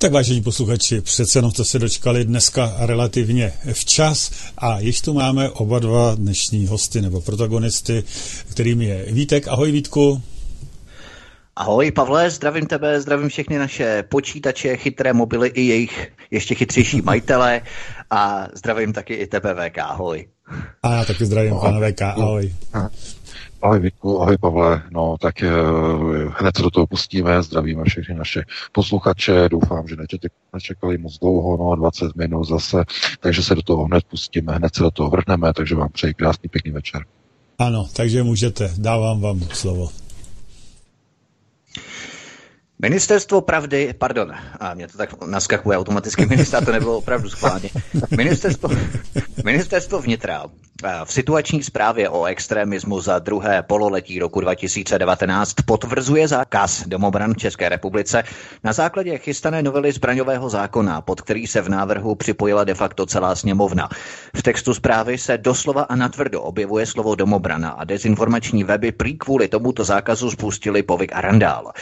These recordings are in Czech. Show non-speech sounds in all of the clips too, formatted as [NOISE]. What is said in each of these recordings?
Tak vážení posluchači, přece jenom jste se dočkali dneska relativně včas a již tu máme oba dva dnešní hosty nebo protagonisty, kterým je Vítek. Ahoj Vítku. Ahoj Pavle, zdravím tebe, zdravím všechny naše počítače, chytré mobily i jejich ještě chytřejší [LAUGHS] majitele a zdravím taky i tebe VK, ahoj. A já taky zdravím pana VK, ahoj. Ahoj Viku, ahoj Pavle, no tak uh, hned se do toho pustíme, zdravíme všechny naše posluchače, doufám, že nečekali moc dlouho, no 20 minut zase, takže se do toho hned pustíme, hned se do toho vrhneme, takže vám přeji krásný pěkný večer. Ano, takže můžete, dávám vám slovo. Ministerstvo pravdy, pardon, a mě to tak naskakuje automaticky, [LAUGHS] ministra to nebylo opravdu schválně. Ministerstvo, ministerstvo vnitra v situační zprávě o extremismu za druhé pololetí roku 2019 potvrzuje zákaz domobran v České republice na základě chystané novely zbraňového zákona, pod který se v návrhu připojila de facto celá sněmovna. V textu zprávy se doslova a natvrdo objevuje slovo domobrana a dezinformační weby prý kvůli tomuto zákazu spustili povyk a randál.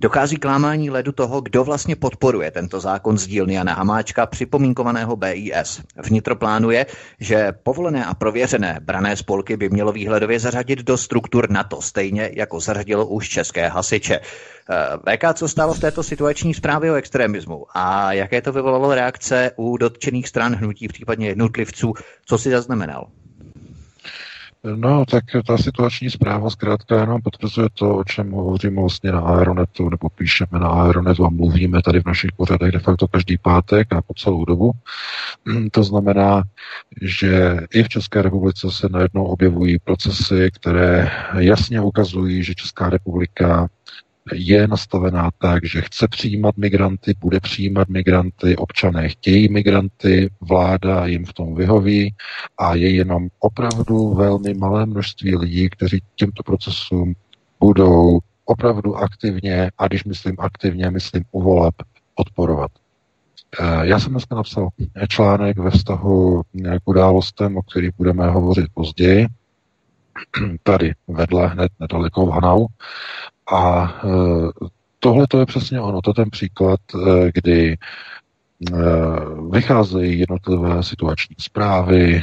Dochází k lámání ledu toho, kdo vlastně podporuje tento zákon z dílny Jana Hamáčka, připomínkovaného BIS. Vnitro plánuje, že povolené a prověřené brané spolky by mělo výhledově zařadit do struktur NATO, stejně jako zařadilo už české hasiče. Eh, VK, co stálo v této situační zprávě o extremismu a jaké to vyvolalo reakce u dotčených stran hnutí, případně jednotlivců, co si zaznamenal? No, tak ta situační zpráva zkrátka jenom potvrzuje to, o čem hovoříme vlastně na Aeronetu, nebo píšeme na Aeronetu a mluvíme tady v našich pořadech de facto každý pátek a po celou dobu. To znamená, že i v České republice se najednou objevují procesy, které jasně ukazují, že Česká republika je nastavená tak, že chce přijímat migranty, bude přijímat migranty, občané chtějí migranty, vláda jim v tom vyhoví a je jenom opravdu velmi malé množství lidí, kteří těmto procesům budou opravdu aktivně, a když myslím aktivně, myslím u voleb, odporovat. Eh, já jsem dneska napsal článek ve vztahu k událostem, o kterých budeme hovořit později, [CLEARS THROAT] tady vedle, hned nedaleko v Hanau. A e, tohle to je přesně ono, to je ten příklad, e, kdy e, vycházejí jednotlivé situační zprávy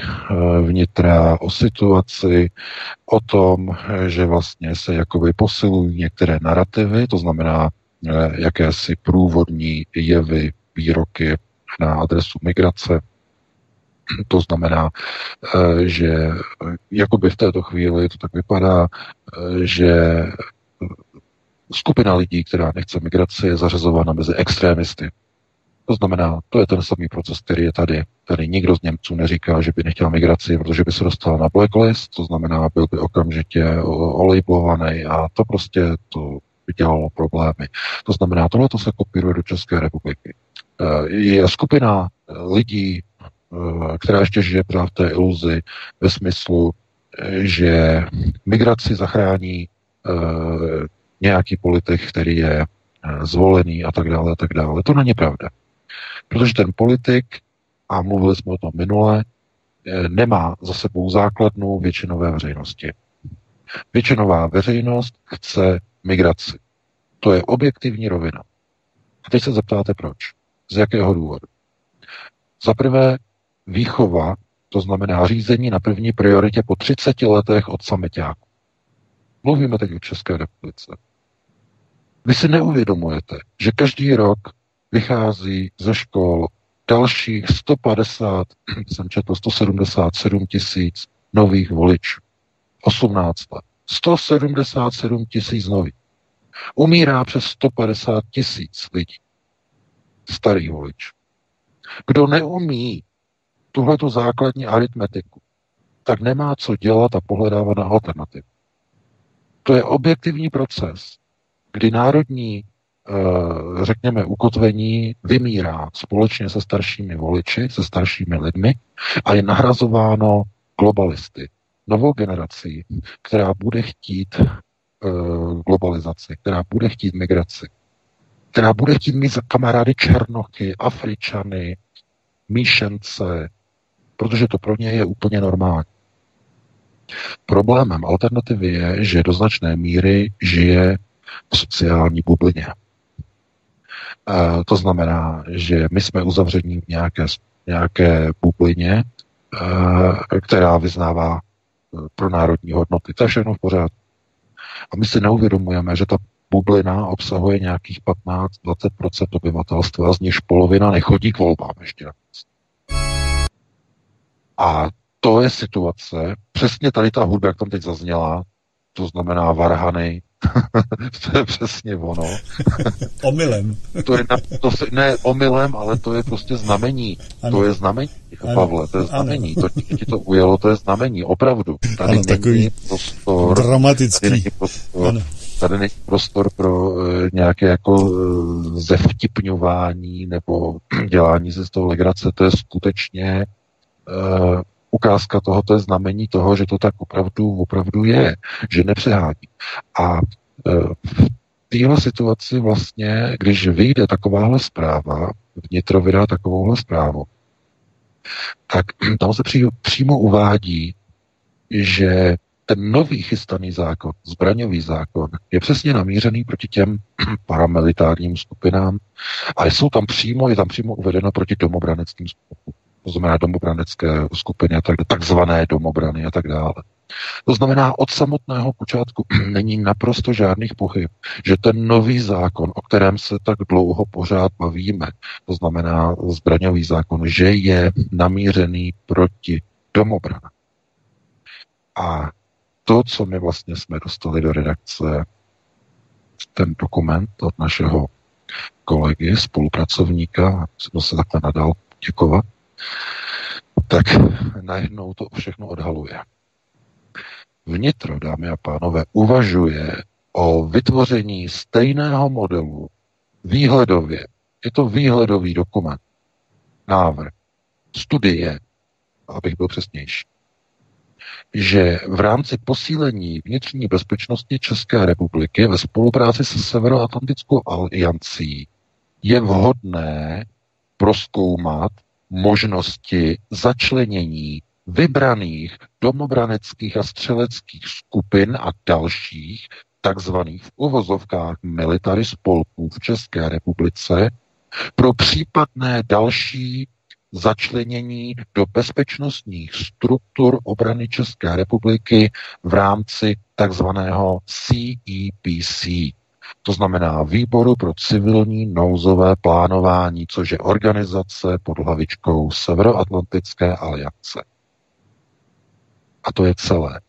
vnitra o situaci, o tom, že vlastně se jakoby posilují některé narrativy, to znamená jakési průvodní jevy, výroky na adresu migrace, to znamená, že jakoby v této chvíli to tak vypadá, že skupina lidí, která nechce migraci, je zařazována mezi extrémisty. To znamená, to je ten samý proces, který je tady. Tady nikdo z Němců neříká, že by nechtěl migraci, protože by se dostal na blacklist, to znamená, byl by okamžitě olejblovaný a to prostě to by dělalo problémy. To znamená, tohle to se kopíruje do České republiky. Eh, je skupina eh, lidí, eh, která ještě žije právě v té iluzi ve smyslu, že migraci zachrání nějaký politik, který je eh, zvolený a tak dále a tak dále. To není pravda. Protože ten politik, a mluvili jsme o tom minule, eh, nemá za sebou základnou většinové veřejnosti. Většinová veřejnost chce migraci. To je objektivní rovina. A teď se zeptáte proč. Z jakého důvodu? Za prvé, výchova, to znamená řízení na první prioritě po 30 letech od sameťáku. Mluvíme teď o České republice. Vy si neuvědomujete, že každý rok vychází ze škol dalších 150, [CLEARS THROAT] jsem četl 177 tisíc nových voličů. 18 let. 177 tisíc nových. Umírá přes 150 tisíc lidí. Starý volič. Kdo neumí tuhleto základní aritmetiku, tak nemá co dělat a pohledávat na alternativu. To je objektivní proces, kdy národní řekněme, ukotvení vymírá společně se staršími voliči, se staršími lidmi a je nahrazováno globalisty, novou generací, která bude chtít globalizaci, která bude chtít migraci, která bude chtít mít kamarády Černochy, Afričany, Míšence, protože to pro ně je úplně normální. Problémem alternativy je, že do značné míry žije v sociální bublině. E, to znamená, že my jsme uzavření v nějaké, nějaké bublině, e, která vyznává e, pro národní hodnoty. To je všechno v pořádku. A my si neuvědomujeme, že ta bublina obsahuje nějakých 15-20% obyvatelstva, z nichž polovina nechodí k volbám ještě. A to je situace, přesně tady ta hudba, jak tam teď zazněla, to znamená Varhany, [LAUGHS] to je přesně ono. [LAUGHS] omylem. to je na, to se, ne omylem, ale to je prostě znamení. Ano. To je znamení, ano. Pavle, to je znamení. Ano. To ti to ujelo, to je znamení, opravdu. Tady ano, takový prostor, dramatický. Tady není prostor, ano. Tady není prostor pro uh, nějaké jako uh, zevtipňování nebo [CLEARS THROAT] dělání ze z toho legrace. To je skutečně uh, ukázka toho, to je znamení toho, že to tak opravdu, opravdu je, že nepřehání. A uh, v téhle situaci vlastně, když vyjde takováhle zpráva, vnitro vydá takovouhle zprávu, tak [CLEARS THROAT] tam se přímo uvádí, že ten nový chystaný zákon, zbraňový zákon, je přesně namířený proti těm [CLEARS THROAT] paramilitárním skupinám a jsou tam přímo, je tam přímo uvedeno proti domobraneckým skupinám. To znamená domobranecké skupiny a tak, takzvané domobrany a tak dále. To znamená, od samotného počátku [CLEARS THROAT] není naprosto žádných pochyb, že ten nový zákon, o kterém se tak dlouho pořád bavíme, to znamená zbraňový zákon, že je namířený proti domobranám. A to, co my vlastně jsme dostali do redakce, ten dokument od našeho kolegy, spolupracovníka, jsem se takhle nadal děkovat, tak najednou to všechno odhaluje. Vnitro, dámy a pánové, uvažuje o vytvoření stejného modelu výhledově. Je to výhledový dokument, návrh, studie, abych byl přesnější že v rámci posílení vnitřní bezpečnosti České republiky ve spolupráci se Severoatlantickou aliancí je vhodné proskoumat možnosti začlenění vybraných domobraneckých a střeleckých skupin a dalších takzvaných v uvozovkách military spolků v České republice pro případné další začlenění do bezpečnostních struktur obrany České republiky v rámci takzvaného CEPC. To znamená Výboru pro civilní nouzové plánování, což je organizace pod hlavičkou Severoatlantické aliance. A to je celé.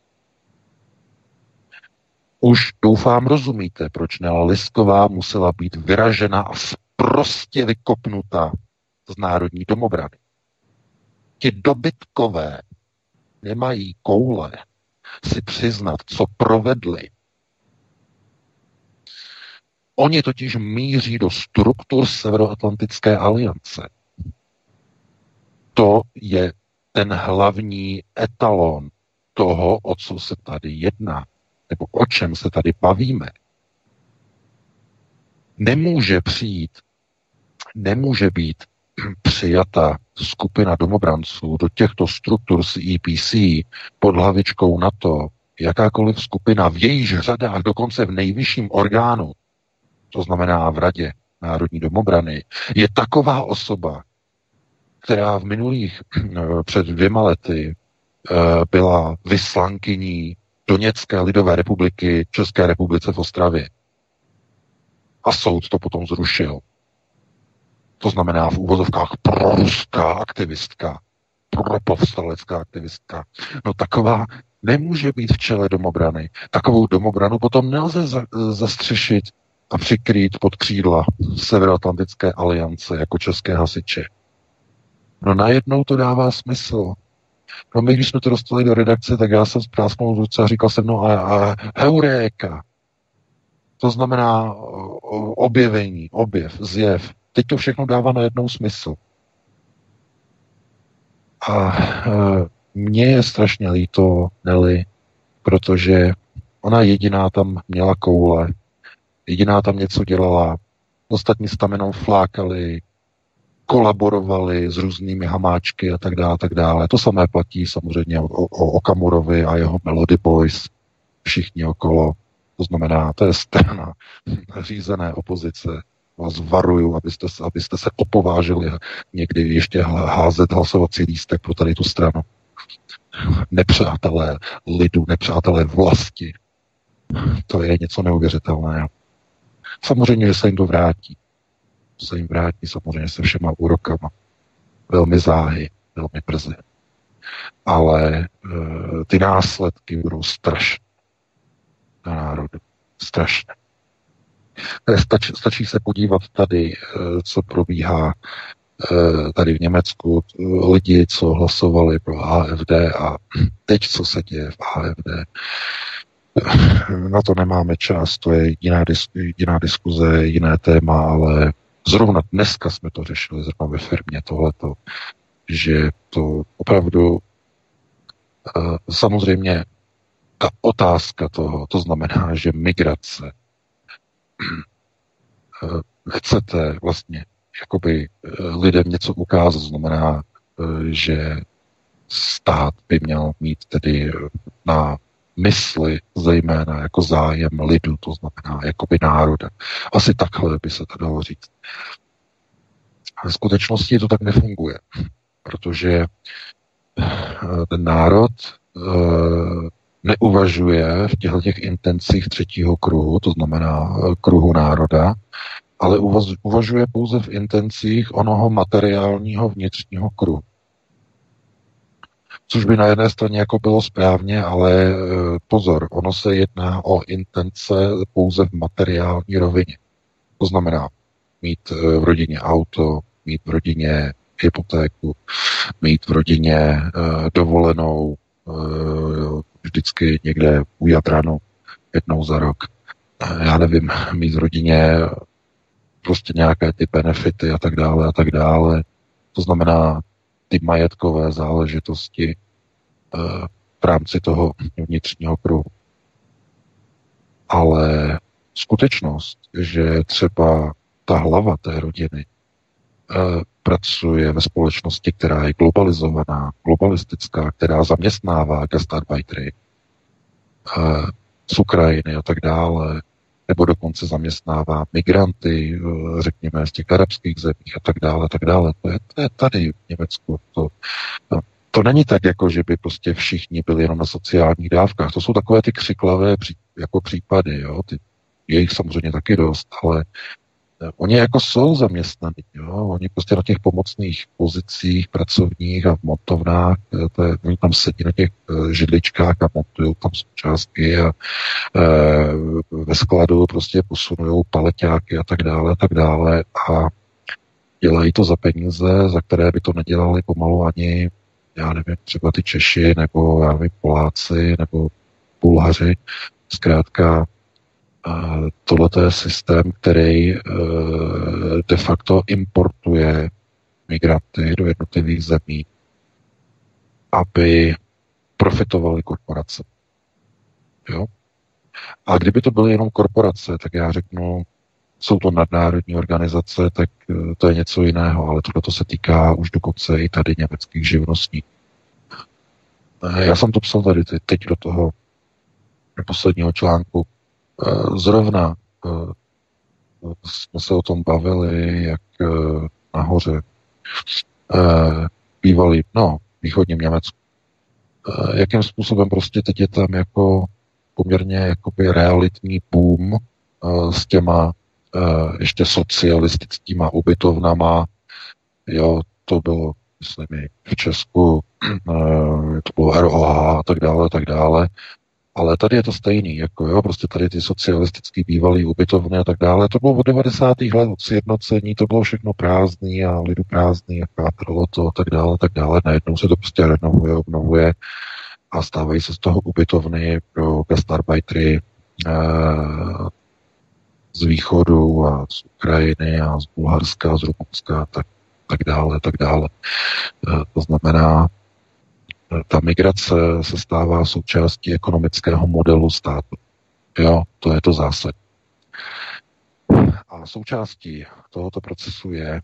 Už doufám rozumíte, proč Nela Lisková musela být vyražena a prostě vykopnuta z národní domobrany. Ti dobytkové nemají koule si přiznat, co provedli. Oni totiž míří do struktur Severoatlantické aliance. To je ten hlavní etalon toho, o co se tady jedná, nebo o čem se tady bavíme. Nemůže přijít, nemůže být přijata skupina domobranců do těchto struktur CEPC pod hlavičkou NATO, jakákoliv skupina v jejíž řadách, dokonce v nejvyšším orgánu, to znamená v Radě Národní domobrany, je taková osoba, která v minulých před dvěma lety eh, byla vyslankyní Doněcké lidové republiky České republice v Ostravě. A soud to potom zrušil. To znamená v úvozovkách proruská aktivistka, propovstalecká aktivistka. No taková nemůže být v čele domobrany. Takovou domobranu potom nelze za, zastřešit a přikrýt pod křídla Severoatlantické aliance jako české hasiče. No najednou to dává smysl. No my, když jsme to dostali do redakce, tak já jsem zprásknul ruce a říkal jsem, no a, a heuréka. To znamená objevení, objev, zjev. Teď to všechno dává na jednou smysl. A e, mně je strašně líto Nelly, protože ona jediná tam měla koule, jediná tam něco dělala, ostatní tam jenom flákali, kolaborovali s různými hamáčky a tak dále, tak dále. To samé platí samozřejmě o, o Okamurovi a jeho Melody Boys, všichni okolo. To znamená, to je strana řízené opozice. Vás varuju, abyste, abyste se opovážili někdy ještě házet hlasovací lístek pro tady tu stranu. Nepřátelé lidu, nepřátelé vlasti. To je něco neuvěřitelného. Samozřejmě, že se jim to vrátí. Se jim vrátí samozřejmě se všema úrokama. Velmi záhy, velmi brzy. Ale e, ty následky budou strašné na národu. Strašné. Stačí, stačí se podívat tady, e, co probíhá tady v Německu, lidi, co hlasovali pro AFD a teď, co se děje v AFD. Na to nemáme čas, to je jiná, dis, jiná diskuze, jiné téma, ale zrovna dneska jsme to řešili, zrovna ve firmě tohleto, že to opravdu eh, samozřejmě ta otázka toho, to znamená, že migrace eh, chcete vlastně jakoby eh, lidem něco ukázat, znamená, že stát by měl mít tedy na mysli zejména jako zájem lidu, to znamená jakoby národa. Asi takhle by se to dalo říct. V skutečnosti to tak nefunguje, protože eh, ten národ eh, neuvažuje v těchto těch intencích třetího kruhu, to znamená eh, kruhu národa, ale uvažuje pouze v intencích onoho materiálního vnitřního kruhu což by na jedné straně jako bylo správně, ale e, pozor, ono se jedná o intence pouze v materiální rovině. To znamená mít e, v rodině auto, mít v rodině hypotéku, mít v rodině e, dovolenou vždycky někde u Jadranu jednou za rok. Já nevím, mít v rodině prostě nějaké ty benefity a tak dále a tak dále. To znamená ty majetkové záležitosti eh, v rámci toho vnitřního kruhu. Ale skutečnost, že třeba ta hlava té rodiny eh, pracuje ve společnosti, která je globalizovaná, globalistická, která zaměstnává gastarbeitery eh, z Ukrajiny a tak dále, nebo dokonce zaměstnává migranty, eh, řekněme, z těch arabských zemích a tak dále, a tak dále. To je, to je tady v Německu. To, to, to není tak, jako že by prostě všichni byli jenom na sociálních dávkách. To jsou takové ty křiklavé pří, jako případy, jo. Ty, je jich samozřejmě taky dost, ale Eh, oni jako jsou zaměstnaní, jo? oni prostě na těch pomocných pozicích pracovních a v montovnách, eh, to je, oni tam sedí na těch eh, židličkách a montují tam součástky a e, ve skladu prostě posunují paleťáky a tak dále a tak dále a dělají to za peníze, za které by to nedělali pomalu ani, já nevím, třeba ty Češi nebo já nevím, Poláci nebo Bulhaři. Zkrátka tohle je systém, který eh, de facto importuje migranty do jednotlivých zemí, aby profitovali korporace. Jo? A kdyby to byly jenom korporace, tak já řeknu, jsou to nadnárodní organizace, tak eh, to je něco jiného, ale tohle se týká už dokonce i tady německých živnostníků. Eh, já jsem to psal tady teď do toho posledního článku. Eh, zrovna eh, jsme se o tom bavili, jak eh, nahoře bývalý, no, východním Německu. Jakým způsobem prostě teď je tam jako poměrně jakoby realitní boom s těma ještě socialistickýma ubytovnama. Jo, to bylo, myslím, i v Česku, to bylo ROH a tak dále, tak dále. Ale tady je to stejný, jako jo, prostě tady ty socialistický bývalý ubytovny a tak dále. To bylo od 90. let, od sjednocení, to bylo všechno prázdný a lidu prázdný a chátralo to a tak dále, a tak dále. Najednou se to prostě renovuje, obnovuje a stávají se z toho ubytovny pro gastarbeitery, eh, z východu a z Ukrajiny a z Bulharska, z Rumunska, tak, tak dále, tak dále. To znamená, ta migrace se stává součástí ekonomického modelu státu. Jo, to je to zásadní. A součástí tohoto procesu je,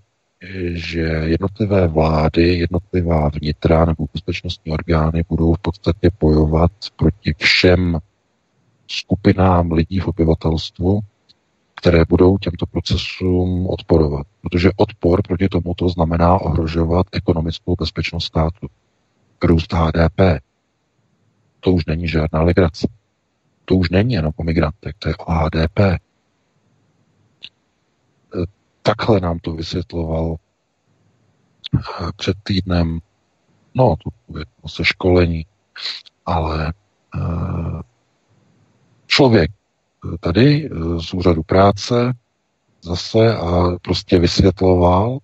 že jednotlivé vlády, jednotlivá vnitra nebo bezpečnostní orgány budou v podstatě bojovat proti všem skupinám lidí v obyvatelstvu, které budou těmto procesům odporovat. Protože odpor proti tomuto znamená ohrožovat ekonomickou bezpečnost státu. Růst HDP. To už není žádná legrace. To už není jenom o migrantech, to je o HDP. Takhle nám to vysvětloval eh, před týdnem, no, to je se školení, ale uh, člověk tady z úřadu práce zase a prostě vysvětloval,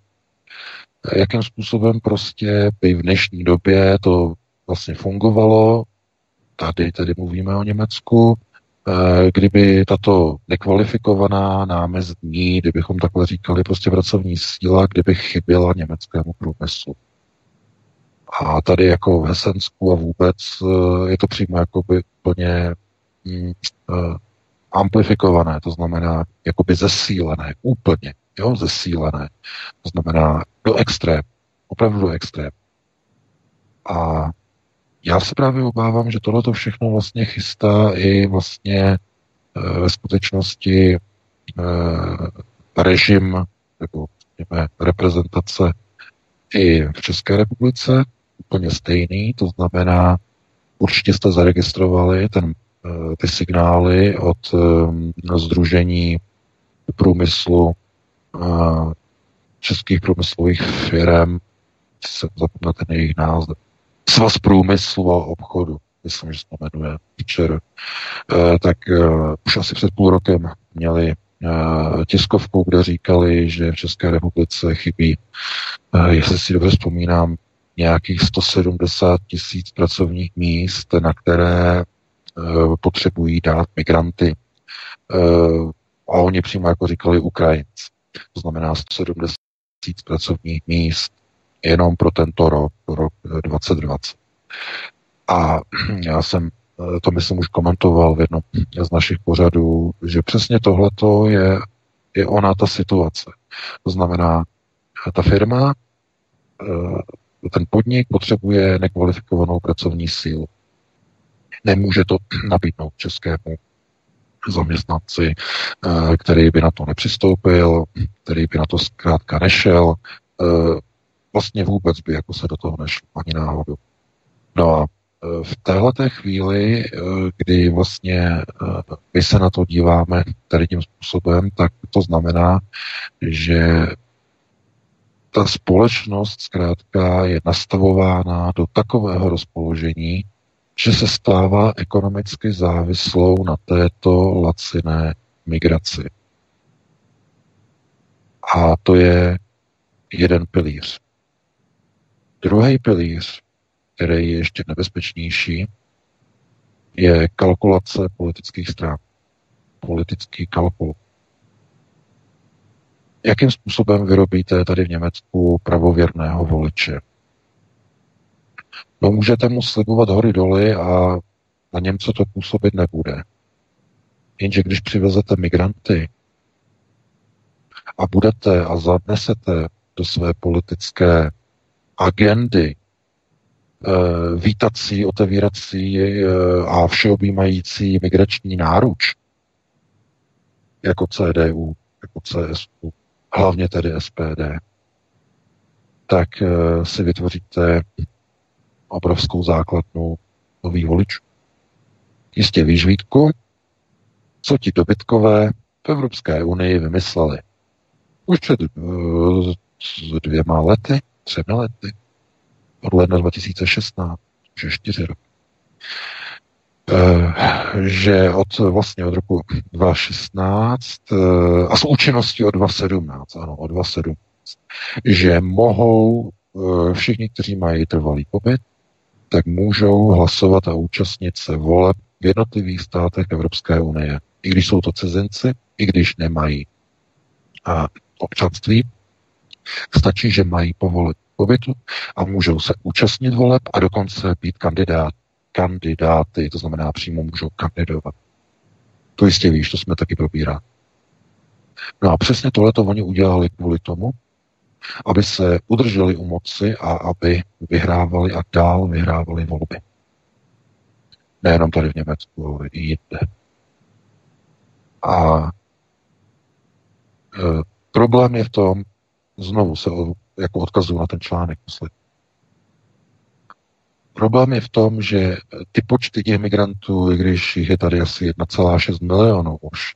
jakým způsobem prostě by v dnešní době to vlastně fungovalo. Tady tedy mluvíme o Německu, Eh, kdyby tato nekvalifikovaná námezní, kdybychom takhle říkali, prostě pracovní síla, kdyby chyběla německému průmyslu. A tady jako v Hesensku a vůbec eh, je to přímo jakoby plně mm, uh, amplifikované, to znamená jakoby zesílené, úplně, jo, zesílené. To znamená do extrém, opravdu do extrém. A já se právě obávám, že tohle všechno vlastně chystá i vlastně e, ve skutečnosti e, režim nebo řekněme, reprezentace i v České republice úplně stejný, to znamená, určitě jste zaregistrovali ten, e, ty signály od Združení průmyslu e, českých průmyslových firm, se zapomněl ten jejich název, Svaz průmyslu a obchodu, myslím, že se to jmenuje včera, eh, tak eh, už asi před půl rokem měli eh, tiskovku, kde říkali, že v České republice chybí, jestli si dobře vzpomínám, nějakých 170 tisíc pracovních míst, na které potřebují dát migranty. A oni přímo jako říkali Ukrajinci. To znamená 170 tisíc pracovních míst jenom pro tento rok, rok 2020. A [CLEARS THROAT] já jsem eh, to myslím už komentoval v jednom [CLEARS THROAT] z našich pořadů, že přesně tohleto je, je ona ta situace. To znamená, ta firma, eh, ten podnik potřebuje nekvalifikovanou pracovní sílu. Nemůže to [CLEARS THROAT] nabídnout českému zaměstnanci, eh, který by na to nepřistoupil, který by na to zkrátka nešel vlastně vůbec by jako se do toho nešlo ani náhodou. No a e, v téhle chvíli, kdy vlastně my se na to díváme tady tím způsobem, tak to znamená, že ta společnost zkrátka je nastavována do takového rozpoložení, že se stává ekonomicky závislou na této laciné migraci. A to je jeden pilíř. Druhý pilíř, který je ještě nebezpečnější, je kalkulace politických stran. Politický kalkul. Jakým způsobem vyrobíte tady v Německu pravověrného voliče? No můžete mu slibovat hory doly a na Němce to působit nebude. Jenže když přivezete migranty a budete a zadnesete do své politické agendy eh, vítací, otevírací eh, a všeobjímající migrační náruč, jako CDU, jako CSU, hlavně tedy SPD, tak eh, si vytvoříte obrovskou základnu nových voličů. Jistě víš, Vítku, co ti dobytkové v Evropské unii vymysleli. Už před uh, dvěma lety třemi lety. Od ledna 2016, už čtyři roky. Uh, že od vlastně od roku 2016 uh, eh, a s účinností od 2017, ano, od 2017, že mohou všichni, kteří mají trvalý pobyt, tak můžou hlasovat a účastnit se voleb v jednotlivých státech Evropské unie. I když jsou to cizinci, i když nemají a, občanství, stačí, že mají povolit pobytu a můžou se účastnit voleb a dokonce být kandidát, kandidáty, to znamená přímo můžou kandidovat. To jistě víš, to jsme taky probírali. No a přesně tohle to oni udělali kvůli tomu, aby se udrželi u moci a aby vyhrávali a dál vyhrávali volby. Nejenom tady v Německu, ale i jinde. A e, problém je v tom, znovu se o, jako odkazuju na ten článek poslední. Problém je v tom, že ty počty těch migrantů, i když jich je tady asi 1,6 milionů už,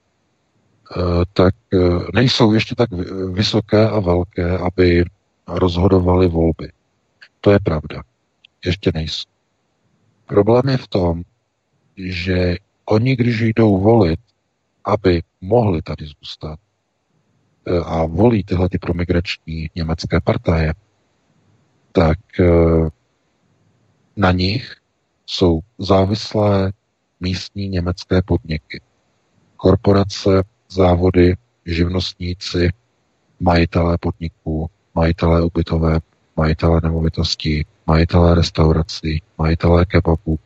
tak eh, nejsou ještě tak vysoké a velké, aby rozhodovali volby. To je pravda. Ještě nejsou. Problém je v tom, že oni, když jdou volit, aby mohli tady zůstat eh, a volí tyhle ty promigrační německé partaje, tak na nich jsou závislé místní německé podniky. Korporace závody, živnostníci, majitelé podniků, majitelé ubytové, majitelé nemovitostí, majitelé restaurací, majitelé kebabů,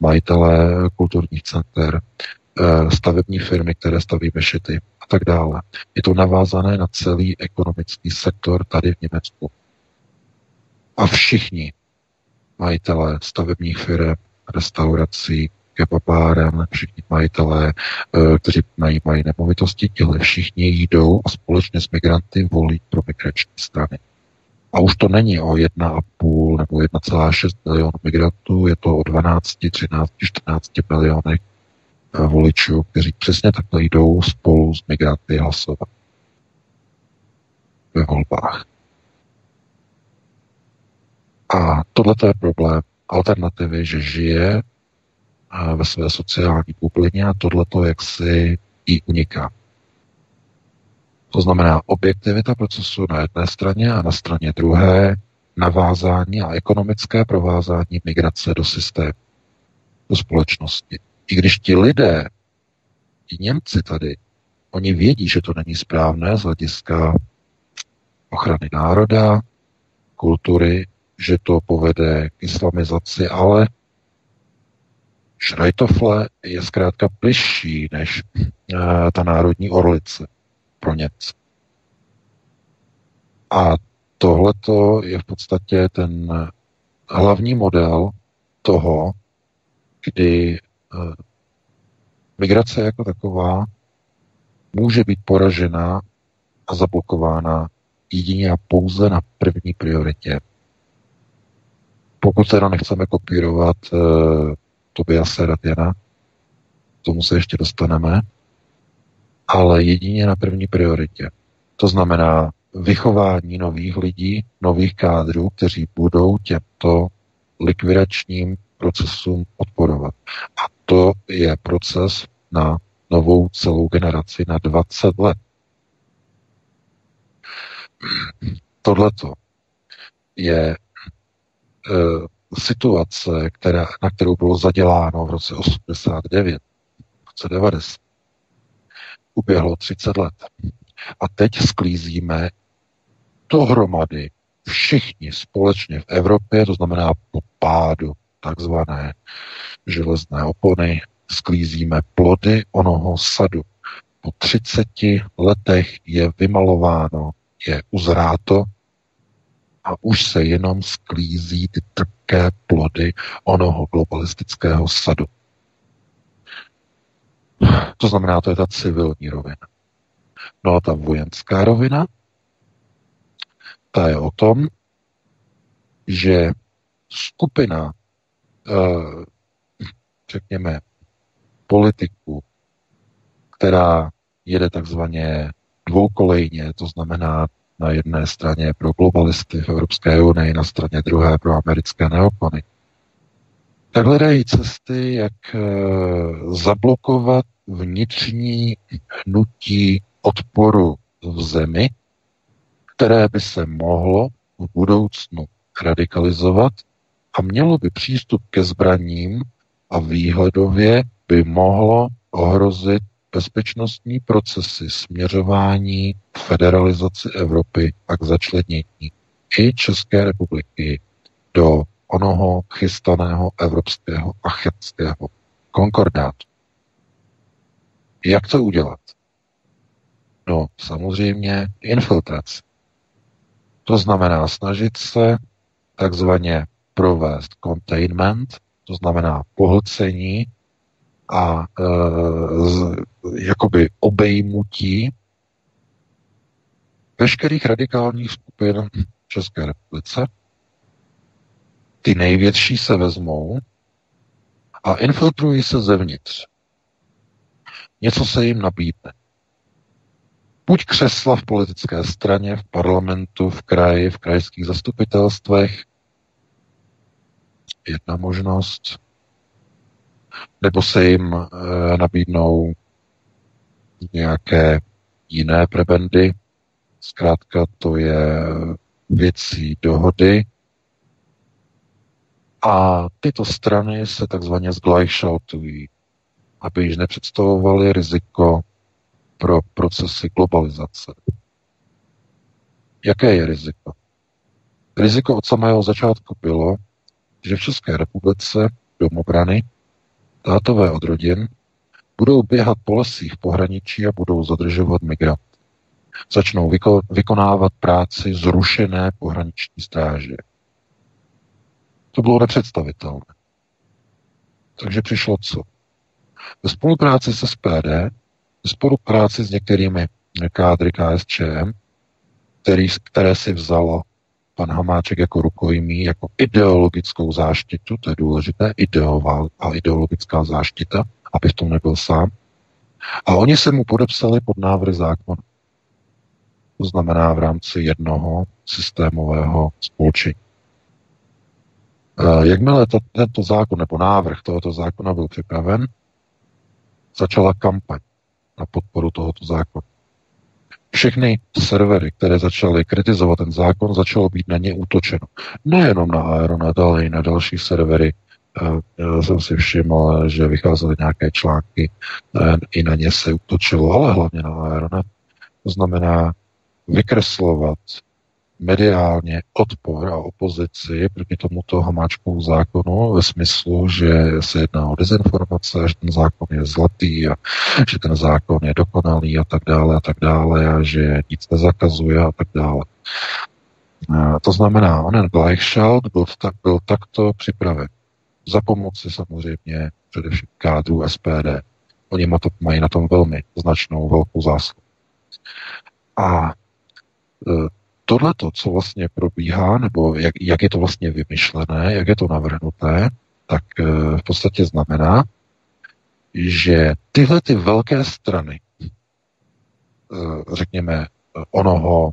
majitelé kulturních center, eh, stavební firmy, které staví mešity a tak dále. Je to navázané na celý ekonomický sektor tady v Německu. A všichni majitelé stavebních firm, restaurací, kebabáren, všichni majitelé, eh, kteří najímají nemovitosti, těle všichni jdou a společně s migranty volí pro migrační strany. A už to není o 1,5 nebo 1,6 milionů migrantů, je to o 12, 13, 14 milionech eh, voličů, kteří přesně takhle jdou spolu s migranty hlasovat ve volbách. A tohle je problém alternativy, že žije ve své sociální bublině a tohleto jaksi jí uniká. To znamená objektivita procesu na jedné straně a na straně druhé navázání a ekonomické provázání migrace do systému, do společnosti. I když ti lidé, ti Němci tady, oni vědí, že to není správné z hlediska ochrany národa, kultury, že to povede k islamizaci, ale Šrajtofle je zkrátka bližší než uh, ta národní orlice pro Němce. A tohleto je v podstatě ten hlavní model toho, kdy uh, migrace jako taková může být poražena a zablokována jedině a pouze na první prioritě. Pokud teda nechceme kopírovat uh, Tobiase Seratiana, tomu se ještě dostaneme, ale jedině na první prioritě. To znamená vychování nových lidí, nových kádrů, kteří budou těmto likvidačním procesům odporovat. A to je proces na novou celou generaci na 20 let. Tohleto je e, situace, která, na kterou bylo zaděláno v roce 89, v roce 90, uběhlo 30 let. A teď sklízíme dohromady všichni společně v Evropě, to znamená po pádu takzvané železné opony, sklízíme plody onoho sadu. Po 30 letech je vymalováno, je uzráto a už se jenom sklízí ty trpké plody onoho globalistického sadu. To znamená, to je ta civilní rovina. No a ta vojenská rovina, ta je o tom, že skupina, eh, řekněme, politiků, která jede takzvaně dvoukolejně, to znamená na jedné straně pro globalisty v Evropské unii, na straně druhé pro americké neokony, tak hledají cesty, jak eh, zablokovat vnitřní hnutí odporu v zemi, které by se mohlo v budoucnu radikalizovat a mělo by přístup ke zbraním a výhledově by mohlo ohrozit bezpečnostní procesy směřování k federalizaci Evropy a k začlenění i České republiky do onoho chystaného evropského a chetského konkordátu. Jak to udělat? No, samozřejmě infiltrace. To znamená snažit se takzvaně provést containment, to znamená pohlcení a e, z, jakoby obejmutí veškerých radikálních skupin v České republice. Ty největší se vezmou a infiltrují se zevnitř. Něco se jim nabídne. Buď křesla v politické straně, v parlamentu, v kraji, v krajských zastupitelstvech, jedna možnost, nebo se jim e, nabídnou nějaké jiné prebendy. Zkrátka to je věcí dohody. A tyto strany se takzvaně zglajšaltují, aby již nepředstavovaly riziko pro procesy globalizace. Jaké je riziko? Riziko od samého začátku bylo, že v České republice domobrany, tátové od rodin, budou běhat po lesích pohraničí a budou zadržovat migranty. Začnou vyko- vykonávat práci zrušené pohraniční stráže. To bylo nepředstavitelné. Takže přišlo co? Ve spolupráci se SPD, ve spolupráci s některými kádry KSČM, který, které si vzalo pan Hamáček jako rukojmí, jako ideologickou záštitu, to je důležité, ideová a ideologická záštita, aby v tom nebyl sám. A oni se mu podepsali pod návrh zákona. To znamená v rámci jednoho systémového spolčení. Eh, jakmile to, tento zákon nebo návrh tohoto zákona byl připraven, začala kampaň na podporu tohoto zákona. Všechny servery, které začaly kritizovat ten zákon, začalo být na ně útočeno. Nejenom na Aeronet, ale i na další servery. Já jsem si všiml, že vycházely nějaké články, i na ně se útočilo, ale hlavně na Aeronet. To znamená vykreslovat mediálně odpor a opozici proti tomuto hamáčkovu zákonu ve smyslu, že se jedná o dezinformace, že ten zákon je zlatý a že ten zákon je dokonalý a tak dále a tak dále a že nic nezakazuje a tak dále. A to znamená, onen Gleichschalt byl, tak, byl takto připraven. Za pomoci samozřejmě především kádru SPD. Oni mají na tom velmi značnou velkou zásluhu. A e, tohle, co vlastně probíhá, nebo jak, jak je to vlastně vymyšlené, jak je to navrhnuté, tak eh, v podstatě znamená, že tyhle ty velké strany, eh, řekněme, onoho,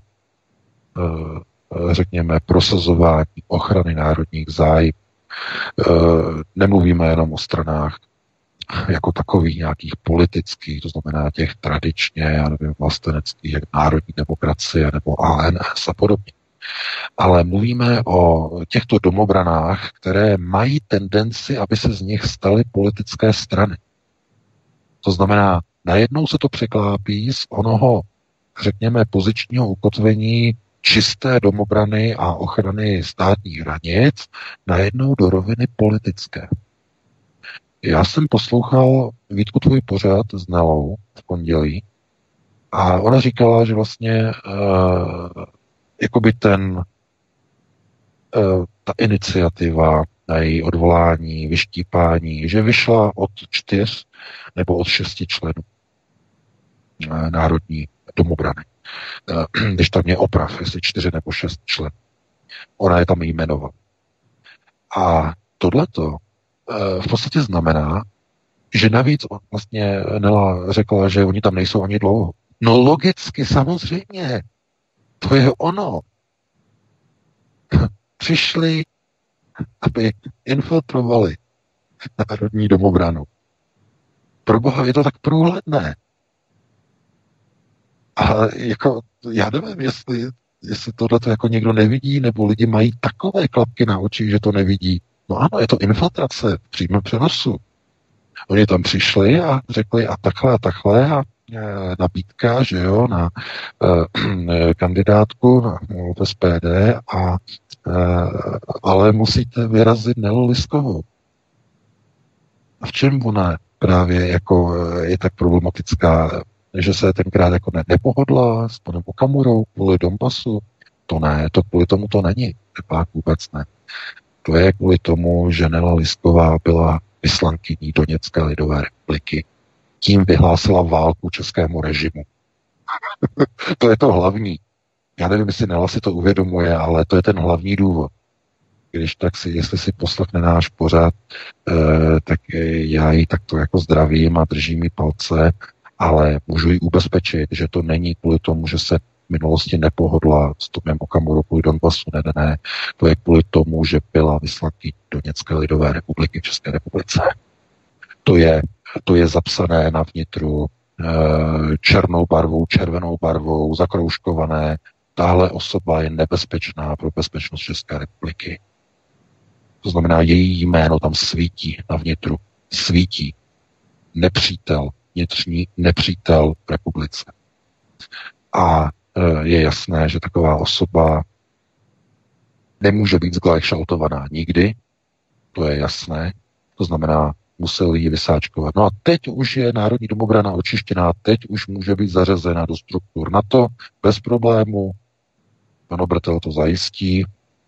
eh, řekněme, prosazování ochrany národních zájmů, nemluvíme jenom o stranách jako takových nějakých politických, to znamená těch tradičně, já nevím, vlasteneckých, jak národní demokracie nebo ANS a podobně. Ale mluvíme o těchto domobranách, které mají tendenci, aby se z nich staly politické strany. To znamená, najednou se to překlápí z onoho, řekněme, pozičního ukotvení čisté domobrany a ochrany státních hranic najednou do roviny politické. Já jsem poslouchal Vítku tvůj pořád s Nelou v pondělí a ona říkala, že vlastně uh, jakoby ten uh, ta iniciativa na její odvolání, vyštípání, že vyšla od čtyř nebo od šesti členů uh, Národní domobrany. Uh, [CLEARS THROAT] když tam je oprav, jestli čtyři nebo šest členů. Ona je tam jmenovala. A tohleto v podstatě znamená, že navíc vlastně Nela řekla, že oni tam nejsou ani dlouho. No logicky, samozřejmě. To je ono. Přišli, aby infiltrovali národní domobranu. Pro boha je to tak průhledné. A jako, já nevím, jestli, jestli tohle jako někdo nevidí, nebo lidi mají takové klapky na očích, že to nevidí. No ano, je to infiltrace v přímém přenosu. Oni tam přišli a řekli a takhle a takhle a e, nabídka, že jo, na e, [CLEARS THROAT] kandidátku na, SPD, a, e, ale musíte vyrazit Nelu Liskovou. A v čem ona právě jako je tak problematická, že se tenkrát jako ne, nepohodla s panem Okamurou kvůli Donbasu? To ne, to kvůli tomu to není. Pak vůbec ne. To je kvůli tomu, že Nela Lisková byla vyslankyní Doněcké lidové republiky. Tím vyhlásila válku českému režimu. [LAUGHS] to je to hlavní. Já nevím, jestli Nela si to uvědomuje, ale to je ten hlavní důvod. Když tak si, jestli si poslechne náš pořad, eh, tak já ji takto jako zdravím a držím jí palce, ale můžu ji ubezpečit, že to není kvůli tomu, že se minulosti nepohodla s Tomem Okamurou kvůli Donbasu. Ne, ne, ne. To je kvůli tomu, že byla vyslanky Doněcké lidové republiky v České republice. To je, to je zapsané na vnitru e, černou barvou, červenou barvou, zakroužkované. Tahle osoba je nebezpečná pro bezpečnost České republiky. To znamená, její jméno tam svítí na vnitru. Svítí. Nepřítel, vnitřní nepřítel republice. A Eh, je jasné, že taková osoba nemůže být zglajšaltovaná nikdy, to je jasné, to znamená, musel ji vysáčkovat. No a teď už je Národní domobrana očištěná, teď už může být zařazena do struktur NATO bez problému. Pan Obrtel to zajistí,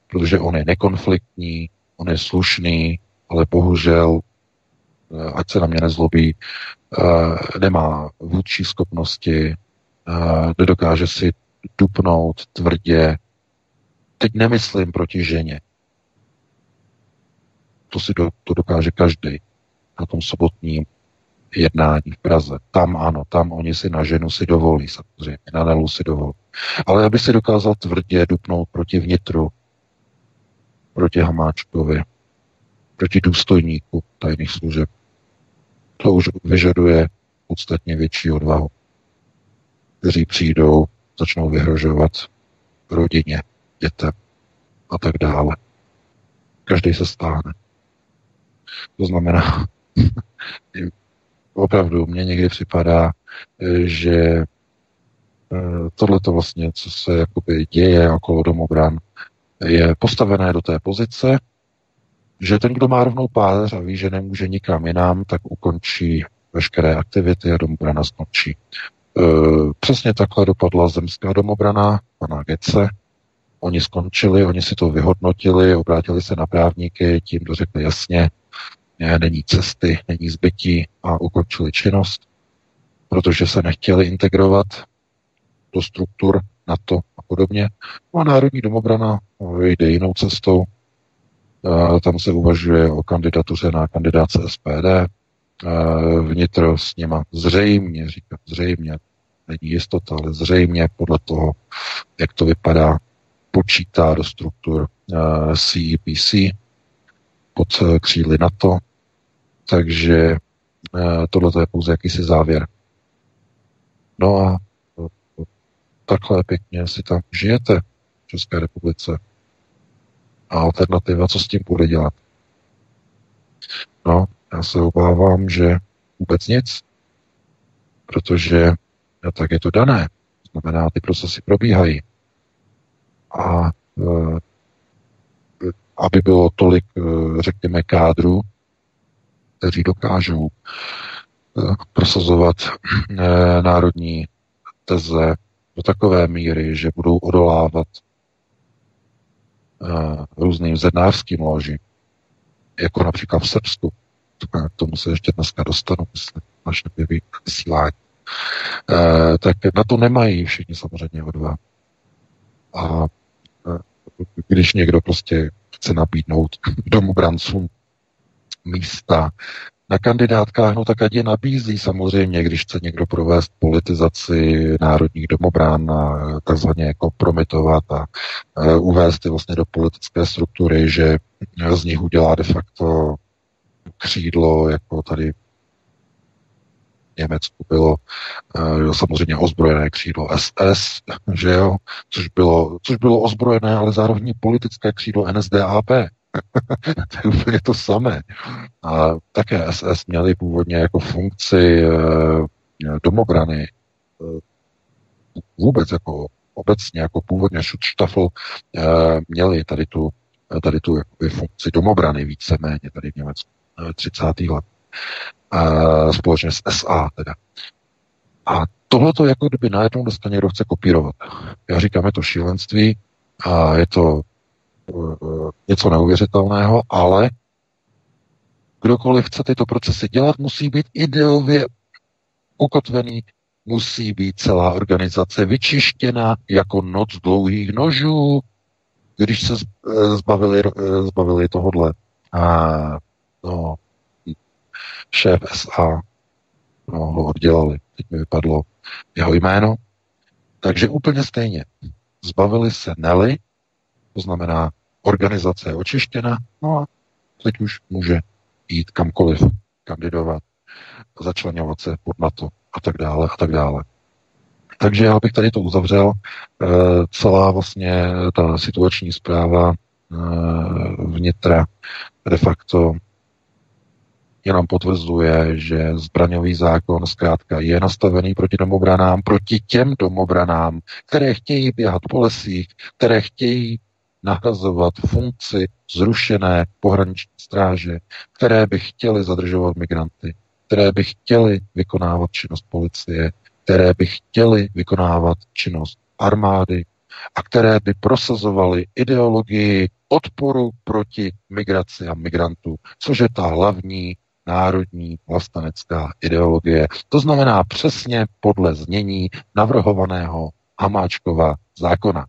protože on je nekonfliktní, on je slušný, ale bohužel, eh, ať se na mě nezlobí, eh, nemá vůdčí schopnosti, nedokáže si dupnout tvrdě. Teď nemyslím proti ženě. To si do, to dokáže každý na tom sobotním jednání v Praze. Tam ano, tam oni si na ženu si dovolí samozřejmě, na Nelu si dovolí. Ale aby si dokázal tvrdě dupnout proti vnitru, proti Hamáčkovi, proti důstojníku tajných služeb, to už vyžaduje podstatně větší odvahu kteří přijdou, začnou vyhrožovat rodině, dětem a tak dále. Každý se stáhne. To znamená, [LAUGHS] opravdu mně někdy připadá, že eh, tohle to vlastně, co se jakoby děje okolo domobran, je postavené do té pozice, že ten, kdo má rovnou páteř a ví, že nemůže nikam jinam, tak ukončí veškeré aktivity a domobrana skončí. Eh, přesně takhle dopadla zemská domobrana pana Gece. Oni skončili, oni si to vyhodnotili, obrátili se na právníky, tím dořekli jasně, není cesty, není zbytí a ukončili činnost, protože se nechtěli integrovat do struktur NATO a podobně. No a Národní domobrana jde jinou cestou. Eh, tam se uvažuje o kandidatuře na kandidáce SPD, vnitro s nima zřejmě, říkám zřejmě, není jistota, ale zřejmě podle toho, jak to vypadá, počítá do struktur CEPC eh, pod eh, křídly NATO, takže tohle je pouze jakýsi závěr. No a takhle pěkně si tam žijete v České republice. A alternativa, co s tím bude dělat? No, já se obávám, že vůbec nic, protože tak je to dané. Znamená, ty procesy probíhají. A e, aby bylo tolik, e, řekněme, kádru, kteří dokážou e, prosazovat národní teze do takové míry, že budou odolávat různým zednářským ložím, jako například v Srbsku, k tomu se ještě dneska dostanu, myslím, až objeví vysílání. E, tak na to nemají všichni samozřejmě odvahu. A e, když někdo prostě chce nabídnout [LAUGHS] domobrancům místa na kandidátkách, no tak ať je nabízí samozřejmě, když chce někdo provést politizaci národních domobrán a takzvaně kompromitovat a e, uvést je vlastně do politické struktury, že z nich udělá de facto křídlo, jako tady Německu bylo uh, samozřejmě ozbrojené křídlo SS, že jo, což bylo, což bylo ozbrojené, ale zároveň politické křídlo NSDAP, [LAUGHS] to je úplně to samé. A také SS měli původně jako funkci eh, domobrany eh, vůbec jako obecně, jako původně Schutzstaffel měli tady tu, tady tu jakoby, funkci domobrany víceméně tady v Německu 30. let. Společně s SA teda. A tohle to jako kdyby najednou dneska někdo chce kopírovat. Já říkám, je to šílenství a je to uh, něco neuvěřitelného, ale kdokoliv chce tyto procesy dělat, musí být ideově ukotvený, musí být celá organizace vyčištěna jako noc dlouhých nožů, když se eh, zbavili, eh, zbavili tohodle a no, šéf SA no, ho oddělali. Teď mi vypadlo jeho jméno. Takže úplně stejně. Zbavili se Nelly, to znamená, organizace je očištěna, no a teď už může jít kamkoliv, kandidovat, začlenovat se pod NATO a tak dále a tak dále. Takže já bych tady to uzavřel. E, celá vlastně ta situační zpráva e, vnitra de facto jenom potvrzuje, že zbraňový zákon zkrátka je nastavený proti domobranám, proti těm domobranám, které chtějí běhat po lesích, které chtějí nahrazovat funkci zrušené pohraniční stráže, které by chtěly zadržovat migranty, které by chtěly vykonávat činnost policie, které by chtěly vykonávat činnost armády a které by prosazovaly ideologii odporu proti migraci a migrantů, což je ta hlavní národní vlastenecká ideologie. To znamená přesně podle znění navrhovaného Hamáčkova zákona.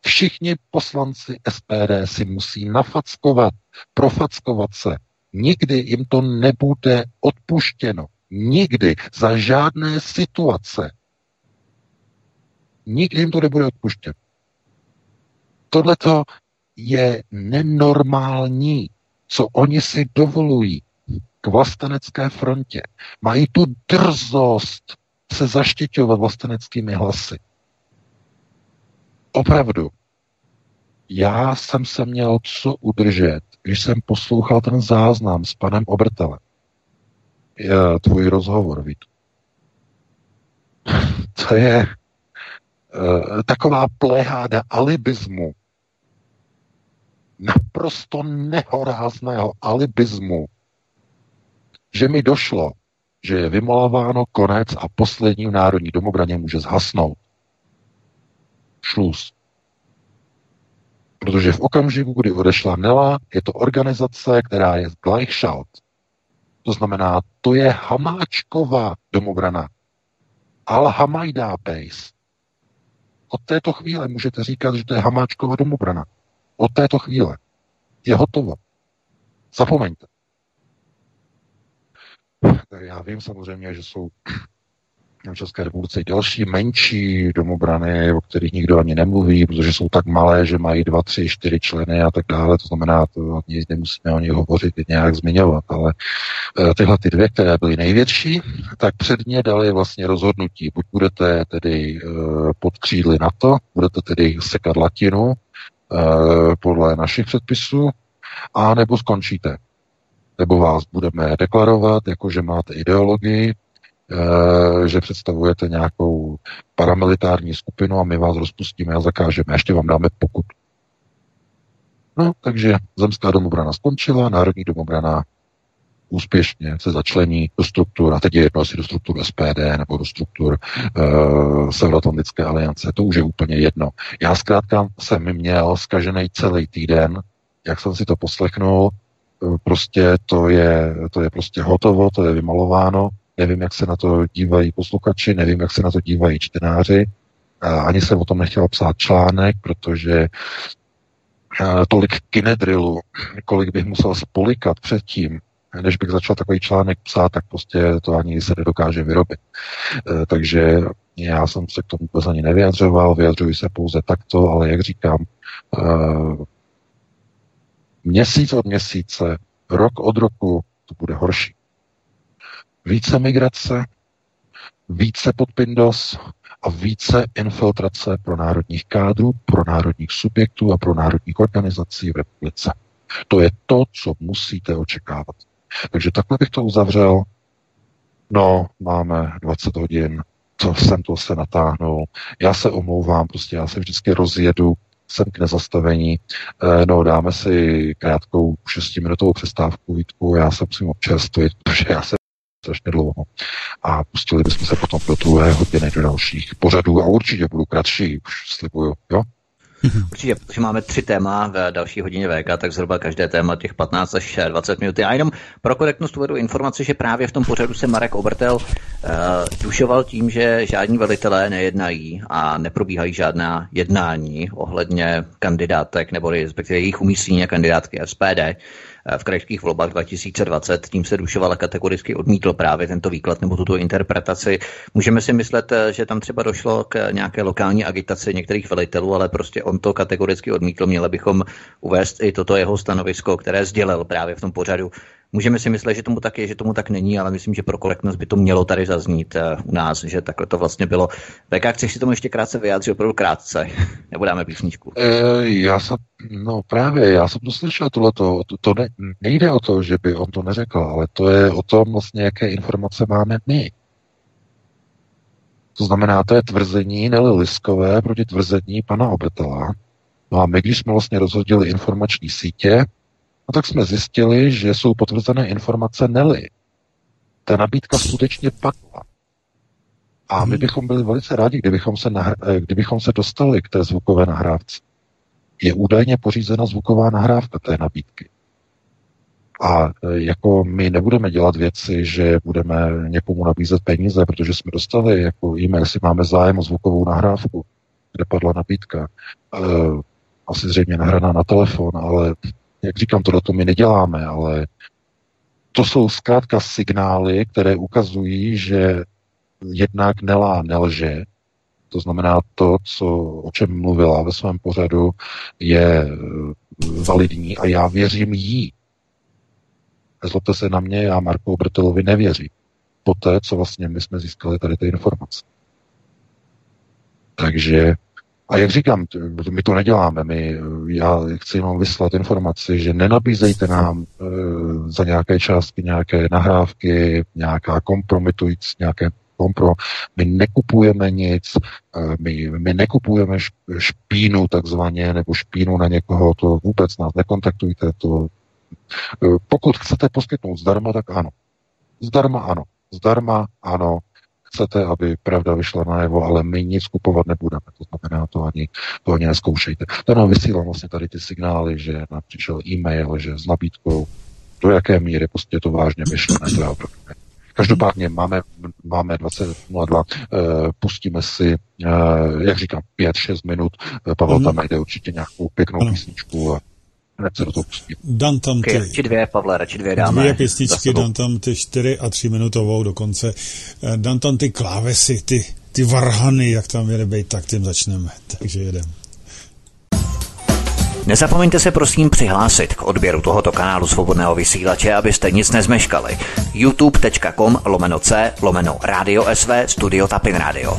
Všichni poslanci SPD si musí nafackovat, profackovat se. Nikdy jim to nebude odpuštěno. Nikdy, za žádné situace. Nikdy jim to nebude odpuštěno. Tohle je nenormální, co oni si dovolují k vlastenecké frontě. Mají tu drzost se zaštiťovat vlasteneckými hlasy. Opravdu. Já jsem se měl co udržet, když jsem poslouchal ten záznam s panem Obrtelem. Tvůj rozhovor, Vít. [LAUGHS] To je uh, taková pleháda alibismu. Naprosto nehorázného alibismu že mi došlo, že je vymalováno konec a poslední v národní domobraně může zhasnout. Šluz. Protože v okamžiku, kdy odešla Nela, je to organizace, která je Gleichschalt. To znamená, to je Hamáčková domobrana. Al Hamajdá Base. Od této chvíle můžete říkat, že to je Hamáčková domobrana. Od této chvíle. Je hotovo. Zapomeňte. Já vím samozřejmě, že jsou v České republice další menší domobrany, o kterých nikdo ani nemluví, protože jsou tak malé, že mají dva, tři, čtyři členy a tak dále. To znamená, to nemusíme o nich hovořit, nějak zmiňovat, ale eh, tyhle ty dvě, které byly největší, tak před ně dali vlastně rozhodnutí. Buď budete tedy eh, pod křídly NATO, budete tedy sekat latinu eh, podle našich předpisů, a nebo skončíte nebo vás budeme deklarovat, jako že máte ideologii, eh, že představujete nějakou paramilitární skupinu a my vás rozpustíme a zakážeme. Ještě vám dáme pokud. No, takže zemská domobrana skončila, národní domobrana úspěšně se začlení do struktur, a teď je jedno asi do struktur SPD nebo do struktur uh, Severoatlantické aliance, to už je úplně jedno. Já zkrátka jsem měl zkažený celý týden, jak jsem si to poslechnul, prostě to je, to je prostě hotovo, to je vymalováno. Nevím, jak se na to dívají posluchači, nevím, jak se na to dívají čtenáři. Ani jsem o tom nechtěl psát článek, protože tolik kinedrilu, kolik bych musel spolikat předtím, než bych začal takový článek psát, tak prostě to ani se nedokáže vyrobit. E, takže já jsem se k tomu vůbec ani nevyjadřoval, vyjadřuji se pouze takto, ale jak říkám, e, měsíc od měsíce, rok od roku to bude horší. Více migrace, více podpindos a více infiltrace pro národních kádrů, pro národních subjektů a pro národních organizací v republice. To je to, co musíte očekávat. Takže takhle bych to uzavřel. No, máme 20 hodin, to jsem to se natáhnul. Já se omlouvám, prostě já se vždycky rozjedu jsem k nezastavení. Eh, no, dáme si krátkou šestiminutovou přestávku, Vítku, já se musím občerstvit, [LAUGHS] protože já se strašně dlouho. A pustili bychom se potom do druhé hodiny do dalších pořadů a určitě budu kratší, už slibuju, jo? Určitě, protože máme tři téma v další hodině VK, tak zhruba každé téma těch 15 až 20 minut. Já jenom pro korektnost uvedu informaci, že právě v tom pořadu se Marek Obertel uh, dušoval tím, že žádní velitelé nejednají a neprobíhají žádná jednání ohledně kandidátek nebo respektive jejich umístění kandidátky SPD. Eh, v krajských volbách 2020. Tím se Dušovala kategoricky odmítl právě tento výklad nebo tuto interpretaci. Můžeme si myslet, eh, že tam třeba došlo k nějaké lokální agitaci některých velitelů, ale prostě on to kategoricky odmítl. Měli bychom uvést i toto jeho stanovisko, které sdělil právě v tom pořadu Můžeme si myslet, že tomu tak je, že tomu tak není, ale myslím, že pro korektnost by to mělo tady zaznít uh, u nás, že takhle to vlastně bylo. VK, chceš si tomu ještě krátce vyjádřit, opravdu krátce, [LAUGHS] nebo dáme písničku? E, já jsem, no právě, já jsem to slyšel tohleto, to, to ne, nejde o to, že by on to neřekl, ale to je o tom vlastně, jaké informace máme my. To znamená, to je tvrzení Nelly Liskové proti tvrzení pana Obetela. No a my, když jsme vlastně rozhodili informační sítě, No tak jsme zjistili, že jsou potvrzené informace Nelly. Ta nabídka skutečně padla. A my hmm. bychom byli velice rádi, kdybychom se, nahr- eh, kdybychom se dostali k té zvukové nahrávce. Je údajně pořízena zvuková nahrávka té nabídky. A eh, jako my nebudeme dělat věci, že budeme někomu nabízet peníze, protože jsme dostali jako e-mail, jestli máme zájem o zvukovou nahrávku, kde padla nabídka. E, asi zřejmě nahraná na telefon, ale jak říkám, tohle to my neděláme, ale to jsou zkrátka signály, které ukazují, že jednak Nelá nelže, to znamená to, co, o čem mluvila ve svém pořadu, je eh, validní a já věřím jí. Nezlobte se na mě, já Marku Brtelovi nevěřím. Poté, co vlastně my jsme získali tady ty informace. Takže a jak říkám, my to neděláme, my, já chci jenom vyslat informaci, že nenabízejte nám e, za nějaké částky nějaké nahrávky, nějaká kompromitující, nějaké kompro. My nekupujeme nic, e, my, my nekupujeme špínu takzvaně, nebo špínu na někoho, to vůbec nás nekontaktujte, to e, pokud chcete poskytnout zdarma, tak ano. Zdarma ano. Zdarma ano chcete, aby pravda vyšla najevo, ale my nic kupovat nebudeme. To znamená, to ani, to ani neskoušejte. To nám vysílám vlastně tady ty signály, že nám přišel e-mail, že s nabídkou, do jaké míry prostě to vážně myšlené, to je opravdu Každopádně máme, máme 20.02, eh, pustíme si, eh, jak říkám, 5-6 minut. Pavel mm. tam najde určitě nějakou pěknou ano. písničku a Dan tam ty... Radši dvě, Pavle, radši dvě dáme. Dvě písničky, dan tam ty čtyři a tři minutovou dokonce. Eh, dan tam ty klávesy, ty, ty varhany, jak tam měly být, tak tím začneme. Takže jedem. Nezapomeňte se prosím přihlásit k odběru tohoto kanálu svobodného vysílače, abyste nic nezmeškali. youtube.com lomeno c lomeno radio sv studio tapin radio.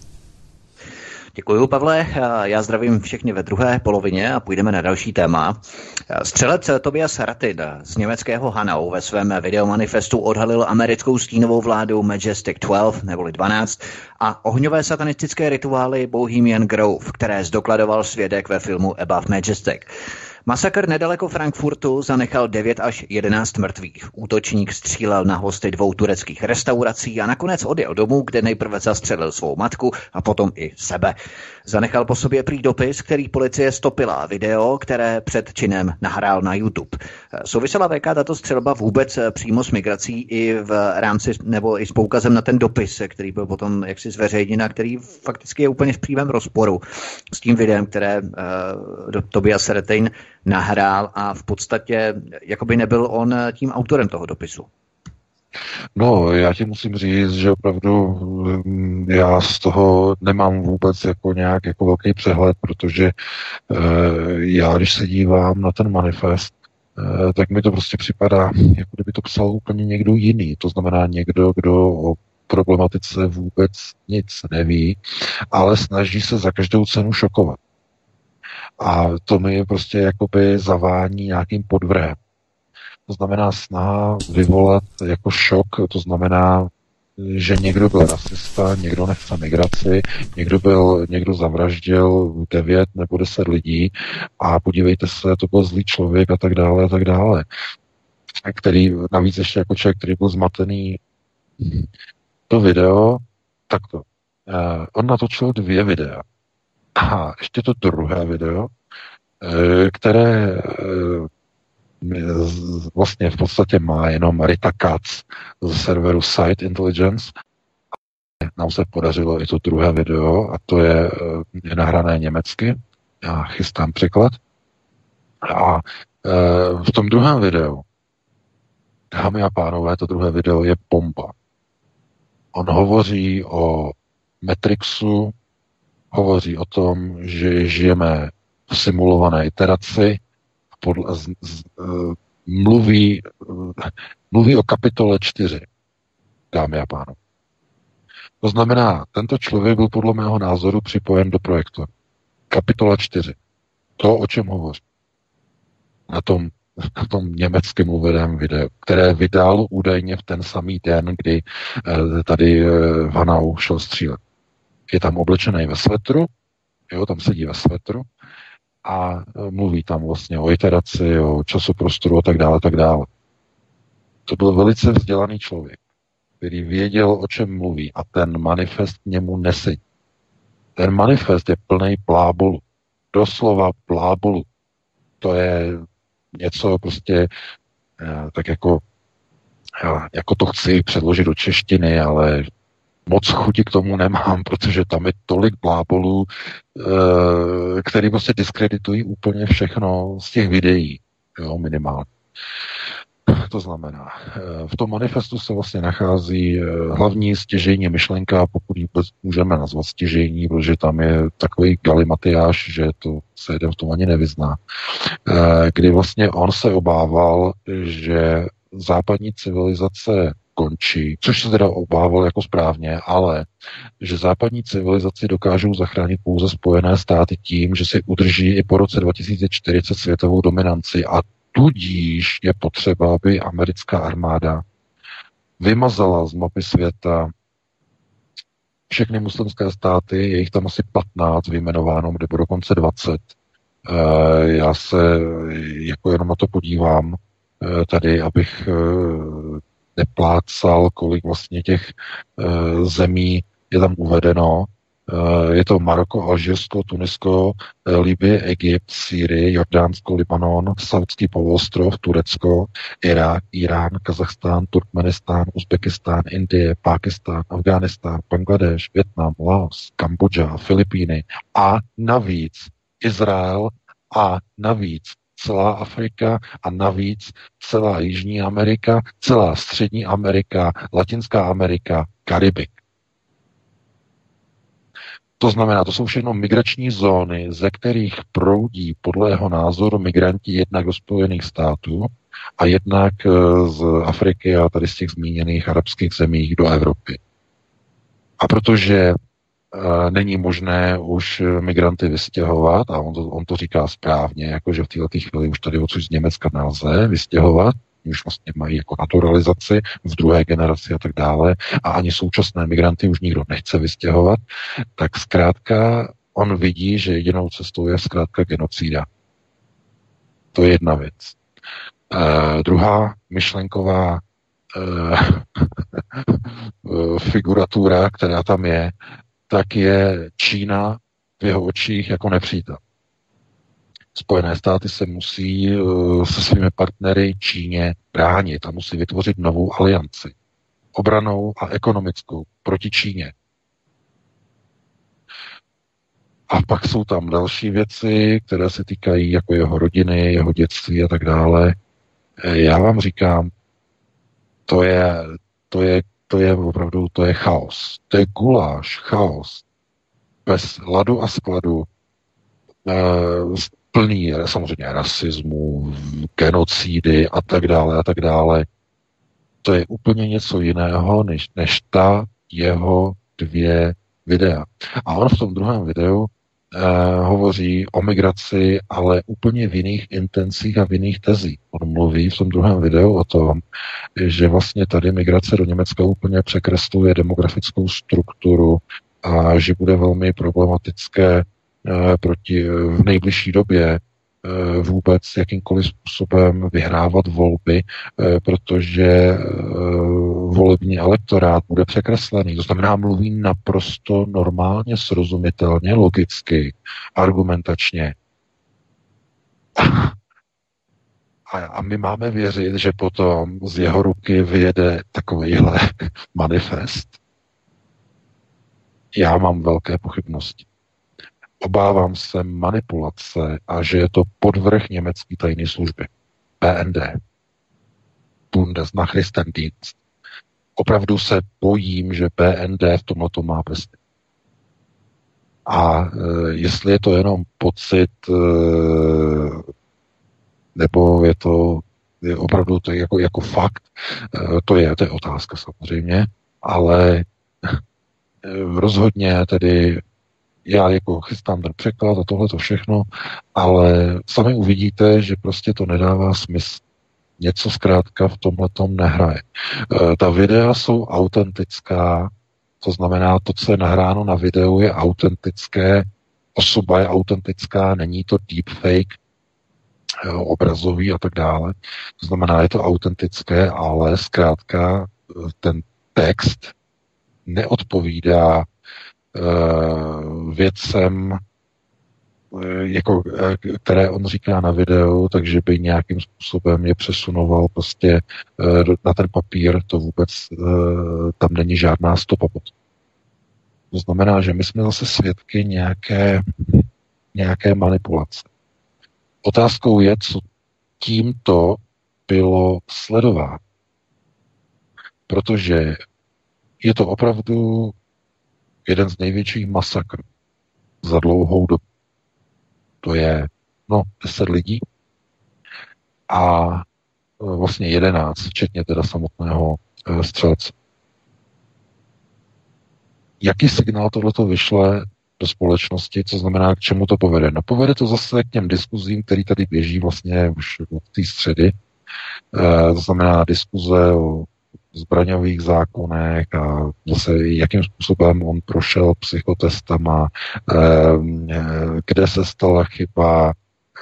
Děkuji, Pavle. Já zdravím všechny ve druhé polovině a půjdeme na další téma. Střelec Tobias Ratid z německého Hanau ve svém videomanifestu odhalil americkou stínovou vládu Majestic 12, neboli 12, a ohňové satanistické rituály Bohemian Grove, které zdokladoval svědek ve filmu Above Majestic. Masakr nedaleko Frankfurtu zanechal 9 až 11 mrtvých. Útočník střílel na hosty dvou tureckých restaurací a nakonec odjel domů, kde nejprve zastřelil svou matku a potom i sebe. Zanechal po sobě prý dopis, který policie stopila video, které před činem nahrál na YouTube. Souvisela VK tato střelba vůbec přímo s migrací i v rámci nebo i s poukazem na ten dopis, který byl potom jaksi zveřejněn a který fakticky je úplně v přímém rozporu s tím videem, které uh, Tobias Retein nahrál a v podstatě jakoby nebyl on tím autorem toho dopisu. No, já ti musím říct, že opravdu mm, já z toho nemám vůbec jako nějak jako velký přehled, protože e, já, když se dívám na ten manifest, tak mi to prostě připadá, jako kdyby to psal úplně někdo jiný. To znamená někdo, kdo o problematice vůbec nic neví, ale snaží se za každou cenu šokovat. A to mi prostě jakoby zavání nějakým podvrhem. To znamená snaha vyvolat jako šok, to znamená, že někdo byl rasista, někdo nechce migraci, někdo, byl, někdo zavraždil 9 nebo 10 lidí a podívejte se, to byl zlý člověk a tak dále a tak dále. Který navíc ještě jako člověk, který byl zmatený to video, takto. Uh, on natočil dvě videa. A ještě to druhé video, uh, které uh, vlastně v podstatě má jenom Rita Katz z serveru Site Intelligence. Nám se podařilo i to druhé video a to je, je nahrané německy. Já chystám překlad. A v tom druhém videu, dámy a pánové, to druhé video je bomba. On hovoří o Matrixu, hovoří o tom, že žijeme v simulované iteraci, podle, z, z, uh, mluví, uh, mluví o kapitole 4, dámy a pánové. To znamená, tento člověk byl podle mého názoru připojen do projektu. Kapitola 4. To, o čem hovoří. Na tom na tom německém uvedeném videu, které vydal údajně v ten samý den, kdy eh, tady Vanau eh, šel střílet. Je tam oblečený ve svetru, jo, tam sedí ve svetru a eh, mluví tam vlastně o iteraci, o časoprostoru a tak dále, tak dále. To byl velice vzdělaný člověk, který věděl, o čem mluví a ten manifest němu nesedí. Ten manifest je plný plábolu. Doslova plábolu. To je něco prostě eh, tak jako, jako to chci předložit do češtiny, ale moc chuti k tomu nemám, [LAUGHS] protože tam je tolik blábolů, eh, který prostě diskreditují úplně všechno z těch videí, jo, minimálně. To znamená, eh, v tom manifestu se vlastně nachází eh, hlavní stěžejní myšlenka, pokud ji můžeme nazvat stěžejní, protože tam je takový galimatiáš, že to se jeden v tom ani nevyzná, kdy vlastně on se obával, že západní civilizace končí, což se teda obával jako správně, ale že západní civilizaci dokážou zachránit pouze Spojené státy tím, že si udrží i po roce 2040 světovou dominanci a Tudíž je potřeba, aby americká armáda vymazala z mapy světa všechny muslimské státy, je jich tam asi 15 vyjmenováno, nebo dokonce 20. Eh, já se jako jenom na to podívám eh, tady, abych eh, neplácal, kolik vlastně těch zemí je tam uvedeno. Eh, je to Maroko, Alžírsko, Tunisko, eh, Libie, Egypt, Sýrie, Jordánsko, Libanon, Saudský poloostrov, Turecko, Irák, Irán, Kazachstán, Turkmenistán, Uzbekistán, Indie, Pákistán, Afghánistán, Bangladeš, Větnam, Laos, Kambodža, Filipíny a navíc Izrael a navíc celá Afrika a navíc celá Jižní Amerika, celá Střední Amerika, Latinská Amerika, Karibik. To znamená, to jsou všechno migrační zóny, ze kterých proudí podle jeho názoru migranti jednak do Spojených států a jednak eh, z Afriky a tady z těch zmíněných arabských zemí do Evropy. A protože není možné už migranty vystěhovat, a on to, on to říká správně, jakože v této chvíli už tady odsud z Německa nelze vystěhovat, už vlastně mají jako naturalizaci v druhé generaci a tak dále a ani současné migranty už nikdo nechce vystěhovat, tak zkrátka on vidí, že jedinou cestou je zkrátka genocída. To je jedna věc. Uh, druhá myšlenková uh, [LAUGHS] figuratura, která tam je, tak je Čína v jeho očích jako nepřítel. Spojené státy se musí eh, se svými partnery Číně bránit a musí vytvořit novou alianci. Obranou a ekonomickou proti Číně. A pak jsou tam další věci, které se týkají jako jeho rodiny, jeho dětství a tak dále. Eh, já vám říkám, to je, to je, to je opravdu, to je chaos. To je guláš, chaos. Bez ladu a skladu, e, plný samozřejmě rasismu, genocídy a tak dále a tak dále. To je úplně něco jiného, než, než ta jeho dvě videa. A on v tom druhém videu eh, hovoří o migraci, ale úplně v jiných intencích a v jiných tezích. On mluví v tom druhém videu o tom, že vlastně tady migrace do Německa úplně překresluje demografickou strukturu a že bude velmi problematické eh, proti, v nejbližší době vůbec jakýmkoliv způsobem vyhrávat volby, eh, protože eh, volební elektorát bude překreslený. To znamená, mluví naprosto normálně, srozumitelně, logicky, argumentačně. A my máme věřit, že potom z jeho ruky vyjede takovýhle [LAUGHS] manifest. Já mám velké pochybnosti. Obávám se manipulace a že je to podvrh německé tajné služby. BND. Bundesnachrichtendienst. Opravdu se bojím, že BND v tomhle to má prsty. A e, jestli je to jenom pocit, e, nebo je to je opravdu to jako, jako fakt, e, to je, to je otázka samozřejmě, ale e, rozhodně tedy já jako chystám ten překlad a tohle to všechno, ale sami uvidíte, že prostě to nedává smysl. Něco zkrátka v tomhle tom nehraje. E, ta videa jsou autentická, to znamená, to, co je nahráno na videu, je autentické, osoba je autentická, není to deepfake, e, obrazový a tak dále. To znamená, je to autentické, ale zkrátka e, ten text neodpovídá věcem, eh, jako, eh, které on říká na videu, takže by nějakým způsobem je přesunoval prostě na ten papír, to vůbec tam není žádná stopa. To znamená, že my jsme zase svědky nějaké, nějaké manipulace. Otázkou je, co tímto bylo sledováno. Protože je to opravdu jeden z největších masakrů za dlouhou dobu. To je, no, 10 lidí a e, vlastně 11, včetně teda samotného e, střelce. Jaký signál tohleto vyšle do společnosti, co znamená, k čemu to povede? No povede to zase k těm diskuzím, který tady běží vlastně už od té středy. E, to znamená diskuze o zbraňových zákonech a zase jakým způsobem on prošel psychotestama, ehm, kde se stala chyba,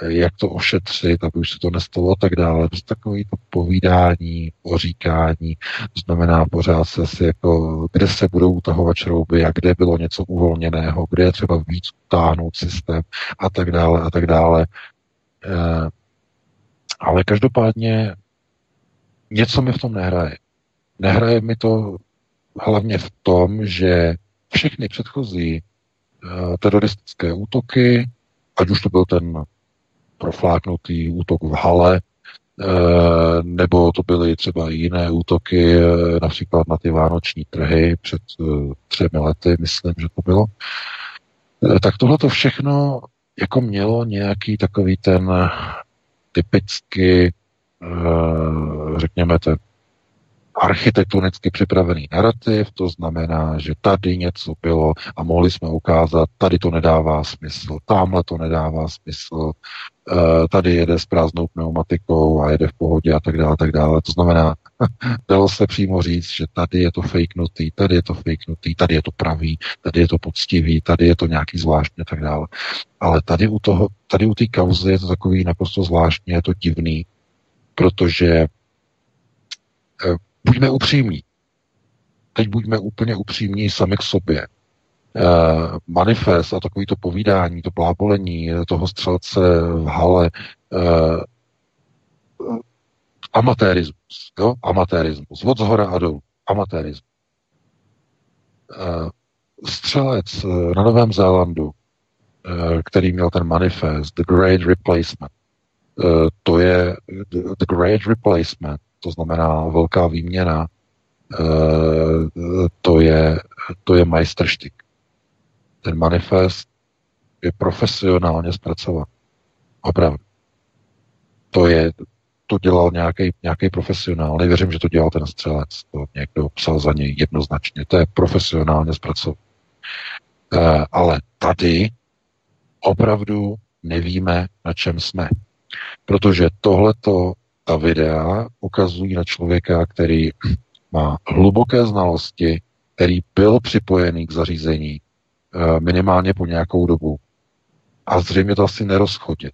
jak to ošetřit, aby už se to nestalo a tak dále. Prostě takový to povídání, oříkání, to znamená pořád se si jako, kde se budou utahovat šrouby a kde bylo něco uvolněného, kde je třeba víc utáhnout systém a tak dále a tak dále. Ehm, ale každopádně něco mi v tom nehraje. Nehraje mi to hlavně v tom, že všechny předchozí uh, teroristické útoky, ať už to byl ten profláknutý útok v Hale, uh, nebo to byly třeba jiné útoky, uh, například na ty vánoční trhy před třemi lety, myslím, že to bylo, tak tohle to všechno jako mělo nějaký takový ten typicky, řekněme, ten architektonicky připravený narrativ, to znamená, že tady něco bylo a mohli jsme ukázat, tady to nedává smysl, tamhle to nedává smysl, eh, tady jede s prázdnou pneumatikou a jede v pohodě a tak dále, tak dále. To znamená, [LAUGHS] dalo se přímo říct, že tady je to fake nutý, tady je to fake nutý, tady je to pravý, tady je to poctivý, tady je to nějaký zvláštní a tak dále. Ale tady u toho, tady u té kauzy je to takový naprosto zvláštní, je to divný, protože eh, buďme upřímní. Teď buďme úplně upřímní sami k sobě. Uh, manifest a takový to povídání, to plábolení toho střelce v hale, uh, amatérismus, jo? Amatérismus. Od zhora a dolů. Amatérismus. Uh, střelec na Novém Zélandu, který měl ten manifest, The Great Replacement, to je The Great Replacement, to znamená velká výměna, to je, to je majstrštyk. Ten manifest je profesionálně zpracovat. Opravdu. To je, to dělal nějaký, nějaký profesionál. Nevěřím, že to dělal ten střelec. To někdo psal za něj jednoznačně. To je profesionálně zpracovat. E, ale tady opravdu nevíme, na čem jsme. Protože tohleto, ta videa ukazují na člověka, který má hluboké znalosti, který byl připojený k zařízení e, minimálně po nějakou dobu. A zřejmě to asi nerozchodit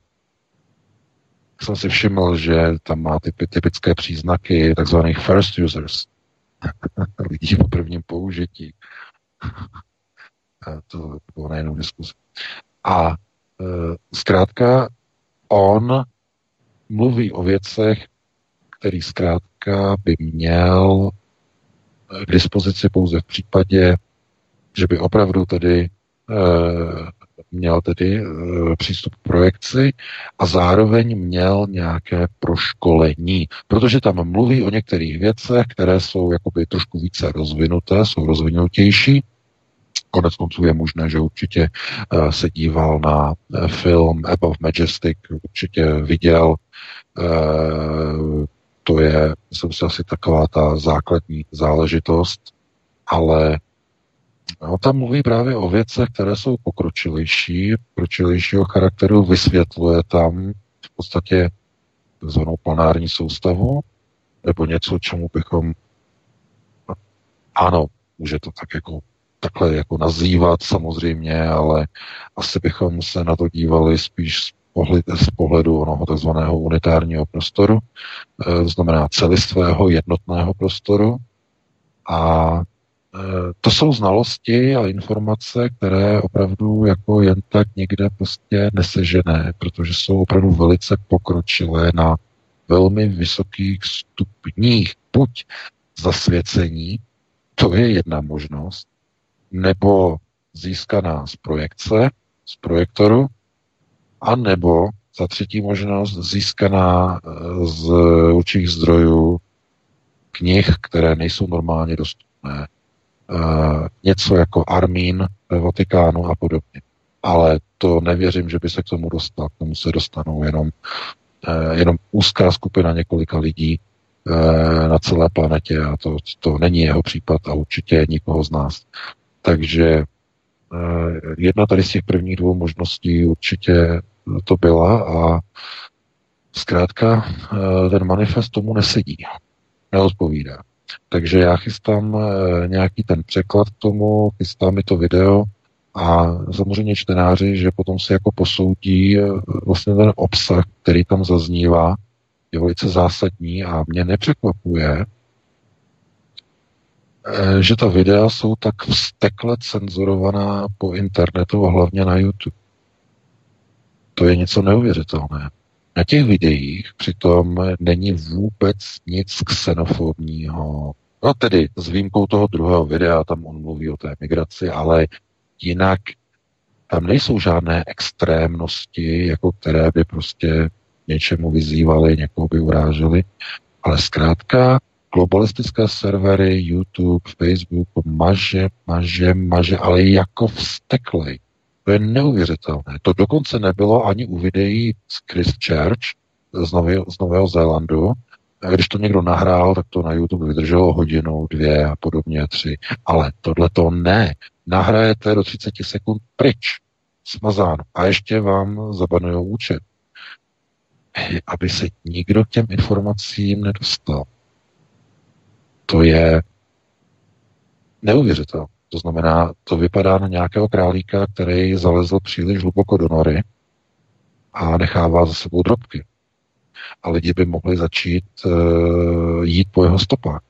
jsem si všiml, že tam má typy, typické příznaky takzvaných first users, [LAUGHS] lidí po prvním použití. [LAUGHS] To bylo nejenom diskuse. A e, zkrátka on mluví o věcech, který zkrátka by měl k dispozici pouze v případě, že by opravdu tedy e, měl tedy e, přístup k projekci a zároveň měl nějaké proškolení, protože tam mluví o některých věcech, které jsou jakoby trošku více rozvinuté, jsou rozvinutější. Konec konců je možné, že určitě e, se díval na e, film Above Majestic, určitě viděl, e, to je, myslím si, asi taková ta základní záležitost, ale No, tam mluví právě o věcech, které jsou pokročilejší, pokročilejšího charakteru, vysvětluje tam v podstatě zvanou planární soustavu, nebo něco, čemu bychom ano, může to tak jako takhle jako nazývat samozřejmě, ale asi bychom se na to dívali spíš z, pohled, z pohledu onoho takzvaného unitárního prostoru, e, to znamená celistvého jednotného prostoru a Eh, to jsou znalosti a informace, které opravdu jako jen tak někde prostě nesežené, protože jsou opravdu velice pokročilé na velmi vysokých stupních. Buď zasvěcení, to je jedna možnost, nebo získaná z projekce, z projektoru, a nebo za třetí možnost získaná eh, z určitých zdrojů knih, které nejsou normálně dostupné Eh, něco jako Armín ve Vatikánu a podobně. Ale to nevěřím, že by se k tomu dostal. K tomu se dostanou jenom, uh, jenom úzká skupina několika lidí uh, na celé planetě a to, to není jeho případ a určitě nikoho z nás. Takže jedna tady z těch prvních dvou možností určitě to byla a zkrátka ten manifest tomu nesedí, neodpovídá. Takže já chystám eh, nějaký ten překlad k tomu, chystám mi to video a samozřejmě čtenáři, že potom si jako posoudí eh, vlastně ten obsah, který tam zaznívá, je velice zásadní a mě nepřekvapuje, eh, že ta videa jsou tak vztekle cenzurovaná po internetu a hlavně na YouTube. To je něco neuvěřitelného. Na těch videích přitom není vůbec nic xenofobního. No tedy s výjimkou toho druhého videa, tam on mluví o té migraci, ale jinak tam nejsou žádné extrémnosti, jako které by prostě něčemu vyzývaly, někoho by urážely, ale zkrátka globalistické servery, YouTube, Facebook maže, maže, maže, ale jako vsteklej. To je neuvěřitelné. To dokonce nebylo ani u videí z Christchurch z, Nový, z Nového Zélandu. A když to někdo nahrál, tak to na YouTube vydrželo hodinu, dvě a podobně, tři. Ale tohle to ne. Nahrajete do 30 sekund pryč. Smazáno. A ještě vám zabanují účet. Aby se nikdo k těm informacím nedostal. To je neuvěřitelné. To znamená, to vypadá na nějakého králíka, který zalezl příliš hluboko do nory a nechává za sebou drobky. A lidi by mohli začít uh, jít po jeho stopách.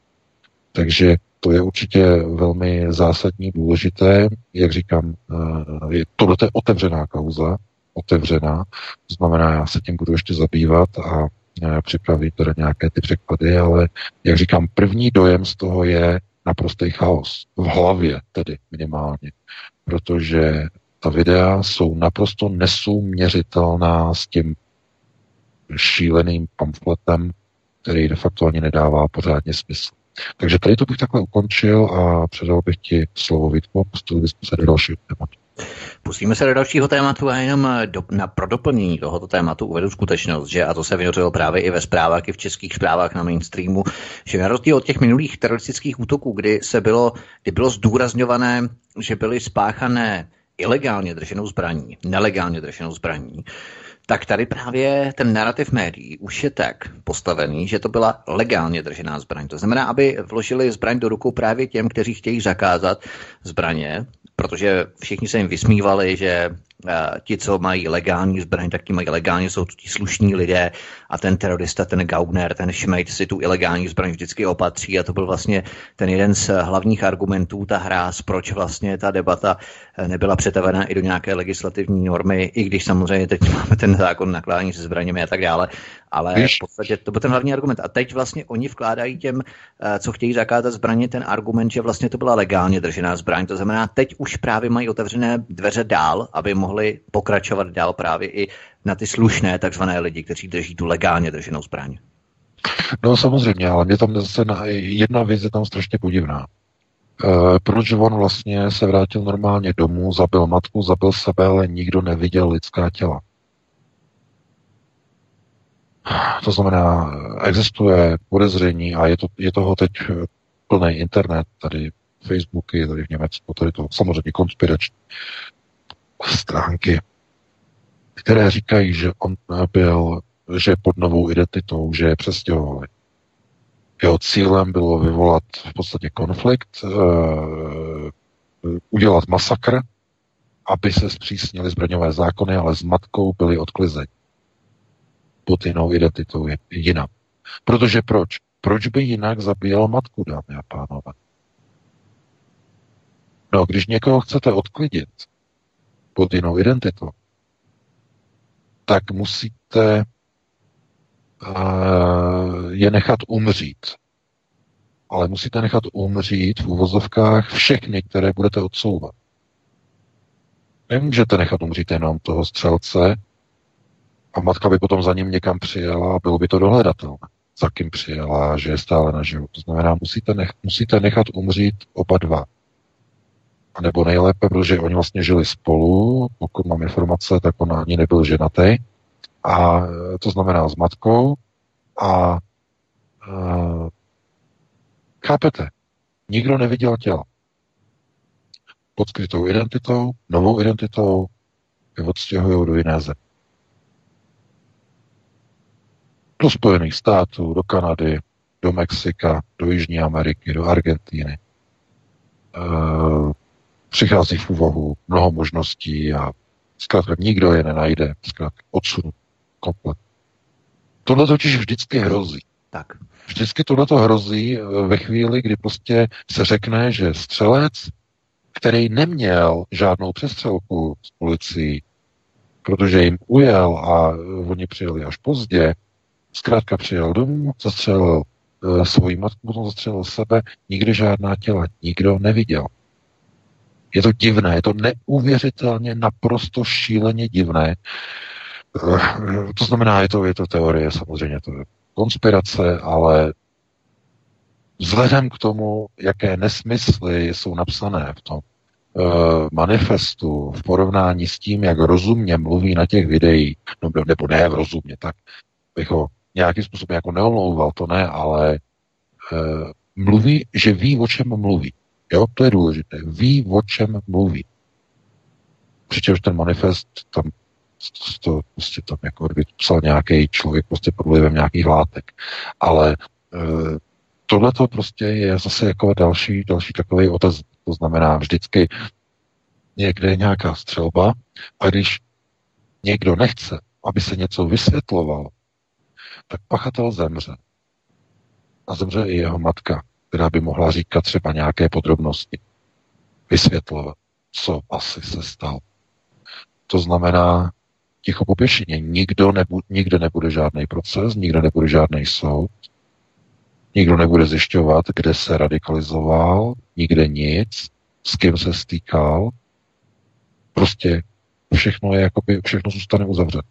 Takže to je určitě velmi zásadní, důležité. Jak říkám, uh, je, tohle je otevřená kauza, otevřená. To znamená, já se tím budu ještě zabývat a uh, připravit teda nějaké ty překlady, ale jak říkám, první dojem z toho je, naprostý chaos. V hlavě tedy minimálně. Protože ta videa jsou naprosto nesouměřitelná s tím šíleným pamfletem, který de facto ani nedává pořádně smysl. Takže tady to bych takhle ukončil a předal bych ti slovo Vítku a pustili bychom se do dalšího tématu. Pustíme se do dalšího tématu a jenom do, na prodoplnění tohoto tématu uvedu skutečnost, že, a to se vynořilo právě i ve zprávách, i v českých zprávách na mainstreamu, že na rozdíl od těch minulých teroristických útoků, kdy se bylo, kdy bylo zdůrazňované, že byly spáchané ilegálně drženou zbraní, nelegálně drženou zbraní, tak tady právě ten narrativ médií už je tak postavený, že to byla legálně držená zbraň. To znamená, aby vložili zbraň do rukou právě těm, kteří chtějí zakázat zbraně, protože všichni se jim vysmívali, že uh, ti, co mají legální zbraň, tak ti mají legálně, jsou to ti slušní lidé a ten terorista, ten Gaugner, ten Schmeid si tu ilegální zbraň vždycky opatří. A to byl vlastně ten jeden z hlavních argumentů, ta hra, proč vlastně ta debata eh, nebyla přetavená i do nějaké legislativní normy, i když samozřejmě teď [LAUGHS] máme ten zákon nakládání se zbraněmi a tak dále, ale Víš? v podstatě to byl ten hlavní argument. A teď vlastně oni vkládají těm, eh, co chtějí zakázat zbraně, ten argument, že vlastně to byla legálně držená zbraň. To znamená, teď už právě mají otevřené dveře dál, aby mohli pokračovat dál právě i na ty slušné takzvané lidi, kteří drží tu legálně drženou zbraň. No samozřejmě, ale mě tam zase na, jedna věc je tam strašně podivná. E, proč on vlastně se vrátil normálně domů, zabil matku, zabil sebe, ale nikdo neviděl lidská těla? To znamená, existuje podezření a je, to, je toho teď plný internet, tady Facebooky, tady v Německu, tady to samozřejmě konspirační stránky, které říkají, že on byl, že pod novou identitou, že je přestěhovali. Jeho cílem bylo vyvolat v podstatě konflikt, uh, udělat masakr, aby se zpřísnily zbraňové zákony, ale s matkou byli odklizeni pod jinou identitou jinam. Protože proč? Proč by jinak zabíjel matku, dámy a pánové? No, když někoho chcete odklidit pod jinou identitou, tak musíte uh, je nechat umřít. Ale musíte nechat umřít v úvozovkách všechny, které budete odsouvat. Nemůžete nechat umřít jenom toho střelce, a matka by potom za ním někam přijela a bylo by to dohledatelné, za kým přijela, že je stále naživu. To znamená, musíte, nech, musíte nechat umřít oba dva. A nebo nejlépe, protože oni vlastně žili spolu, pokud mám informace, tak on ani nebyl ženatý. A to znamená s matkou. A uh, chápete, nikdo neviděl tělo. Pod skrytou identitou, novou identitou, je odstěhují do jiné země. Do Spojených států, do Kanady, do Mexika, do Jižní Ameriky, do Argentíny. E, přichází v úvahu mnoho možností a zkrátka nikdo je nenajde, zkrátka odsunu komplet. Tohle totiž vždycky hrozí. Tak. Vždycky tohle to hrozí eh, ve chvíli, kdy prostě se řekne, že střelec, který neměl žádnou přestřelku s policií, protože jim ujel a oni přijeli až pozdě, Zkrátka přijel domů, zastřelil e, svoji matku, potom zastřelil sebe, nikdy žádná těla, nikdo neviděl. Je to divné, je to neuvěřitelně, naprosto šíleně divné. E, to znamená, je to, je to teorie, samozřejmě to je konspirace, ale vzhledem k tomu, jaké nesmysly jsou napsané v tom e, manifestu v porovnání s tím, jak rozumně mluví na těch videích, no, nebo ne rozumně, tak bych ho nějakým způsobem jako neomlouval, to ne, ale e, mluví, že ví, o čem mluví. Jo, to je důležité. Ví, o čem mluví. Přičemž ten manifest tam to prostě tam jako kdyby psal nějaký člověk prostě pod vlivem nějakých látek. Ale e, tohle to prostě je zase jako další, další takový otaz. To znamená vždycky někde je nějaká střelba a když někdo nechce, aby se něco vysvětlovalo, tak pachatel zemře. A zemře i jeho matka, která by mohla říkat třeba nějaké podrobnosti, vysvětlovat, co asi se stalo. To znamená, ticho po pěšině. Nikdo nebu, nikde nebude žádný proces, nikde nebude žádný soud, nikdo nebude zjišťovat, kde se radikalizoval, nikde nic, s kým se stýkal. Prostě všechno je, jakoby, všechno zůstane uzavřené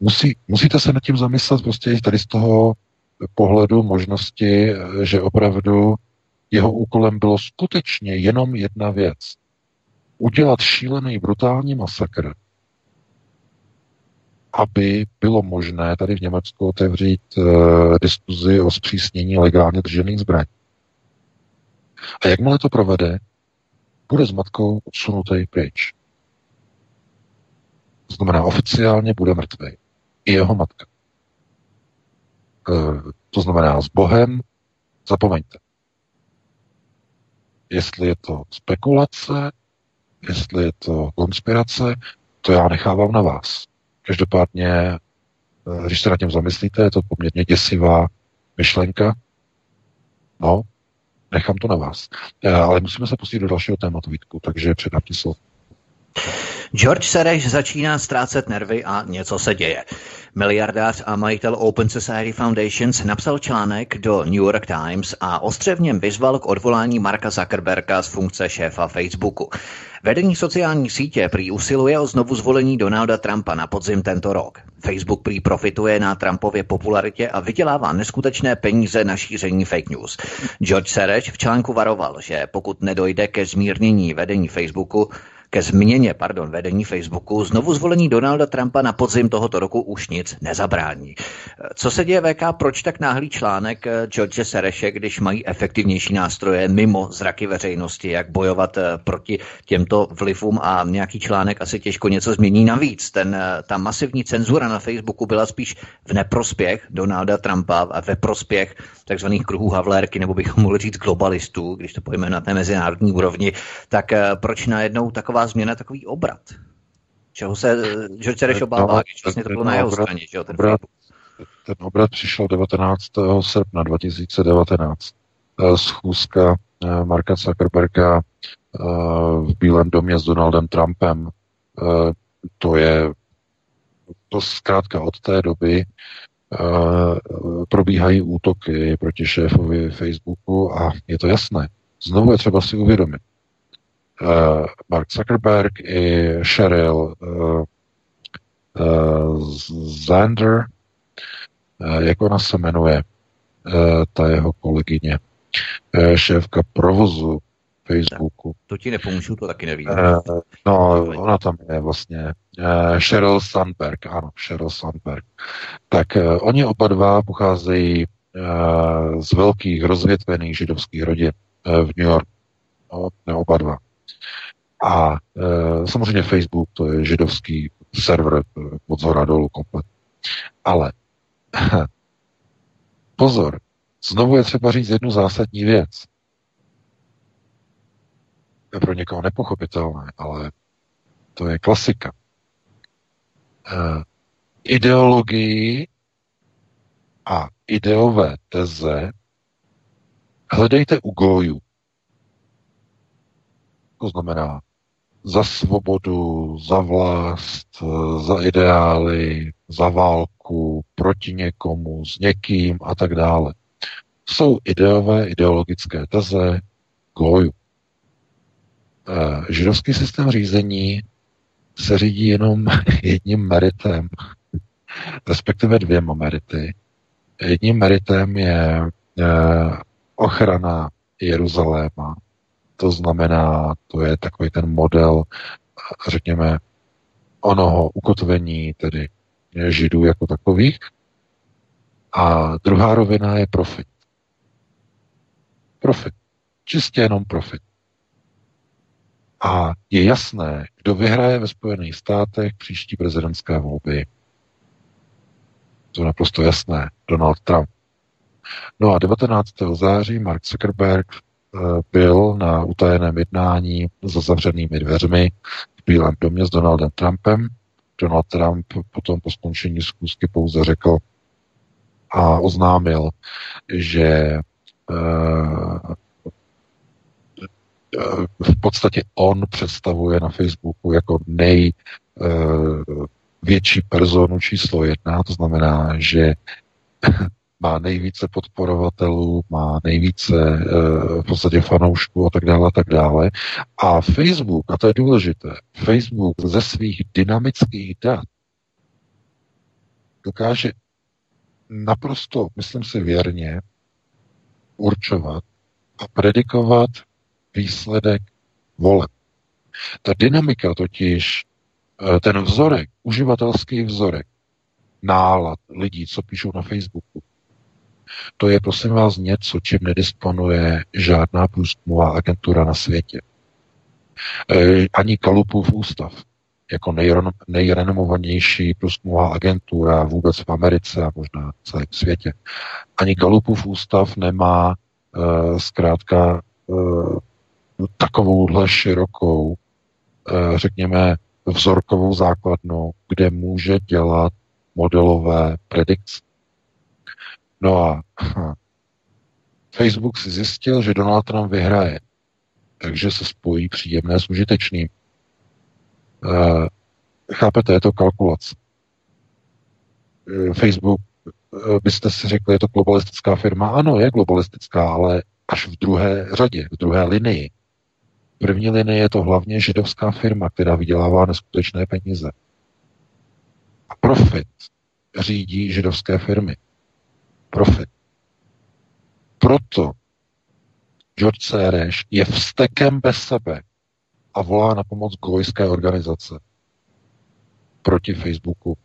musí, musíte se nad tím zamyslet prostě tady z toho pohledu možnosti, že opravdu jeho úkolem bylo skutečně jenom jedna věc. Udělat šílený, brutální masakr, aby bylo možné tady v Německu otevřít uh, diskuzi o zpřísnění legálně držených zbraní. A jakmile to provede, bude s matkou odsunutý pryč. To znamená, oficiálně bude mrtvý. I jeho matka. E, to znamená, s Bohem zapomeňte. Jestli je to spekulace, jestli je to konspirace, to já nechávám na vás. Každopádně, e, když se nad tím zamyslíte, je to poměrně děsivá myšlenka. No, nechám to na vás. E, ale musíme se pustit do dalšího tématu, Vítku, takže předám ti slovo. George Sereš začíná ztrácet nervy a něco se děje. Miliardář a majitel Open Society Foundations napsal článek do New York Times a ostře v něm vyzval k odvolání Marka Zuckerberga z funkce šéfa Facebooku. Vedení sociální sítě prý usiluje o znovu zvolení Donalda Trumpa na podzim tento rok. Facebook prý profituje na Trumpově popularitě a vydělává neskutečné peníze na šíření fake news. George Sereš v článku varoval, že pokud nedojde ke zmírnění vedení Facebooku, ke změně pardon, vedení Facebooku znovu zvolení Donalda Trumpa na podzim tohoto roku už nic nezabrání. Co se děje VK, proč tak náhlý článek eh, George Sereše, když mají efektivnější nástroje mimo zraky veřejnosti, jak bojovat eh, proti těmto vlivům a nějaký článek asi těžko něco změní navíc. Ten, eh, ta masivní cenzura na Facebooku byla spíš v neprospěch Donalda Trumpa a ve prospěch takzvaných kruhů Havlérky, nebo bychom mohli říct globalistů, když to pojme na té mezinárodní úrovni, tak proč najednou taková taková změna, takový obrat. Čeho se eh, George Sereš obává, no, když vlastně to bylo na jeho obrat, straně, že jo, ten obrat, ten obrat přišel 19. srpna 2019. Eh, schůzka eh, Marka Zuckerberga v Bílém domě s Donaldem Trumpem. To je to zkrátka od té doby probíhají útoky proti šéfovi Facebooku a je to jasné. Znovu je třeba si uvědomit, Mark Zuckerberg i Sheryl uh, uh, Zander, jak ona se jmenuje, ta jeho kolegyně, šéfka provozu Facebooku. To ti nepomůžu, to taky nevím. No, ona tam je vlastně. Sheryl Sandberg, ano, Sheryl Sandberg. Tak oni oba dva pocházejí z velkých rozvětvených židovských rodin v New Yorku. No, ne oba dva. A e, samozřejmě Facebook, to je židovský server e, od zhora dolů komplet. Ale [LAUGHS] pozor, znovu je třeba říct jednu zásadní věc. To je pro někoho nepochopitelné, ale to je klasika. E, ideologii a ideové teze hledejte u gojů. To znamená za svobodu, za vlast, za ideály, za válku, proti někomu, s někým a tak dále. Jsou ideové, ideologické teze goju. Eh, židovský systém řízení se řídí jenom [LAUGHS] jedním meritem, respektive dvěma merity. Jedním meritem je eh, ochrana Jeruzaléma, to znamená, to je takový ten model, řekněme, onoho ukotvení, tedy židů jako takových. A druhá rovina je profit. Profit. Čistě jenom profit. A je jasné, kdo vyhraje ve Spojených státech příští prezidentské volby. To je naprosto jasné. Donald Trump. No a 19. září Mark Zuckerberg byl na utajeném jednání za zavřenými dveřmi v Bílém domě s Donaldem Trumpem. Donald Trump potom po skončení zkusky pouze řekl a oznámil, že eh, v podstatě on představuje na Facebooku jako největší eh, personu číslo jedna, to znamená, že má nejvíce podporovatelů, má nejvíce v podstatě fanoušků a tak dále a tak dále. A Facebook, a to je důležité, Facebook ze svých dynamických dat dokáže naprosto, myslím si věrně, určovat a predikovat výsledek voleb. Ta dynamika totiž, eh, ten vzorek, uživatelský vzorek, nálad lidí, co píšou na Facebooku, to je, prosím vás, něco, čím nedisponuje žádná průzkumová agentura na světě. E, ani Kalupův ústav, jako nejrenomovanější průzkumová agentura vůbec v Americe a možná v celém světě. Ani Galupův ústav nemá uh, zkrátka uh, takovouhle širokou, uh, řekněme, vzorkovou základnu, kde může dělat modelové predikce. No a [LAUGHS] Facebook si zjistil, že Donald Trump vyhraje, takže se spojí příjemné s užitečným. Uh, chápete, je to kalkulace. Uh, Facebook, uh, byste si řekli, je to globalistická firma. Ano, je globalistická, ale až v druhé řadě, v druhé linii. V první linii je to hlavně židovská firma, která vydělává neskutečné peníze. A profit řídí židovské firmy. Profit. Proto George Sereš je vstekem bez sebe a volá na pomoc gojské organizace proti Facebooku.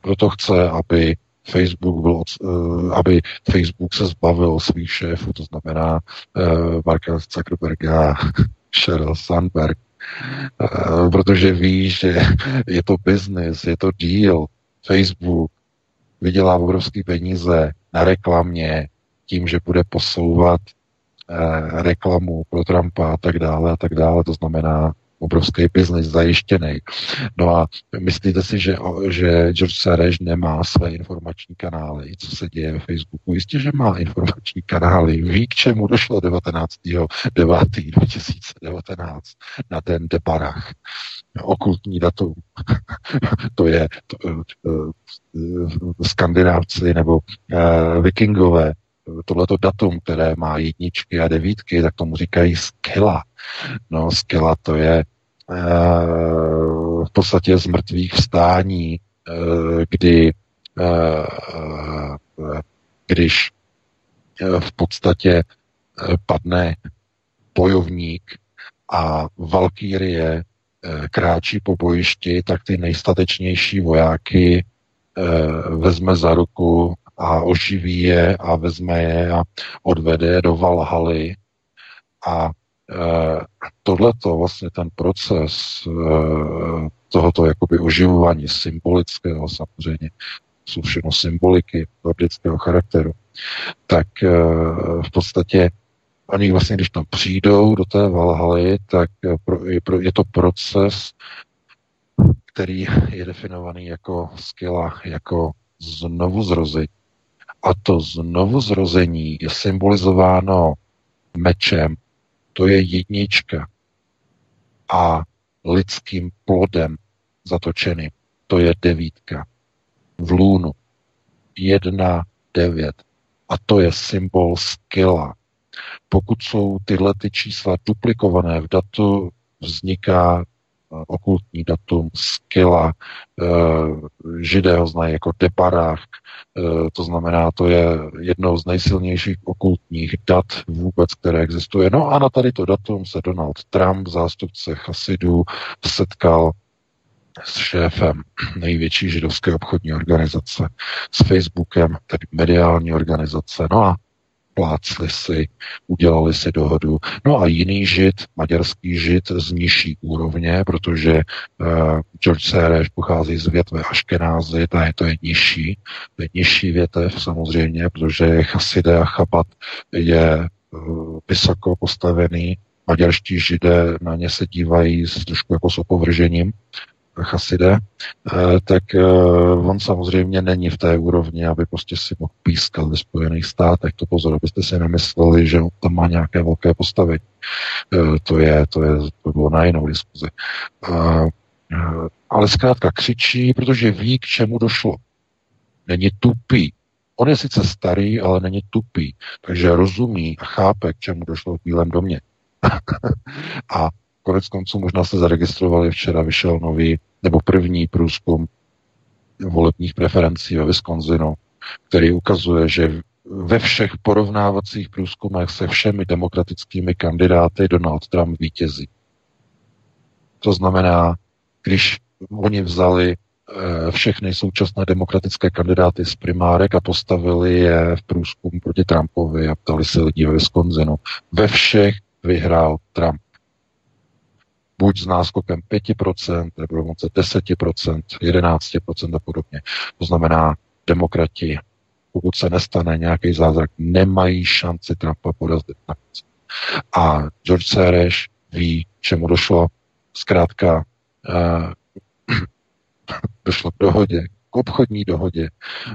Proto chce, aby Facebook byl, uh, aby Facebook se zbavil svých šéfů, to znamená uh, Marka Zuckerberga, [LAUGHS] Sheryl Sandberg, uh, protože ví, že je to business, je to deal. Facebook vydělá obrovské peníze na reklamě, tím, že bude posouvat Eh, reklamu pro Trumpa a tak dále a tak dále. To znamená obrovský biznis zajištěný. No a myslíte si, že, že George Soros nemá své informační kanály, co se děje ve Facebooku? Jistě, že má informační kanály. Ví, k čemu došlo 19. 9. 2019 na ten debarach. Okultní datum. [LAUGHS] to je to, to, to, skandinávci nebo uh, vikingové tohleto datum, které má jedničky a devítky, tak tomu říkají skila. No, skila to je uh, v podstatě z mrtvých vstání, uh, kdy uh, když v podstatě padne bojovník a Valkýrie kráčí po bojišti, tak ty nejstatečnější vojáky vezme za ruku a oživí je a vezme je a odvede je do Valhaly. A e, tohleto, vlastně ten proces tohoto jakoby oživování symbolického samozřejmě, jsou všechno symboliky nordického charakteru, tak v podstatě oni vlastně, když tam přijdou do té Valhaly, tak je, to proces, který je definovaný jako skila, jako znovu zrození. A to znovu zrození je symbolizováno mečem. To je jednička. A lidským plodem zatočeným. To je devítka. V lůnu. Jedna, devět. A to je symbol skilla. Pokud jsou tyhle ty čísla duplikované v datu, vzniká okultní datum Skila, eh, židé ho znají jako Debarach, eh, to znamená, to je jednou z nejsilnějších okultních dat vůbec, které existuje. No a na tady to datum se Donald Trump, zástupce Chasidů, setkal s šéfem největší židovské obchodní organizace, s Facebookem, tedy mediální organizace. No a plácli si, udělali si dohodu. No a jiný žid, maďarský žid z nižší úrovně, protože uh, George Sereš pochází z větve Aškenázy, ta je, to je nižší, to je nižší větev samozřejmě, protože Chaside a Chabat je uh, vysoko postavený, maďarští židé na ně se dívají s trošku jako s opovržením, chaside, eh, tak eh, on samozřejmě není v té úrovni, aby prostě si mohl pískat ve Spojených státech. To pozor, abyste si nemysleli, že on tam má nějaké velké postavy. Eh, to je, to je, to bylo na jinou diskuzi. Ale zkrátka křičí, protože ví, k čemu došlo. Není tupý. On je sice starý, ale není tupý, takže rozumí a chápe, k čemu došlo v Bílém domě. [LAUGHS] a Konec konců možná se zaregistrovali, včera vyšel nový nebo první průzkum volebních preferencí ve Wisconsinu. který ukazuje, že ve všech porovnávacích průzkumech se všemi demokratickými kandidáty Donald Trump vítězí. To znamená, když oni vzali eh, všechny současné demokratické kandidáty z primárek a postavili je v průzkumu proti Trumpovi a ptali se lidí ve Wisconsinu. Ve všech vyhrál Trump. Buď s náskokem 5%, nebo dokonce 10%, 11% a podobně. To znamená, demokrati, pokud se nestane nějaký zázrak, nemají šanci Trumpa porazit. A George Soros ví, čemu došlo. Zkrátka, uh, [CLEARS THROAT] došlo k dohodě, k obchodní dohodě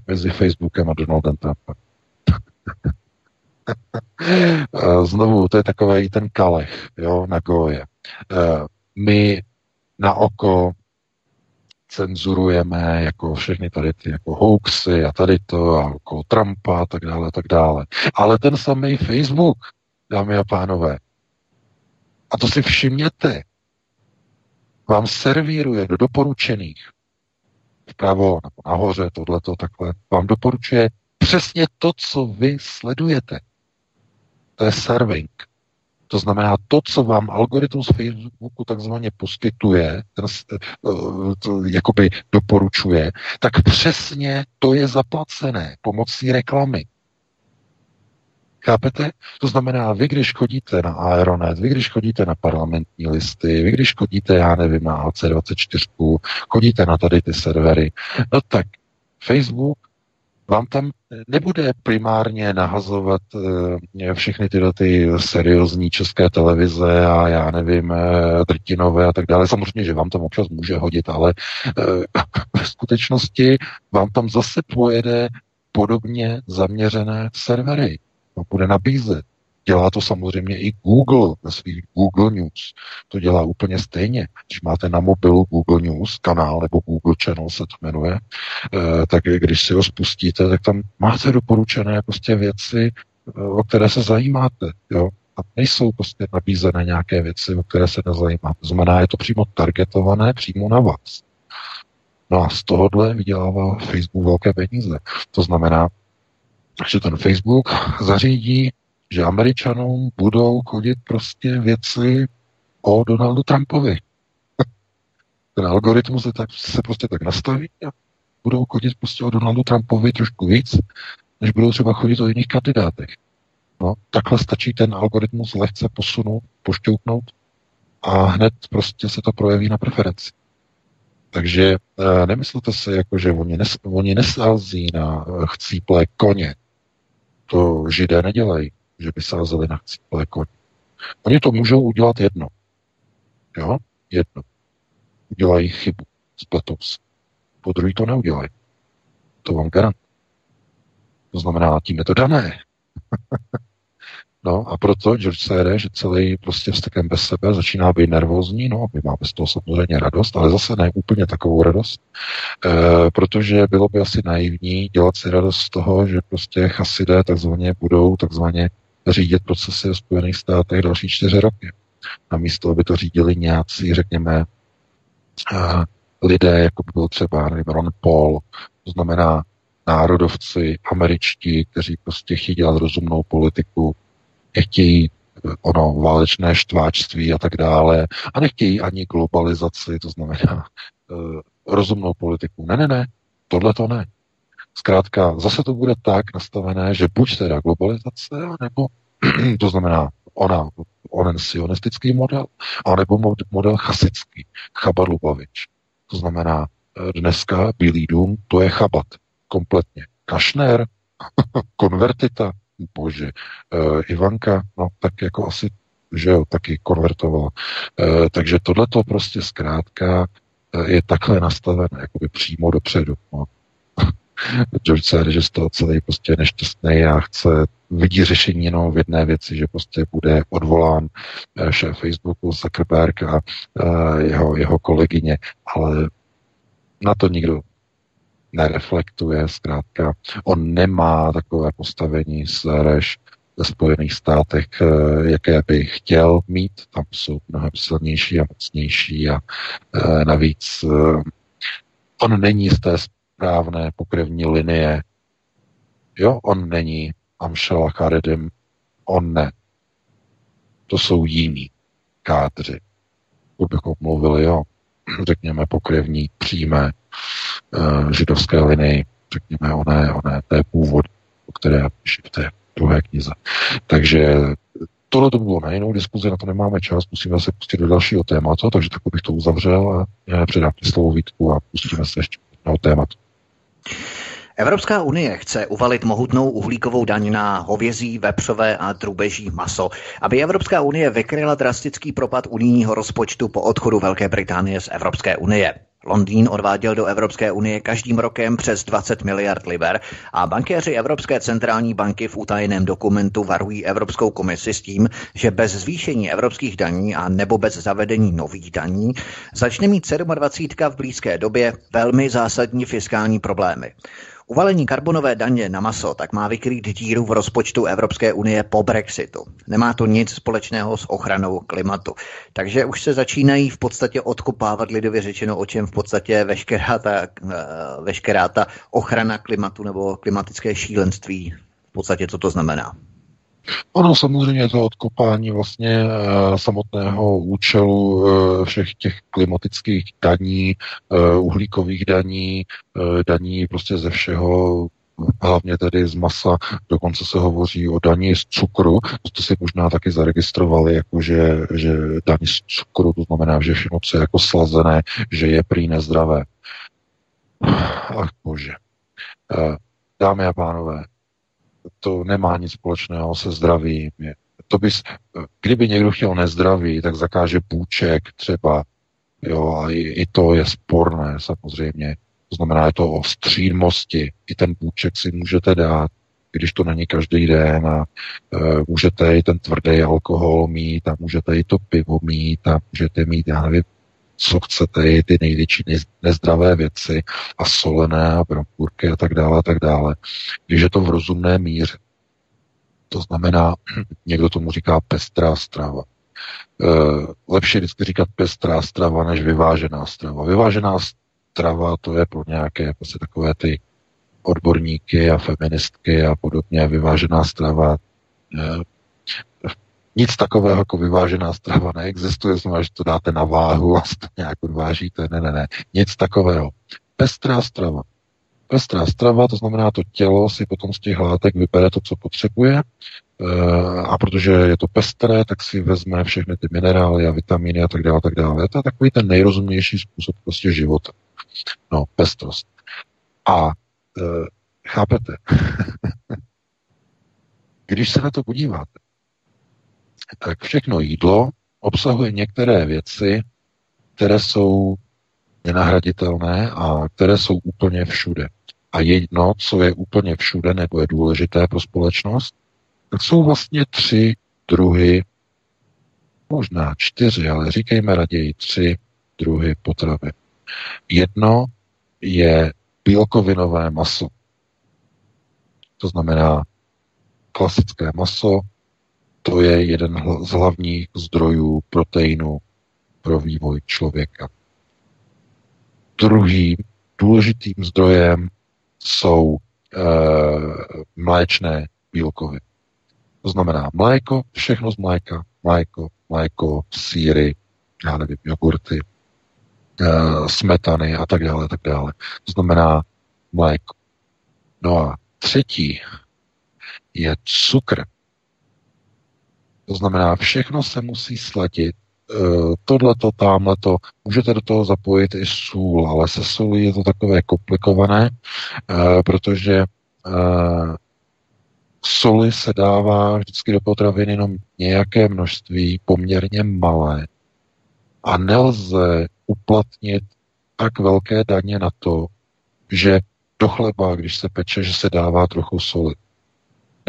mezi Facebookem a Donaldem Trumpem. [LAUGHS] Znovu, to je takový ten kalech, jo, na goje. My na oko cenzurujeme jako všechny tady ty jako hoaxy a tady to a okolo Trumpa a tak dále a tak dále. Ale ten samý Facebook, dámy a pánové, a to si všimněte, vám servíruje do doporučených vpravo nebo nahoře, tohleto, takhle, vám doporučuje přesně to, co vy sledujete. To je serving. To znamená, to, co vám algoritmus Facebooku takzvaně poskytuje, ten, eh, to, jakoby doporučuje, tak přesně to je zaplacené pomocí reklamy. Chápete? To znamená, vy když chodíte na Aeronet, vy když chodíte na parlamentní listy, vy když chodíte, já nevím, na AC24, chodíte na tady ty servery, no tak Facebook vám tam nebude primárně nahazovat eh, všechny tyhle ty seriózní české televize a já nevím, eh, drtinové a tak dále. Samozřejmě, že vám tam občas může hodit, ale eh, [LAUGHS] v skutečnosti vám tam zase pojede podobně zaměřené servery no, bude nabízet. Dělá to samozřejmě i Google ve svých Google News. To dělá úplně stejně. Když máte na mobilu Google News kanál nebo Google Channel se to jmenuje, eh, tak když si ho spustíte, tak tam máte doporučené prostě věci, eh, o které se zajímáte. Jo? A nejsou prostě nabízené nějaké věci, o které se nezajímáte. Znamená, je to přímo targetované přímo na vás. No a z tohohle vydělává Facebook velké peníze. To znamená, že ten Facebook zařídí, že Američanům budou chodit prostě věci o Donaldu Trumpovi. [LAUGHS] ten algoritmus se, tak, se prostě tak nastaví a budou chodit prostě o Donaldu Trumpovi trošku víc, než budou třeba chodit o jiných kandidátech. No, takhle stačí ten algoritmus lehce posunout, pošťouknout a hned prostě se to projeví na preferenci. Takže e, nemyslete si, jako, že oni, nes, oni nesází na eh, chcíplé koně, to židé nedělají, že by sázeli na chcíplé koně. Oni to můžou udělat jedno. Jo? Jedno. Udělají chybu. Spletou se. Po druhý to neudělají. To vám garant. To znamená, tím je to dané. [LAUGHS] No a proto George Sere, že celý prostě vztekem bez sebe začíná být nervózní, no my máme z toho samozřejmě radost, ale zase ne úplně takovou radost, e, protože bylo by asi naivní dělat si radost z toho, že prostě chasidé takzvaně budou takzvaně řídit procesy v Spojených státech další čtyři roky. Namísto, aby to řídili nějací, řekněme, lidé, jako by byl třeba Ron Paul, to znamená národovci, američtí, kteří prostě chtějí dělat rozumnou politiku, nechtějí eh, ono válečné štváčství a tak dále a nechtějí ani globalizaci, to znamená uh, rozumnou politiku. Ne, ne, ne, tohle to ne. Zkrátka, zase to bude tak nastavené, že buď teda globalizace, nebo [CLEARS THROAT] to znamená ona, onen sionistický model, anebo model chasický, Chabar Lubavič. To znamená, eh, dneska Bílý dům, to je chabat, kompletně. Kašner, [LAUGHS] konvertita, bože, uh, Ivanka, no tak jako asi, že jo, taky konvertovala. Uh, takže tohle to prostě zkrátka je takhle nastavené, jakoby přímo dopředu. No. George Soros, že z toho celý prostě nešťastný a chce, vidí řešení jenom v jedné věci, že prostě bude odvolán šéf Facebooku Zuckerberg a jeho, jeho kolegyně, ale na to nikdo nereflektuje, zkrátka. On nemá takové postavení Sereš ve Spojených státech, eh, jaké by chtěl mít. Tam jsou mnohem silnější a mocnější a eh, navíc eh, on není z té správné pokrevní linie Jo, on není Amšela Charedim, on ne. To jsou jiní kádři. Kdybychom mluvili o, řekněme, pokrevní, přímé uh, židovské linii, řekněme, oné, oné té původ, o které píše v té druhé knize. Takže tohle to bylo na jinou diskuzi, na to nemáme čas, musíme se pustit do dalšího tématu, takže tak bych to uzavřel a předám slovo Vítku a pustíme se ještě do tématu. Evropská unie chce uvalit mohutnou uhlíkovou daň na hovězí, vepřové a drůbeží maso, aby Evropská unie vykryla drastický propad unijního rozpočtu po odchodu Velké Británie z Evropské unie. Londýn odváděl do Evropské unie každým rokem přes 20 miliard liber a bankéři Evropské centrální banky v utajeném dokumentu varují Evropskou komisi s tím, že bez zvýšení evropských daní a nebo bez zavedení nových daní začne mít 27 v blízké době velmi zásadní fiskální problémy. Uvalení karbonové daně na maso tak má vykrýt díru v rozpočtu Evropské unie po Brexitu. Nemá to nic společného s ochranou klimatu. Takže už se začínají v podstatě odkopávat lidově řečeno, o čem v podstatě veškerá ta, eh, veškerá ta ochrana klimatu nebo klimatické šílenství v podstatě co to znamená. Ono samozřejmě to odkopání vlastně e, samotného účelu e, všech těch klimatických daní, e, uhlíkových daní, daní prostě ze všeho, hlavně tedy z masa, dokonce se hovoří o daní z cukru, to si možná taky zaregistrovali, jako že, že daní z cukru, to znamená, že všechno, co je jako slazené, že je prý nezdravé. Ach bože. Dámy a pánové, to nemá nic společného se zdravím. To bys, kdyby někdo chtěl nezdraví, tak zakáže půček třeba. Jo, a i, i to je sporné samozřejmě. To znamená, je to o střídmosti. I ten půček si můžete dát, když to není každý den a e, můžete i ten tvrdý alkohol mít a můžete i to pivo mít a můžete mít, já nevím, co chcete, i ty největší nezdravé věci a solené a bramburky a tak dále a tak dále. Když je to v rozumné míře, to znamená, [CLEARS THROAT] někdo tomu říká pestrá strava. E, lepší vždycky říkat pestrá strava, než vyvážená strava. Vyvážená strava to je pro nějaké prostě takové ty odborníky a feministky a podobně. Vyvážená strava e, nic takového jako vyvážená strava neexistuje, znamená, že to dáte na váhu a to nějak odvážíte. Ne, ne, ne. Nic takového. Pestrá strava. Pestrá strava, to znamená, to tělo si potom z těch látek vybere to, co potřebuje, eh, a protože je to pestré, tak si vezme všechny ty minerály a vitamíny a tak dále, a tak dále. To je takový ten nejrozumnější způsob prostě života. No, pestrost. A e, chápete? [LAUGHS] Když se na to podíváte, tak všechno jídlo obsahuje některé věci, které jsou nenahraditelné a které jsou úplně všude. A jedno, co je úplně všude nebo je důležité pro společnost, tak jsou vlastně tři druhy, možná čtyři, ale říkejme raději tři druhy potravy. Jedno je bílkovinové maso. To znamená klasické maso, to je jeden z hlavních zdrojů proteinu pro vývoj člověka. Druhým důležitým zdrojem jsou e, mléčné bílkoviny. To znamená mléko, všechno z mléka, mléko, mléko, síry, já nevím, jogurty, e, smetany a tak dále, tak dále. To znamená mléko. No a třetí je cukr. To znamená, všechno se musí sladit. E, tohleto, tamhleto, můžete do toho zapojit i sůl, ale se sůlí je to takové komplikované, e, protože e, soli se dává vždycky do potravin jenom nějaké množství, poměrně malé. A nelze uplatnit tak velké daně na to, že do chleba, když se peče, že se dává trochu soli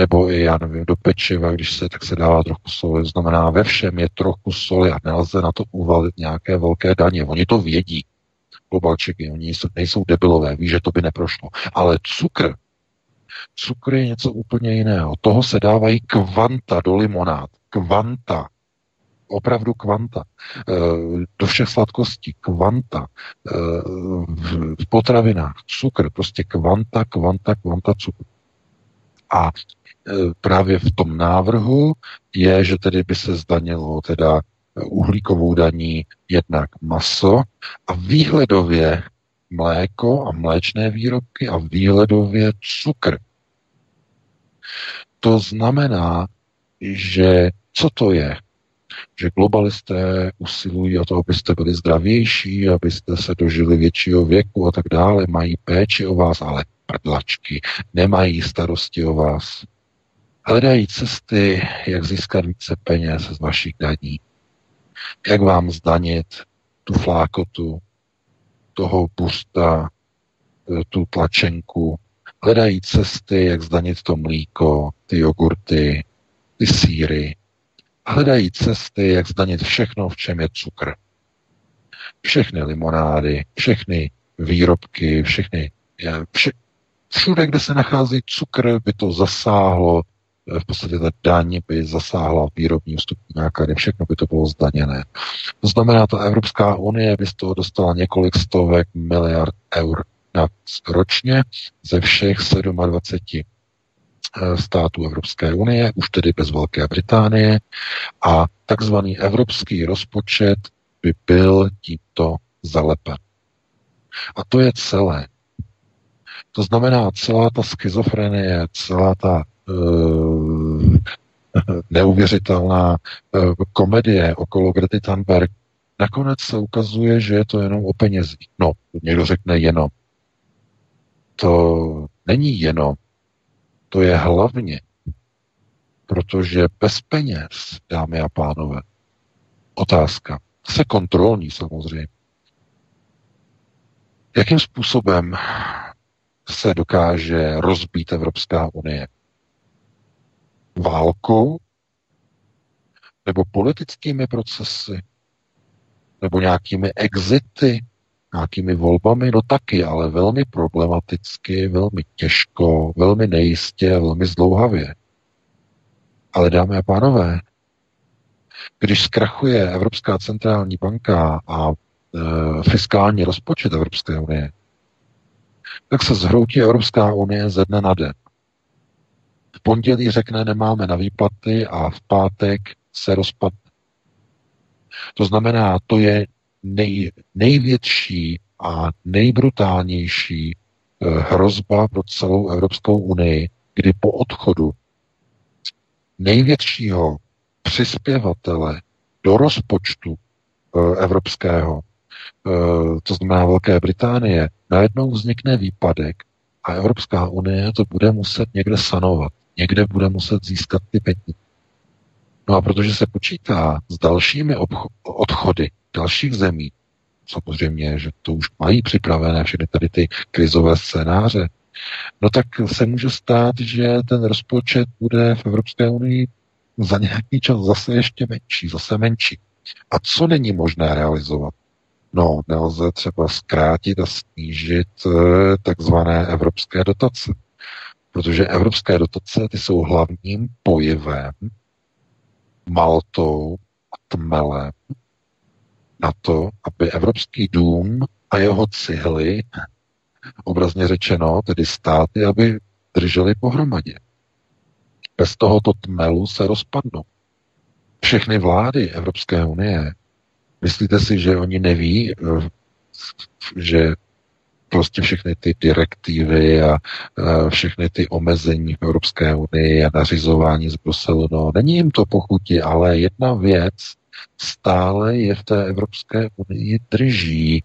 nebo i, já nevím, do pečiva, když se, tak se dává trochu soli. Znamená, ve všem je trochu soli a nelze na to uvalit nějaké velké daně. Oni to vědí, globalčiky, oni nejsou, debilové, ví, že to by neprošlo. Ale cukr, cukr je něco úplně jiného. Toho se dávají kvanta do limonád. Kvanta. Opravdu kvanta. E, do všech sladkostí. Kvanta. E, v potravinách. Cukr. Prostě kvanta, kvanta, kvanta cukru. A právě v tom návrhu je, že tedy by se zdanilo teda uhlíkovou daní jednak maso a výhledově mléko a mléčné výrobky a výhledově cukr. To znamená, že co to je? Že globalisté usilují o to, abyste byli zdravější, abyste se dožili většího věku a tak dále, mají péči o vás, ale prdlačky, nemají starosti o vás. Hledají cesty, jak získat více peněz z vašich daní. Jak vám zdanit tu flákotu, toho busta, tu tlačenku, hledají cesty, jak zdanit to mlíko, ty jogurty, ty síry. Hledají cesty, jak zdanit všechno, v čem je cukr. Všechny limonády, všechny výrobky, všechny, vše, všude, kde se nachází cukr, by to zasáhlo, v podstatě ta daň by zasáhla výrobní vstupní náklady, všechno by to bylo zdaněné. To znamená, ta Evropská unie by z toho dostala několik stovek miliard eur na ročně ze všech 27 eh, států Evropské unie, už tedy bez Velké Británie, a takzvaný evropský rozpočet by byl tímto zalepen. A to je celé. To znamená, celá ta schizofrenie, celá ta neuvěřitelná uh, komedie okolo Grety Thunberg, nakonec se ukazuje, že je to jenom o penězích. No, někdo řekne jenom to není jenom, to je hlavně, protože bez peněz, dámy a pánové, otázka, se kontrolní samozřejmě. Jakým způsobem se dokáže rozbít Evropská unie? Válkou? Nebo politickými procesy? Nebo nějakými exity? nějakými volbami, no taky, ale velmi problematicky, velmi těžko, velmi nejistě, velmi zdlouhavě. Ale dámy a pánové, když zkrachuje Evropská centrální banka a e, fiskální rozpočet Evropské unie, tak se zhroutí Evropská unie ze dne na den. Pondělí řekne, nemáme na výplaty a v pátek se rozpadne. To znamená, to je nej, největší a nejbrutálnější eh, hrozba pro celou Evropskou unii, kdy po odchodu největšího přispěvatele do rozpočtu eh, evropského, eh, to znamená Velké Británie, najednou vznikne výpadek a Evropská unie to bude muset někde sanovat. Někde bude muset získat ty peníze. No a protože se počítá s dalšími odchody dalších zemí, samozřejmě, že to už mají připravené všechny tady ty krizové scénáře, no tak se může stát, že ten rozpočet bude v Evropské unii za nějaký čas zase ještě menší, zase menší. A co není možné realizovat? No, nelze třeba zkrátit a snížit eh, takzvané evropské dotace. Protože evropské dotace ty jsou hlavním pojivem, maltou a tmelem na to, aby Evropský dům a jeho cihly, obrazně řečeno, tedy státy, aby drželi pohromadě. Bez tohoto tmelu se rozpadnou. Všechny vlády Evropské unie, myslíte si, že oni neví, že prostě všechny ty direktivy a všechny ty omezení v Evropské unii a nařizování z Bruselu, no není jim to pochutí, ale jedna věc stále je v té Evropské unii drží.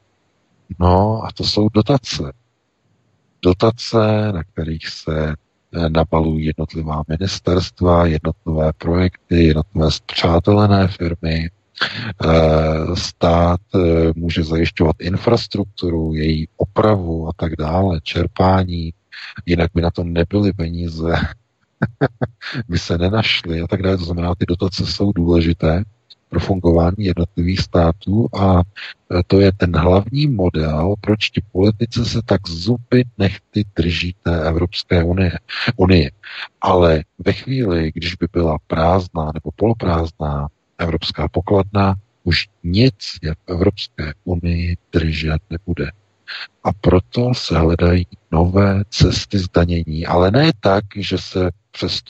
No a to jsou dotace. Dotace, na kterých se eh, nabalují jednotlivá ministerstva, jednotlivé projekty, jednotlivé zpřátelené firmy. Eh, stát eh, může zajišťovat infrastrukturu, její opravu a tak dále, čerpání, jinak by na to nebyly peníze, [LAUGHS] by se nenašly a tak dále. To znamená, ty dotace jsou důležité pro fungování jednotlivých států a e, to je ten hlavní model, proč ti politici se tak zuby nechty drží té Evropské unie. unie. Ale ve chvíli, když by byla prázdná nebo poloprázdná evropská pokladna, už nic je v Evropské unii držet nebude. A proto se hledají nové cesty zdanění, ale ne tak, že se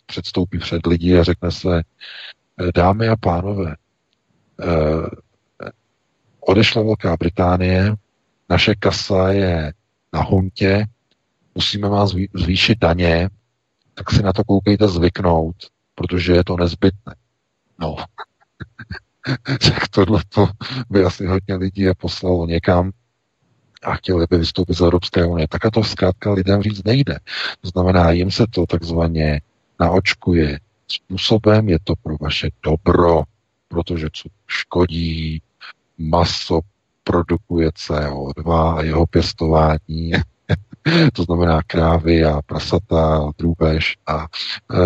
předstoupí před lidi a řekne se, dámy a pánové, eh, odešla Velká Británie, naše kasa je na huntě, musíme vás zvýšit daně, tak si na to koukejte zvyknout, protože je to nezbytné. No, [LAUGHS] tak tohle by asi hodně lidí je poslalo někam a chtěli by vystoupit z Evropské unie. Tak a to zkrátka lidem říct nejde. To znamená, jim se to takzvaně naočkuje způsobem, je to pro vaše dobro, protože co škodí, maso produkuje CO2 a jeho pěstování to znamená krávy a prasata a drůbež a, e,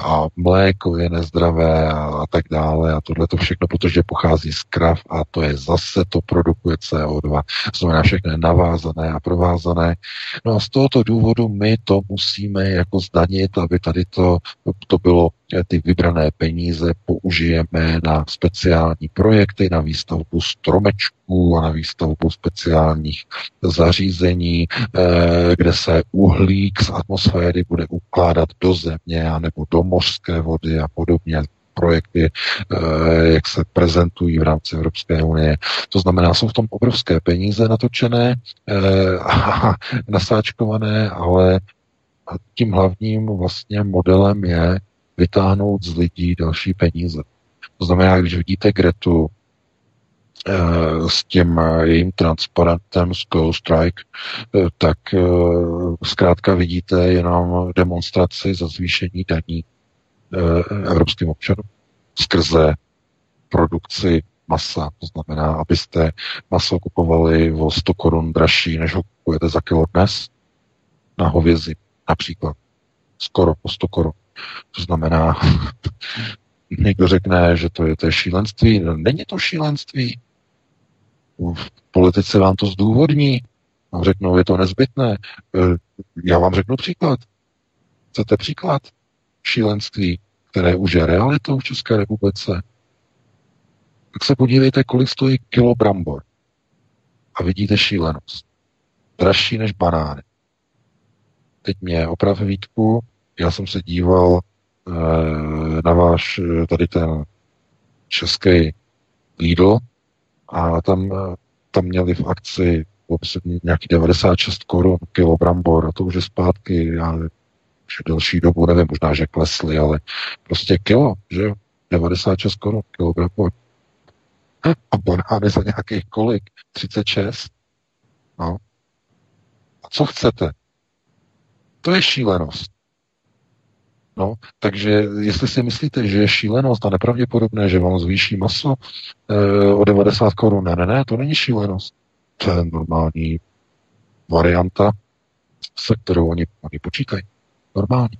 a mléko je nezdravé a, a tak dále a tohle to všechno, protože pochází z krav a to je zase, to produkuje CO2. To znamená všechno je navázané a provázané. No a z tohoto důvodu my to musíme jako zdanit, aby tady to, to bylo e, ty vybrané peníze použijeme na speciální projekty, na výstavbu stromečků a na výstavbu speciálních zařízení, e, kde se uhlík z atmosféry bude ukládat do země anebo do mořské vody a podobně projekty, eh, jak se prezentují v rámci Evropské unie. To znamená, jsou v tom obrovské peníze natočené eh, a [LAUGHS] nasáčkované, ale tím hlavním vlastně modelem je vytáhnout z lidí další peníze. To znamená, když vidíte Gretu, Eh, s tím eh, jejím transparentem z Go Strike, eh, tak zkrátka vidíte jenom demonstraci za zvýšení daní evropským občanům skrze produkci masa. To znamená, abyste maso kupovali o 100 korun dražší, než ho kupujete za kilo dnes na hovězi například. Skoro po 100 korun. To znamená, [LAUGHS] někdo řekne, že to je, to je šílenství. Není to šílenství v politice vám to zdůvodní. Vám řeknou, je to nezbytné. E, já vám řeknu příklad. Chcete příklad šílenství, které už je realitou v České republice? Tak se podívejte, kolik stojí kilo brambor. A vidíte šílenost. Dražší než banány. Teď mě opravdu Vítku, já jsem se díval e, na váš e, tady ten český Lidl, a tam, eh, tam měli v akci nějaký 96 korun kilo brambor a to už je zpátky, já už delší dobu, nevím, možná, že klesly, ale prostě kilo, že jo, 96 korun kilo brambor. A banány za nějakých kolik? 36? No. A co chcete? To je šílenost. No, takže jestli si myslíte, že je šílenost a nepravděpodobné, že vám zvýší maso e, o 90 korun, ne, ne, ne, to není šílenost. To je normální varianta, se kterou oni, oni počítají. Normální.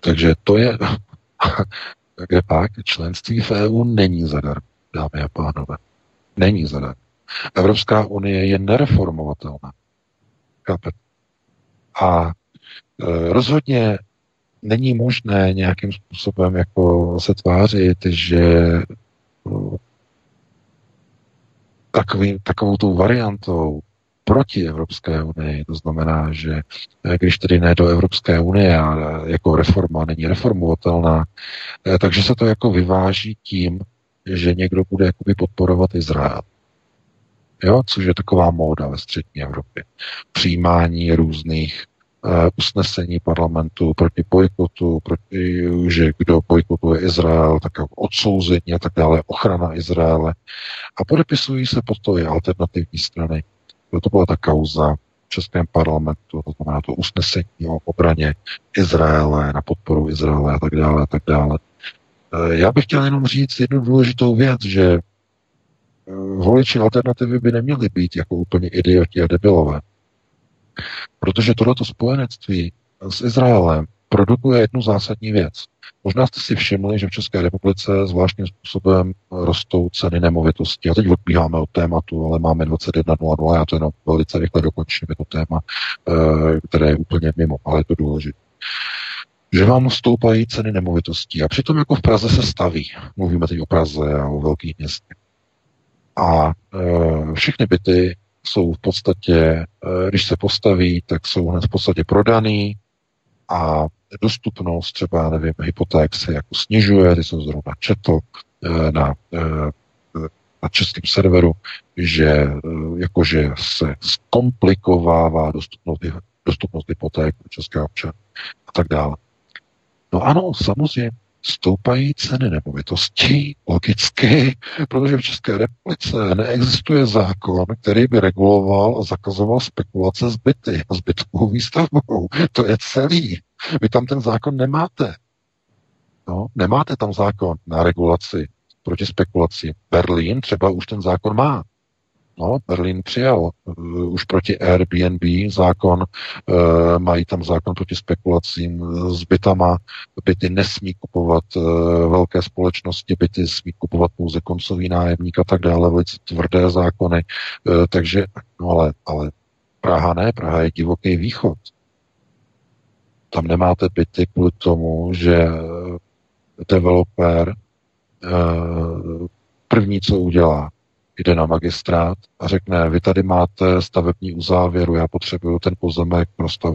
Takže to je, [LAUGHS] kde pak členství v EU není zadarmo, dámy a pánové. Není zadarmo. Evropská unie je nereformovatelná. Chápete? A e, rozhodně není možné nějakým způsobem jako se tvářit, že no, takový, takovou tou variantou proti Evropské unii, to znamená, že eh, když tedy ne do Evropské unie a jako reforma není reformovatelná, eh, takže se to jako vyváží tím, že někdo bude jakoby podporovat Izrael. Jo, což je taková móda ve střední Evropě. Přijímání různých Eh, usnesení parlamentu proti bojkotu, proti, že kdo bojkotuje Izrael, tak jako odsouzení a tak dále, ochrana Izraele. A podepisují se pod to i alternativní strany. To byla ta kauza v Českém parlamentu, to znamená to usnesení o obraně Izraele, na podporu Izraele a tak dále a tak dále. Eh, já bych chtěl jenom říct jednu důležitou věc, že eh, voliči alternativy by neměli být jako úplně idioti a debilové. Protože tohleto spojenectví s Izraelem produkuje jednu zásadní věc. Možná jste si všimli, že v České republice zvláštním způsobem rostou ceny nemovitosti. A teď odbíháme od tématu, ale máme 21.00, já to jenom velice rychle dokončím, je to téma, eh, které je úplně mimo, ale je to důležité. Že vám stoupají ceny nemovitostí a přitom jako v Praze se staví. Mluvíme teď o Praze a o velkých městech. A e, všechny byty jsou v podstatě, eh, když se postaví, tak jsou hned v podstatě prodaný a dostupnost třeba, nevím, hypoték se jako snižuje, ty jsou zrovna četl eh, na, na českém serveru, že jakože se zkomplikovává dostupnost, dostupnost hypoték pro české občany a tak dále. No ano, samozřejmě stoupají ceny nemovitostí, logicky, protože v České republice neexistuje zákon, který by reguloval a zakazoval spekulace s byty a zbytkovou výstavbou. To je celý. Vy tam ten zákon nemáte. No, nemáte tam zákon na regulaci proti spekulaci. Berlín třeba už ten zákon má. No, Berlín přijal uh, už proti Airbnb zákon, uh, mají tam zákon proti spekulacím s bytama, byty nesmí kupovat uh, velké společnosti, byty smí kupovat pouze koncový nájemník a tak dále, velice tvrdé zákony, uh, takže, no ale, ale Praha ne, Praha je divoký východ. Tam nemáte byty kvůli tomu, že developer uh, první, co udělá, jde na magistrát a řekne, vy tady máte stavební uzávěru, já potřebuju ten pozemek prostě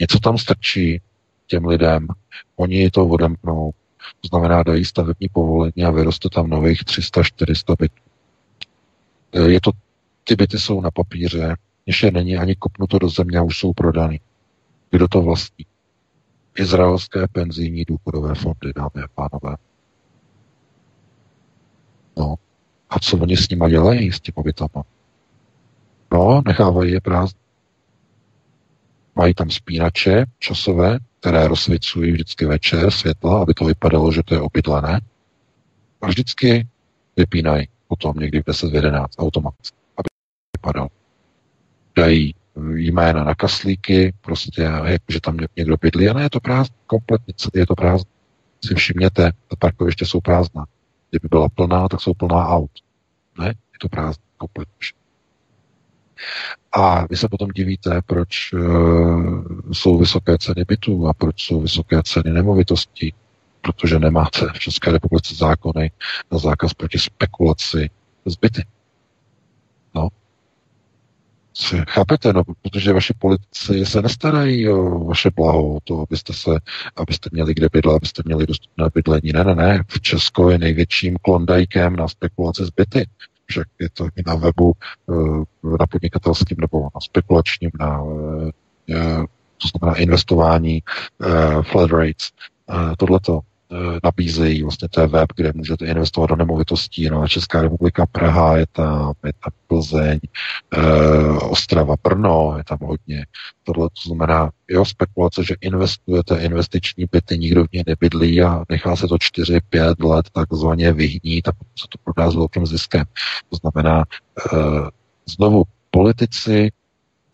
Něco tam strčí těm lidem, oni to odemknou, to znamená, dají stavební povolení a vyroste tam nových 300-400 bytů. E, je to, ty byty jsou na papíře, ještě není ani kopnuto do země a už jsou prodány. Kdo to vlastní? Izraelské penzijní důchodové fondy, dámy a pánové. No, a co oni s nima dělají, s těma bytama? No, nechávají je prázdné. Mají tam spínače časové, které rozsvicují vždycky večer světla, aby to vypadalo, že to je obydlené. A vždycky vypínají potom někdy v 10 v 11 automaticky, aby vypadalo. Dají jména na kaslíky, prostě, že tam někdo bydlí, a ne, je to prázdné, kompletně je to prázdné. Si všimněte, ta parkoviště jsou prázdná. Kdyby byla plná, tak jsou plná aut. Ne, je to prázdné kompletně. A vy se potom divíte, proč uh, jsou vysoké ceny bytů a proč jsou vysoké ceny nemovitostí, protože nemáte v České republice zákony na zákaz proti spekulaci s byty. No, Chápete, no, protože vaši politici se nestarají o vaše blaho, o to, abyste se, abyste měli kde bydlet, abyste měli dostupné bydlení. Ne, ne, ne. V Česku je největším klondajkem na spekulaci z byty. Že je to i na webu, eh, na podnikatelském nebo na spekulačním, na eh, to znamená investování, eh, flat rates, tohleto. Eh, nabízejí vlastně to je web, kde můžete investovat do nemovitostí. No Česká republika, Praha, je tam, je tam Plzeň, e, Ostrava, Brno, je tam hodně. Tohle to znamená, jo, spekulace, že investujete investiční byty, nikdo v něj nebydlí a nechá se to 4-5 let takzvaně vyhnít a potom se to prodá s velkým ziskem. To znamená, e, znovu, politici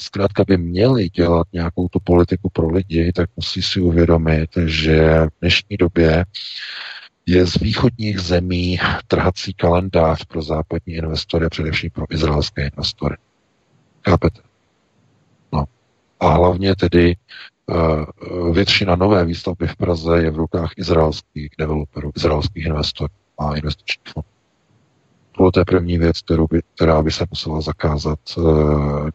zkrátka by měli dělat nějakou tu politiku pro lidi, tak musí si uvědomit, že v dnešní době je z východních zemí trhací kalendář pro západní investory, především pro izraelské investory. Chápete? No. A hlavně tedy uh, většina nové výstavby v Praze je v rukách izraelských developerů, izraelských investorů a investičních fondů. Tohle je první věc, kterou by, která by se musela zakázat, eh,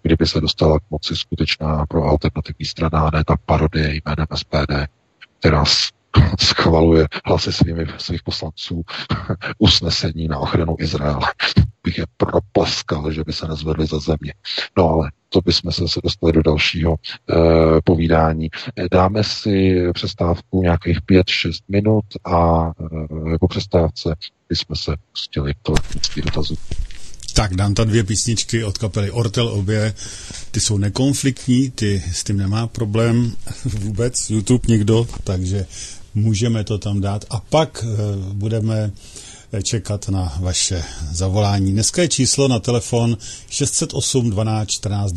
kdyby se dostala k moci skutečná pro alternativní strana, ne ta parodie jménem SPD, která [LAUGHS] schvaluje hlasy svými, svých poslanců [LAUGHS] usnesení na ochranu Izraele. Bych je propleskal, že by se nezvedli za země. No ale to bychom se dostali do dalšího e, povídání. Dáme si přestávku nějakých 5-6 minut a e, po přestávce bychom se pustili k telefonický dotazu. Tak, dám tam dvě písničky od kapely Ortel obě. Ty jsou nekonfliktní, ty s tím nemá problém [LAUGHS] vůbec, YouTube nikdo, takže můžeme to tam dát a pak e, budeme čekat na vaše zavolání. Dneska je číslo na telefon 608 12 14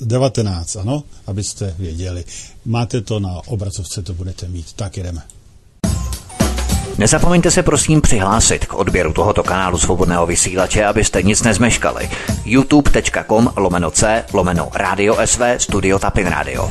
19, ano, abyste věděli. Máte to na obrazovce, to budete mít. Tak jdeme. Nezapomeňte se prosím přihlásit k odběru tohoto kanálu Svobodného vysílače, abyste nic nezmeškali. youtube.com lomeno c lomeno radio sv studio tapin radio.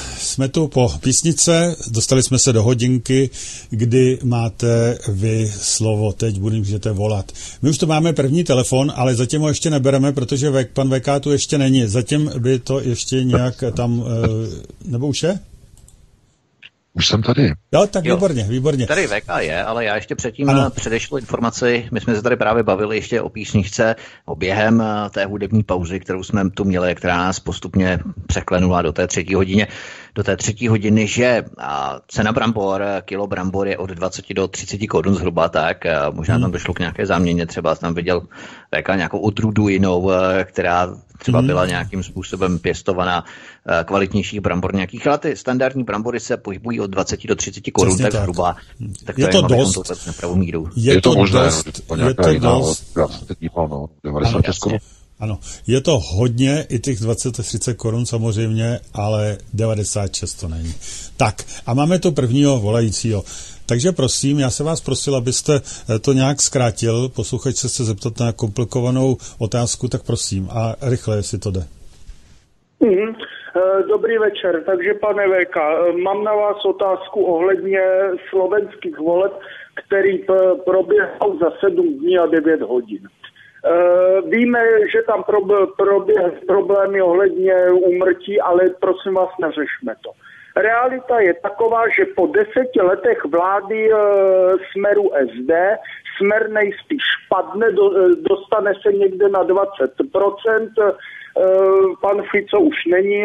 jsme tu po písnice, dostali jsme se do hodinky, kdy máte vy slovo, teď můžete volat. My už to máme první telefon, ale zatím ho ještě nebereme, protože pan VK tu ještě není. Zatím by to ještě nějak tam, eh, nebo už je? Už jsem tady. Jo, tak jo. výborně, výborně. Tady VK je, ale já ještě předtím ano. předešlu informaci. My jsme se tady právě bavili ještě o písničce, o během eh, té hudební pauzy, kterou jsme tu měli, která nás postupně překlenula do té třetí hodině do té třetí hodiny, že cena brambor, kilo brambor je od 20 do 30 korun zhruba tak. Možná tam hmm. došlo k nějaké záměně, třeba tam viděl jaká nějakou odrůdu jinou, která třeba hmm. byla nějakým způsobem pěstovaná kvalitnějších brambor nějakých, ale ty standardní brambory se pohybují od 20 do 30 korun, tak, tak zhruba. Tak je to, to dost. To míru. Je, je to, to možné, dost, je to dost. No, 96 korun. Ano, je to hodně, i těch 20-30 korun samozřejmě, ale 96 to není. Tak, a máme tu prvního volajícího. Takže prosím, já se vás prosil, abyste eh, to nějak zkrátil. Posluchač se chce zeptat na komplikovanou otázku, tak prosím. A rychle, jestli to jde. Mm-hmm. Dobrý večer, takže pane VK, eh, mám na vás otázku ohledně slovenských voleb, který proběhnou za 7 dní a 9 hodin. Uh, víme, že tam proběhly problémy ohledně úmrtí, ale prosím vás, neřešme to. Realita je taková, že po deseti letech vlády uh, Smeru SD Smer nejspíš padne, do, uh, dostane se někde na 20%, pan Fico už není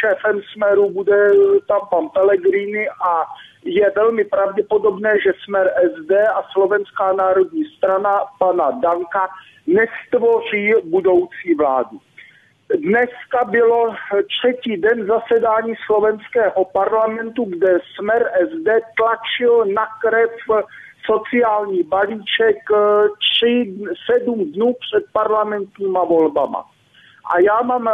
šéfem Smeru, bude tam pan Pellegrini a je velmi pravděpodobné, že smer SD a Slovenská národní strana pana Danka nestvoří budoucí vládu. Dneska bylo třetí den zasedání slovenského parlamentu, kde smer SD tlačil na krev sociální balíček tři, sedm dnů před parlamentníma volbama. A já mám,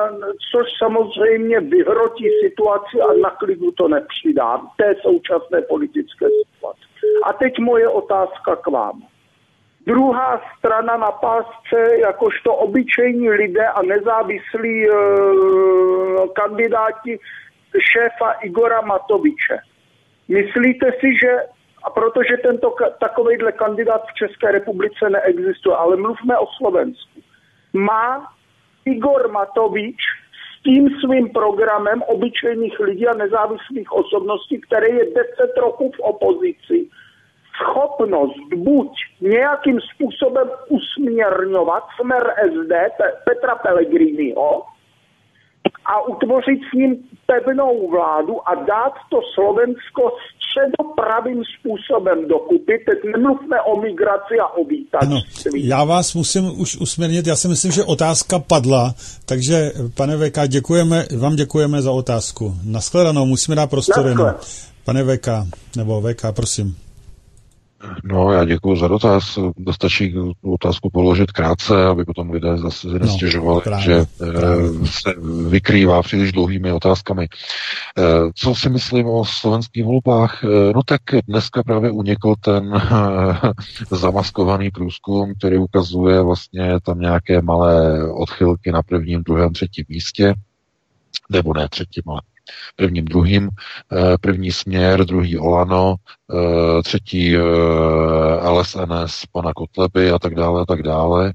což samozřejmě vyhrotí situaci a na klidu to nepřidám, té současné politické situace. A teď moje otázka k vám. Druhá strana na pásce, jakožto obyčejní lidé a nezávislí e, kandidáti šéfa Igora Matoviče. Myslíte si, že, a protože tento takovýhle kandidát v České republice neexistuje, ale mluvme o Slovensku, má Igor Matovič s tím svým programem obyčejných lidí a nezávislých osobností, které je 10 roků v opozici, schopnost buď nějakým způsobem usměrňovat smer SD Petra Pellegriniho, a utvořit s ním pevnou vládu a dát to Slovensko středopravým způsobem dokupy. Teď nemluvme o migraci a o vítačství. Ano, já vás musím už usměrnit, já si myslím, že otázka padla, takže pane VK, děkujeme, vám děkujeme za otázku. Naschledanou, musíme dát prostor jenom. Pane VK, nebo VK, prosím. No, já děkuji za dotaz. Dostačí otázku položit krátce, aby potom lidé zase no, nestěžovali, právě, že eh, právě. se vykrývá příliš dlouhými otázkami. Eh, co si myslím o slovenských volbách? Eh, no tak dneska právě unikl ten zamaskovaný průzkum, který ukazuje vlastně tam nějaké malé odchylky na prvním, druhém, třetím místě, nebo ne třetím, ale prvním, druhým, eh, první směr, druhý Olano, eh, třetí eh, LSNS pana Kotleby a tak dále a tak dále.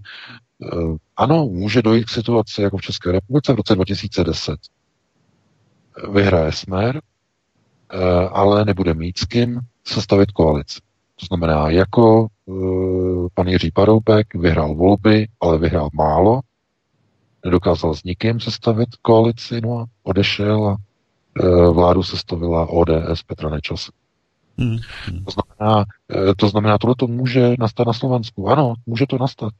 Ano, může dojít k situaci jako v České republice v roce 2010. Vyhraje Smer, ale nebude mít s kým sestavit koalici. To znamená, jako pan Jiří Paroubek vyhrál volby, ale vyhrál málo, nedokázal s nikým sestavit koalici, no a odešel a vládu sestavila ODS Petra Nečase. Hmm. To znamená, eh, to znamená, tohle to může nastat na Slovensku. Ano, může to nastat.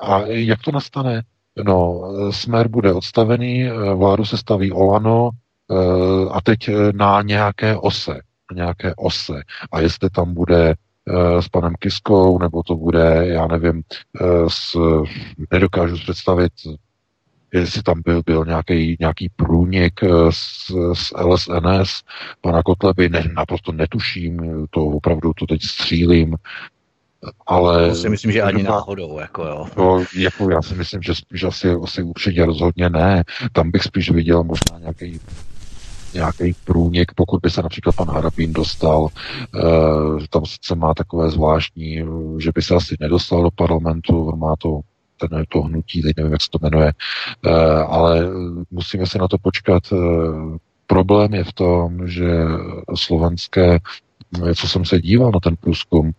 A jak to nastane? No, Smer bude odstavený, eh, vládu se staví Olano a teď na nějaké ose, na nějaké ose. A jestli tam bude s panem Kiskou, nebo to bude, já nevím, s, nedokážu představit, jestli tam byl, byl nějaký, nějaký průnik z, z LSNS pana Kotleby, ne, naprosto netuším, to opravdu to teď střílím, ale... To si myslím, že ani náhodou, jako jo. To, jako já si myslím, že spíš asi, asi určitě rozhodně ne. Tam bych spíš viděl možná nějaký nějaký průnik, pokud by se například pan Harabín dostal, e, tam sice má takové zvláštní, že by se asi nedostal do parlamentu, on má to ten, to hnutí, teď nevím, jak se to jmenuje, e, ale musíme se na to počkat. E, problém je v tom, že slovenské, co jsem se díval na ten průzkum,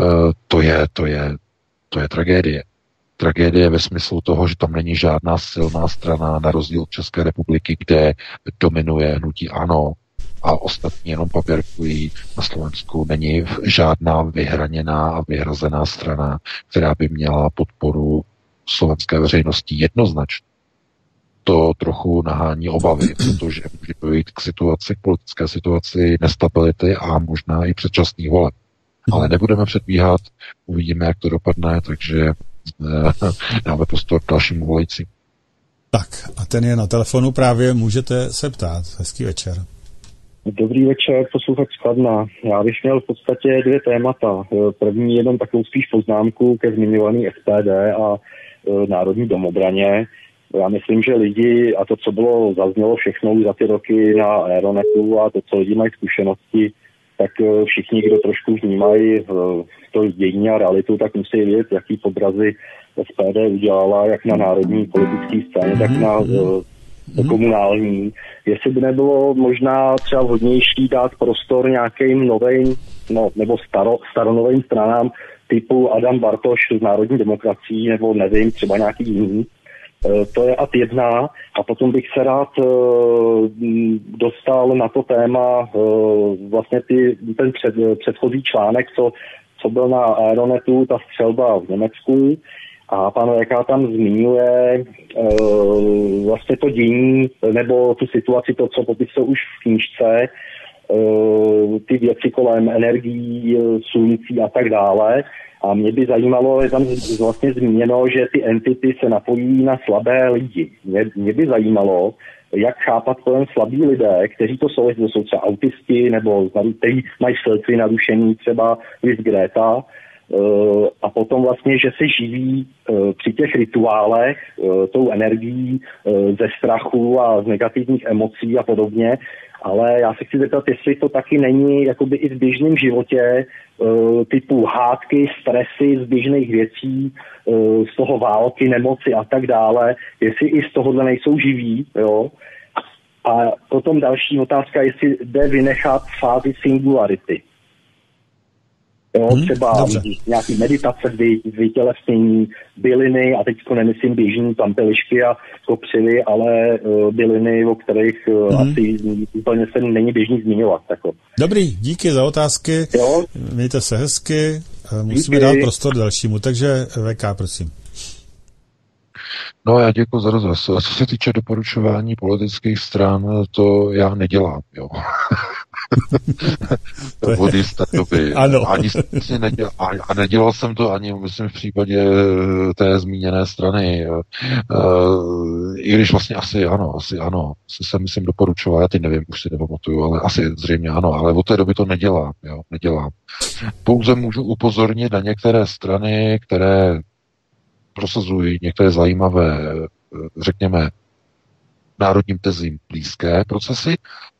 Eh, to je, to je, to je tragédie. Tragédie ve smyslu toho, že tam není žádná silná strana na rozdíl od České republiky, kde dominuje hnutí ANO a ostatní jenom papírkují. Na Slovensku není žádná vyhraněná a vyhrazená strana, která by měla podporu slovenské veřejnosti jednoznačně. To trochu nahání obavy, protože může dojít k situaci, k politické situaci nestability a možná i předčasných voleb. Ale nebudeme předbíhat, uvidíme, jak to dopadne, takže eh, [LAUGHS] dáme prostor k dalšímu volající. Tak a ten je na telefonu právě, můžete se ptát. Hezký večer. Dobrý večer, posluchač Skladna. Já bych měl v podstatě dvě témata. První jenom takovou spíš poznámku ke zmiňovaný SPD a Národní domobraně. Já myslím, že lidi a to, co bylo zaznělo všechno za ty roky na Aeronetu a to, co lidi mají zkušenosti, tak eh, všichni, kdo trošku vnímají eh, to dění a realitu, tak musí vědět, jaký podrazy SPD udělala, jak na národní politické scéně, tak na mm-hmm. komunální. Jestli by nebylo možná třeba vhodnější dát prostor nějakým novým, no, nebo staro, staronovým stranám typu Adam Bartoš z Národní demokracií, nebo nevím, třeba nějaký jiný, Eh, to je ad jedna. A potom bych se rád eh, dostal na to téma eh, vlastně ty, ten před, předchozí článek, co, co byl na Aeronetu, ta střelba v Německu. A pan Reká tam zmiňuje vlastně to dění nebo tu situaci, to, co popisuje už v knížce, ty věci kolem energií, slunící a tak dále. A mě by zajímalo, je tam vlastně zmíněno, že ty entity se napojí na slabé lidi. Mě, mě by zajímalo, jak chápat kolem slabí lidé, kteří to jsou, to jsou třeba autisti nebo kteří mají filtry narušený, třeba Liz Greta, eh, a potom vlastně, že se živí eh, při těch rituálech eh, tou energií ze strachu a z negativních emocí a podobně ale já se chci zeptat, jestli to taky není jakoby i v běžném životě uh, typu hádky, stresy z běžných věcí, uh, z toho války, nemoci a tak dále, jestli i z tohohle nejsou živí, jo. A potom další otázka, jestli jde vynechat fázi singularity. Jo, hmm, třeba dobře. nějaký meditace, vy, vytělesnění, byliny, a teď to nemyslím běžní pampelišky a kopřivy, ale uh, byliny, o kterých uh, hmm. asi úplně se není běžný zmiňovat. Tako. Dobrý, díky za otázky. Jo? Mějte se hezky. Musíme díky. dát prostor dalšímu, takže VK, prosím. No já děkuji za rozhlas. Co se týče doporučování politických stran, to já nedělám. Jo. [LAUGHS] od jisté doby. Ano. Ani si nedělal, a nedělal jsem to ani, myslím, v případě eh, té zmíněné strany. Uh, I když vlastně asi ano, asi ano. Asi jsem, myslím, doporučoval, já ty nevím, už si nepamatuju, ale asi zřejmě ano, ale od té doby to nedělám, jo, nedělám. Pouze můžu upozornit na některé strany, které prosazují některé zajímavé, eh, řekněme, národním tezím blízké procesy Eh,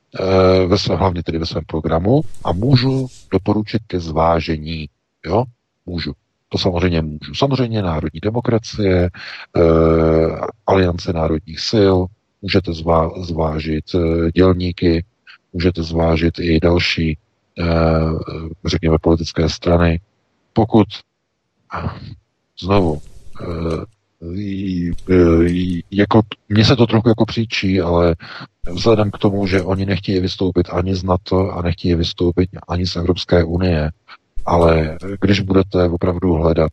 ve svém, hlavně tedy ve svém programu a můžu doporučit ke zvážení. Jo? Můžu. To samozřejmě můžu. Samozřejmě národní demokracie, eh, aliance národních sil, můžete zvá, zvážit eh, dělníky, můžete zvážit i další, eh, řekněme, politické strany. Pokud znovu eh, jako, mně se to trochu jako příčí, ale vzhledem k tomu, že oni nechtějí vystoupit ani z NATO a nechtějí vystoupit ani z Evropské unie, ale když budete opravdu hledat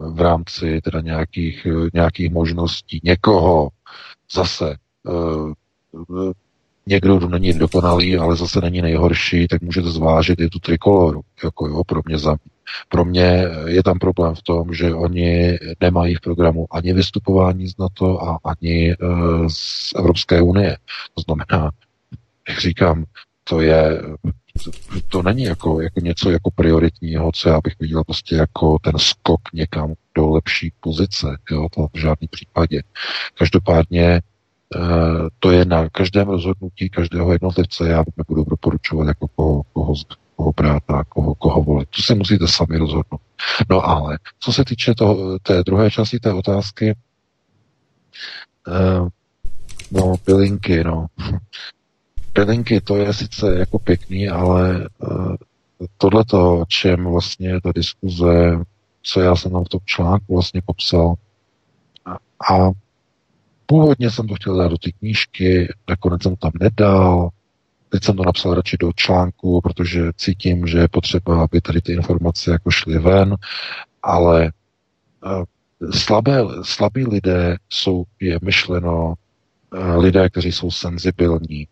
v rámci teda nějakých, nějakých možností někoho zase někdo, kdo není dokonalý, ale zase není nejhorší, tak můžete zvážit i tu trikoloru. Jako jo, pro mě, za, pro mě je tam problém v tom, že oni nemají v programu ani vystupování z NATO a ani uh, z Evropské unie. To znamená, jak říkám, to je to není jako, jako něco jako prioritního, co já bych viděl prostě jako ten skok někam do lepší pozice, jo, to v žádném případě. Každopádně eh, to je na každém rozhodnutí každého jednotlivce, já nebudu doporučovat jako koho, koho, koho brát koho, koho volit. To si musíte sami rozhodnout. No ale, co se týče toho, té druhé části té otázky, uh, no, bylinky, no. [LAUGHS] Pelinky, to je sice jako pěkný, ale uh, tohleto, o čem vlastně ta diskuze, co já jsem tam v tom článku vlastně popsal, a, a původně jsem to chtěl dát do té knížky, nakonec jsem tam nedal, teď jsem to napsal radši do článku, protože cítím, že je potřeba, aby tady ty informace jako šly ven, ale uh, slabé, slabí lidé jsou, je myšleno, uh, lidé, kteří jsou senzibilní,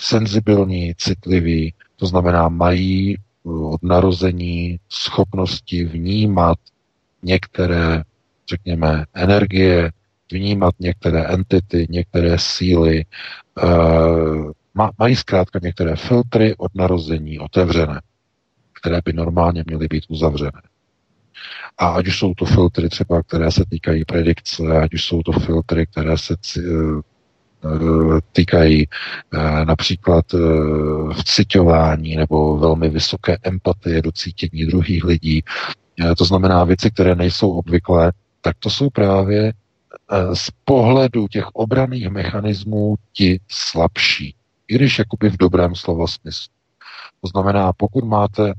senzibilní, citliví, to znamená mají uh, od narození schopnosti vnímat některé, řekněme, energie, vnímat některé entity, některé síly, mají zkrátka některé filtry od narození otevřené, které by normálně měly být uzavřené. A ať už jsou to filtry třeba, které se týkají predikce, ať už jsou to filtry, které se Eh, týkají eh, například eh, vcitování nebo velmi vysoké empatie do cítění druhých lidí. To znamená věci, které nejsou obvyklé, tak to jsou právě z pohledu těch obraných mechanismů ti slabší, i když jakoby v dobrém slova smyslu. To znamená, pokud máte,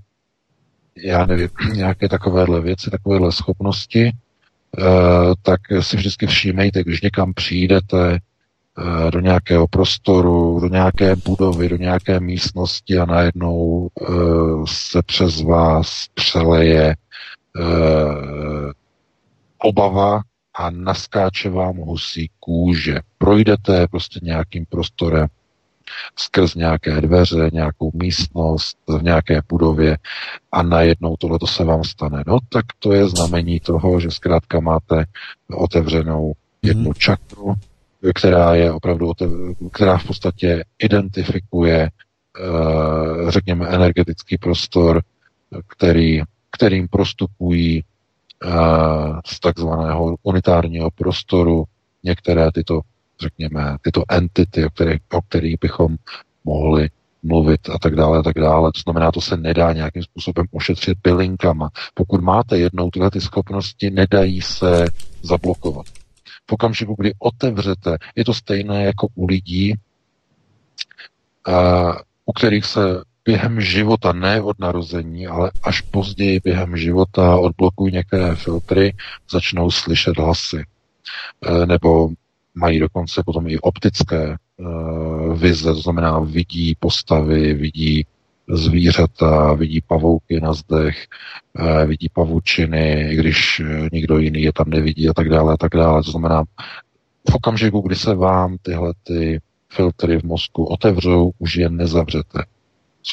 já nevím, [CLEARS THROAT] nějaké takovéhle věci, takovéhle schopnosti, tak si vždycky všímejte, když někam přijdete, Eh, do nějakého prostoru, do nějaké budovy, do nějaké místnosti a najednou eh, se přes vás přeleje eh, obava a naskáče vám husí kůže. Projdete prostě nějakým prostorem, skrz nějaké dveře, nějakou místnost v nějaké budově a najednou tohle se vám stane. No tak to je znamení toho, že zkrátka máte otevřenou jednu hmm. čakru, která je opravdu, která v podstatě identifikuje, eh, řekněme, energetický prostor, který, kterým prostupují eh, z takzvaného unitárního prostoru některé tyto, řekněme, tyto entity, o kterých, o kterých bychom mohli mluvit a tak dále a tak dále. To znamená, to se nedá nějakým způsobem ošetřit bylinkama. Pokud máte jednou tyhle ty schopnosti, nedají se zablokovat v okamžiku, kdy otevřete, je to stejné jako u lidí, u kterých se během života, ne od narození, ale až později během života odblokují některé filtry, začnou slyšet hlasy. E, nebo mají dokonce potom i optické e, vize, to znamená vidí postavy, vidí zvířata, vidí pavouky na zdech, eh, vidí pavučiny, i když eh, nikdo jiný je tam nevidí a tak dále a tak dále. To znamená, v okamžiku, kdy se vám tyhle ty filtry v mozku otevřou, už je nezavřete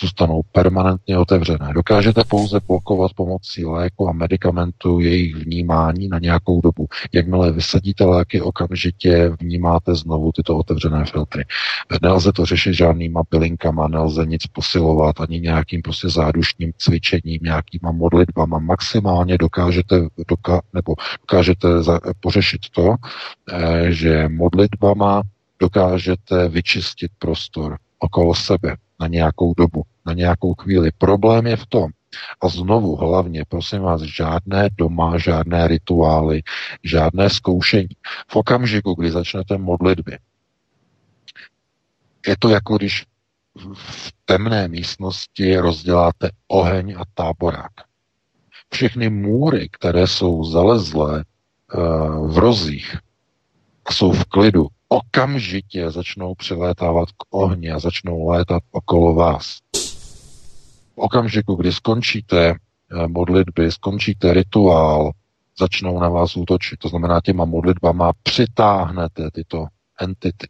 zůstanou permanentně otevřené. Dokážete pouze blokovat pomocí léku a medicamentu jejich vnímání na nějakou dobu. Jakmile vysadíte léky, okamžitě vnímáte znovu tyto otevřené filtry. Nelze to řešit žádnýma bylinkama, nelze nic posilovat, ani nějakým prostě zádušním cvičením, nějakýma modlitbama. Maximálně dokážete, doka, nebo dokážete za, pořešit to, eh, že modlitbama dokážete vyčistit prostor okolo sebe na nějakou dobu, na nějakou chvíli. Problém je v tom, a znovu hlavně, prosím vás, žádné doma, žádné rituály, žádné zkoušení. V okamžiku, kdy začnete modlitby, je to jako když v temné místnosti rozděláte oheň a táborák. Všechny můry, které jsou zalezlé uh, v rozích jsou v klidu, okamžitě začnou přilétávat k ohni a začnou létat okolo vás. V okamžiku, kdy skončíte eh, modlitby, skončíte rituál, začnou na vás útočit. To znamená, těma modlitbama přitáhnete tyto entity.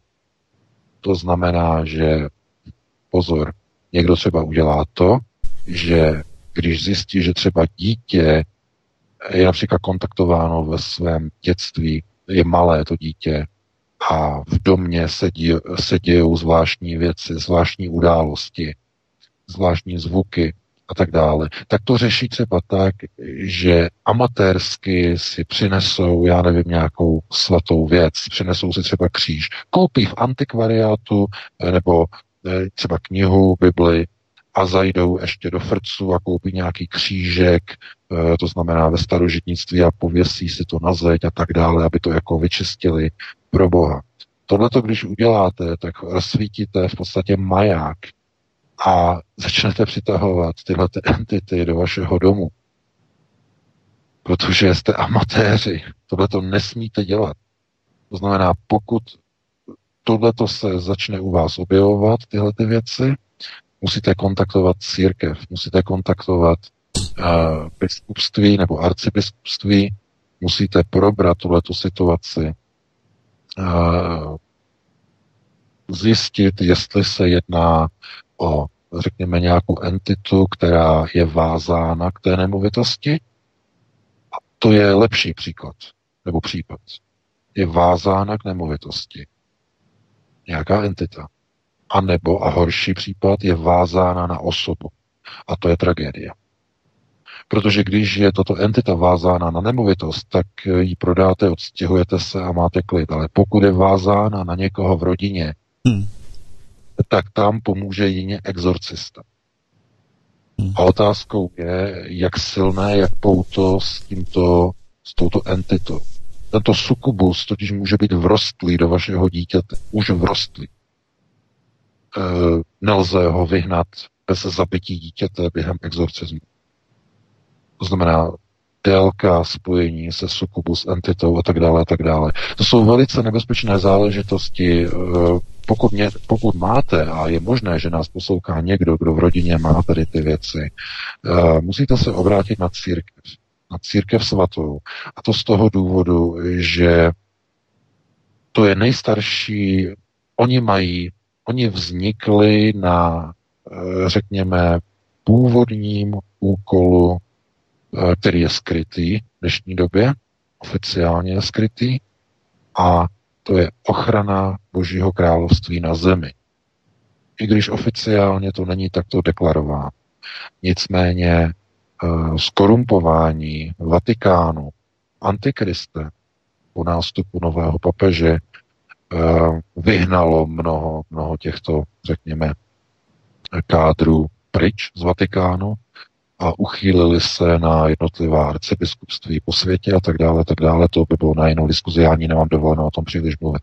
To znamená, že pozor, někdo třeba udělá to, že když zjistí, že třeba dítě je například kontaktováno ve svém dětství, je malé to dítě a v domě se, dí, se dějou zvláštní věci, zvláštní události, zvláštní zvuky a tak dále, tak to řeší třeba tak, že amatérsky si přinesou, já nevím, nějakou svatou věc, přinesou si třeba kříž, koupí v antikvariátu nebo eh, třeba knihu, Bibli a zajdou ještě do frcu a koupí nějaký křížek, eh, to znamená ve starožitnictví a pověsí si to na zeď a tak dále, aby to jako vyčistili pro Boha. Tohle to, když uděláte, tak rozsvítíte v podstatě maják a začnete přitahovat tyhle ty entity do vašeho domu. Protože jste amatéři. Tohle to nesmíte dělat. To znamená, pokud tohle se začne u vás objevovat, tyhle ty věci, musíte kontaktovat církev, musíte kontaktovat uh, biskupství nebo arcibiskupství, musíte probrat tuhletu situaci, zjistit, jestli se jedná o, řekněme, nějakou entitu, která je vázána k té nemovitosti. A to je lepší příklad, nebo případ. Je vázána k nemovitosti. Nějaká entita. A nebo, a horší případ, je vázána na osobu. A to je tragédie. Protože když je toto entita vázána na nemovitost, tak ji prodáte, odstěhujete se a máte klid. Ale pokud je vázána na někoho v rodině, hmm. tak tam pomůže jině exorcista. Hmm. A otázkou je, jak silné, jak pouto s tímto, s touto entitou. Tento sukubus totiž může být vrostlý do vašeho dítěte. Už vrostlý. E, nelze ho vyhnat bez zabití dítěte během exorcismu. To znamená, délka spojení se sukubus entitou a tak dále a tak dále. To jsou velice nebezpečné záležitosti. Eh, pokud, mě, pokud máte, a je možné, že nás poslouchá někdo, kdo v rodině má tady ty věci, eh, musíte se obrátit na církev. Na církev svatou. A to z toho důvodu, že to je nejstarší, oni mají, oni vznikli na, eh, řekněme, původním úkolu který je skrytý v dnešní době, oficiálně je skrytý, a to je ochrana Božího království na zemi. I když oficiálně to není takto deklarováno. Nicméně uh, skorumpování Vatikánu, Antikriste po nástupu nového papeže uh, vyhnalo mnoho, mnoho těchto, řekněme, kádrů pryč z Vatikánu a uchýlili se na jednotlivá arcibiskupství po světě a tak dále, tak dále. To by bylo na jinou diskuzi, já ani nemám dovoleno o tom příliš mluvit.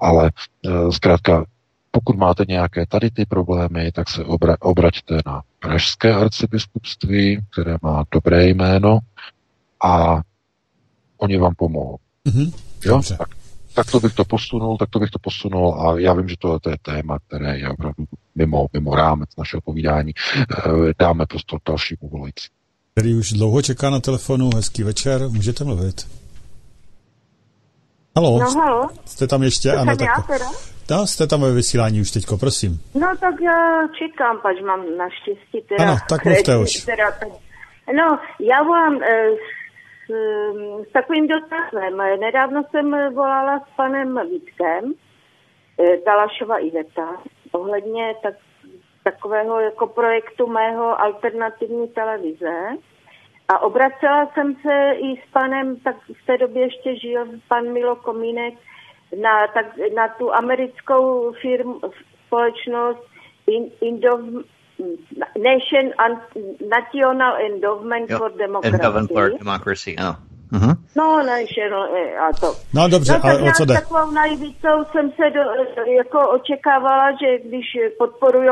Ale e, zkrátka, pokud máte nějaké tady ty problémy, tak se obra- obraťte na Pražské arcibiskupství, které má dobré jméno a oni vám pomohou. Mm-hmm. Jo? Tak tak to bych to posunul, tak to bych to posunul a já vím, že to, to je téma, které je opravdu mimo, mimo rámec našeho povídání. Eh, dáme prostor dalšímu volající. Který už dlouho čeká na telefonu, hezký večer, můžete mluvit. Halo, no, halo. jste tam ještě? To ano, tak. Já teda? No, jste tam ve vysílání už teďko, prosím. No tak já čekám, pač mám naštěstí teda... Ano, tak mluvte už. [LAUGHS] Teda, no, já vám e, s takovým dotazem. Nedávno jsem volala s panem Vítkem, eh, Talašova Iveta, ohledně tak, takového jako projektu mého alternativní televize. A obracela jsem se i s panem, tak v té době ještě žil pan Milo Komínek, na, tak, na tu americkou firmu, společnost Indov, Nation National Endowment jo, for Democracy. Endowment for Democracy, oh. Uh-huh. No, National, eh, a to. No dobře, no, ale o co jde? takovou naivicou jsem se do, jako očekávala, že když podporují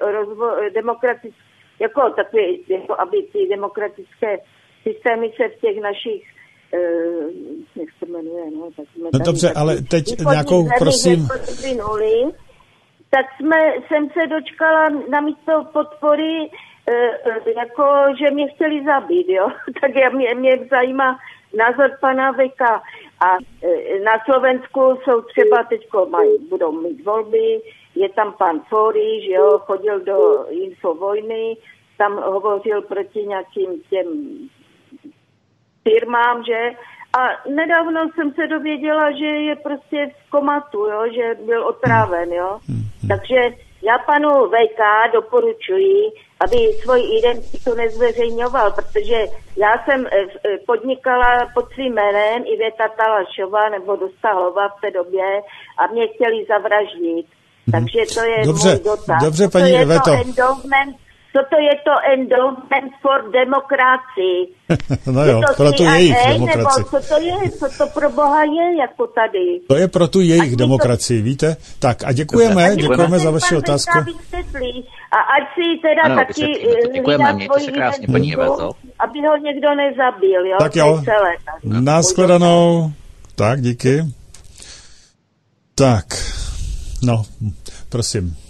rozvoj demokratické, jako takové, jako aby ty demokratické systémy se v těch našich uh, jak se jmenuje, no, tak no dobře, ale teď nějakou, prosím... Jako tak jsme, jsem se dočkala na místo podpory, e, jako, že mě chtěli zabít, jo. [LAUGHS] tak já, mě, mě zajímá názor pana Veka. A e, na Slovensku jsou třeba teď budou mít volby, je tam pan Fori, že jo, chodil do Infovojny, tam hovořil proti nějakým těm firmám, že a nedávno jsem se dověděla, že je prostě v komatu, jo, že byl otráven, jo. Takže já panu VK doporučuji, aby svoji identitu nezveřejňoval, protože já jsem eh, eh, podnikala pod svým jménem i Věta Talašová nebo Dostahlova v té době a mě chtěli zavraždit. Mhm. Takže to je dobře, můj dotaz. Dobře, paní to je Veto. To endowment co to je to endowment for democracy? [LAUGHS] no jo, to pro tu CIA, jejich demokracii. Nebo co to je? Co to pro boha je, jako tady? To je pro tu jejich demokracii, to... víte? Tak a děkujeme, Dobře, děkujeme za vaši otázku. A ať si teda ano, taky eh, děkujeme, mějte se krásně, paní Eveto. Aby ho někdo nezabil, jo? Tak jo, následanou. Tak, díky. Tak, no, prosím.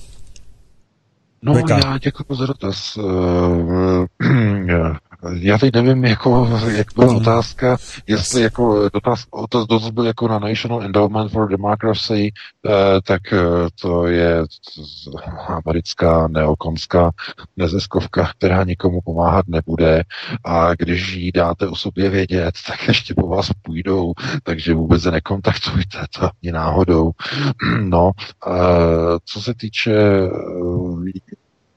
No, Beka. já děkuji za dotaz. Já teď nevím, jako, jak byla otázka, jestli jako dotaz, dotaz, dotaz byl jako na National Endowment for Democracy, eh, tak eh, to je americká neokonská neziskovka, která nikomu pomáhat nebude a když jí dáte o sobě vědět, tak ještě po vás půjdou, takže vůbec se nekontaktujte, to ani náhodou. [CLEARS THROAT] No, eh, co se týče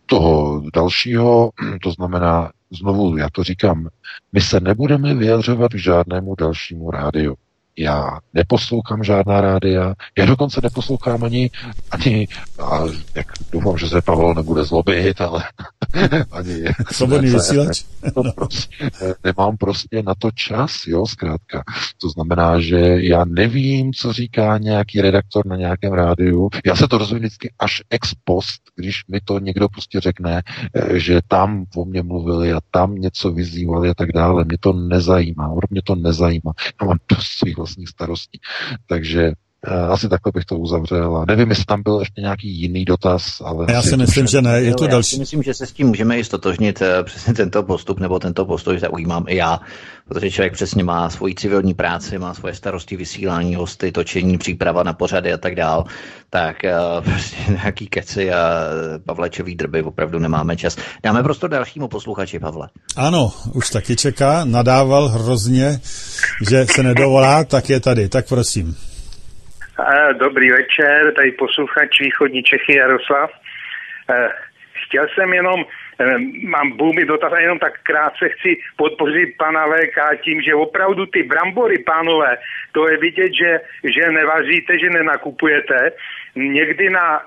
toho dalšího, [CLEARS THROAT] to znamená, znovu já to říkám, my se nebudeme vyjadřovat k žádnému dalšímu rádiu. Já neposlouchám žádná rádia, já dokonce neposlouchám ani, ani a jak doufám, že se Pavel nebude zlobit, ale [LAUGHS] ani Svobodný vysílač? No, prostě, nemám prostě na to čas, jo, zkrátka. To znamená, že já nevím, co říká nějaký redaktor na nějakém rádiu. Já se to rozumím vždycky až ex post, když mi to někdo prostě řekne, eh, že tam o mě mluvili a tam něco vyzývali a tak dále. Mě to nezajímá, mě to nezajímá. Já mám dost svých vlastních starostí. Takže asi takhle bych to uzavřel. A nevím, jestli tam byl ještě nějaký jiný dotaz, ale... Já si myslím, že ne, je to další. Já si myslím, že se s tím můžeme i stotožnit uh, přesně tento postup, nebo tento postoj zaujímám i já, protože člověk přesně má svoji civilní práci, má svoje starosti, vysílání hosty, točení, příprava na pořady a tak dál. Tak uh, [LAUGHS] prostě nějaký keci a Pavlečový drby opravdu nemáme čas. Dáme prostor dalšímu posluchači, Pavle. Ano, už taky čeká, nadával hrozně, že se nedovolá, tak je tady, tak prosím. Dobrý večer, tady posluchač Východní Čechy Jaroslav. Eh, chtěl jsem jenom, eh, mám bůmy dotaz a jenom tak krátce chci podpořit pana VK tím, že opravdu ty brambory, pánové, to je vidět, že, že nevaříte, že nenakupujete. Někdy na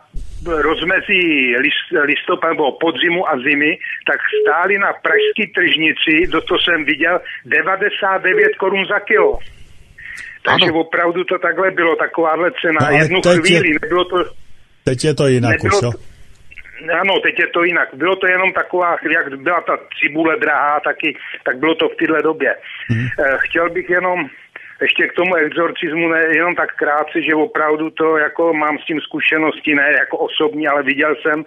rozmezí list, listopadu nebo podzimu a zimy, tak stály na pražské tržnici, do toho jsem viděl, 99 korun za kilo. Takže ano. opravdu to takhle bylo, takováhle cena. No, Jednu chvíli, je, nebylo to... Teď je to jinak už, jo? Ano, teď je to jinak. Bylo to jenom taková, jak byla ta cibule drahá, taky, tak bylo to v téhle době. Hmm. Chtěl bych jenom ještě k tomu exorcismu ne, jenom tak krátce, že opravdu to jako mám s tím zkušenosti, ne jako osobní, ale viděl jsem,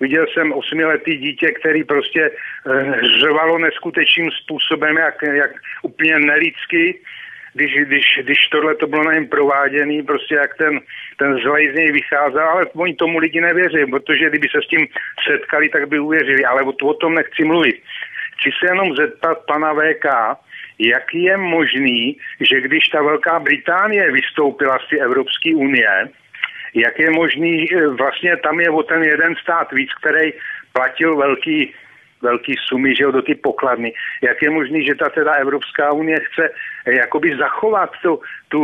viděl jsem osmiletý dítě, který prostě eh, řvalo neskutečným způsobem, jak, jak úplně nelidsky když, když, když tohle to bylo na něm prováděný, prostě jak ten, ten zlej z něj vycházel, ale oni tomu lidi nevěří, protože kdyby se s tím setkali, tak by uvěřili, ale o, o tom nechci mluvit. Chci se jenom zeptat pana VK, jak je možný, že když ta Velká Británie vystoupila z té Evropské unie, jak je možný, vlastně tam je o ten jeden stát víc, který platil velký velký sumy, že jo, do ty pokladny. Jak je možné, že ta teda Evropská unie chce jakoby zachovat tu, tu,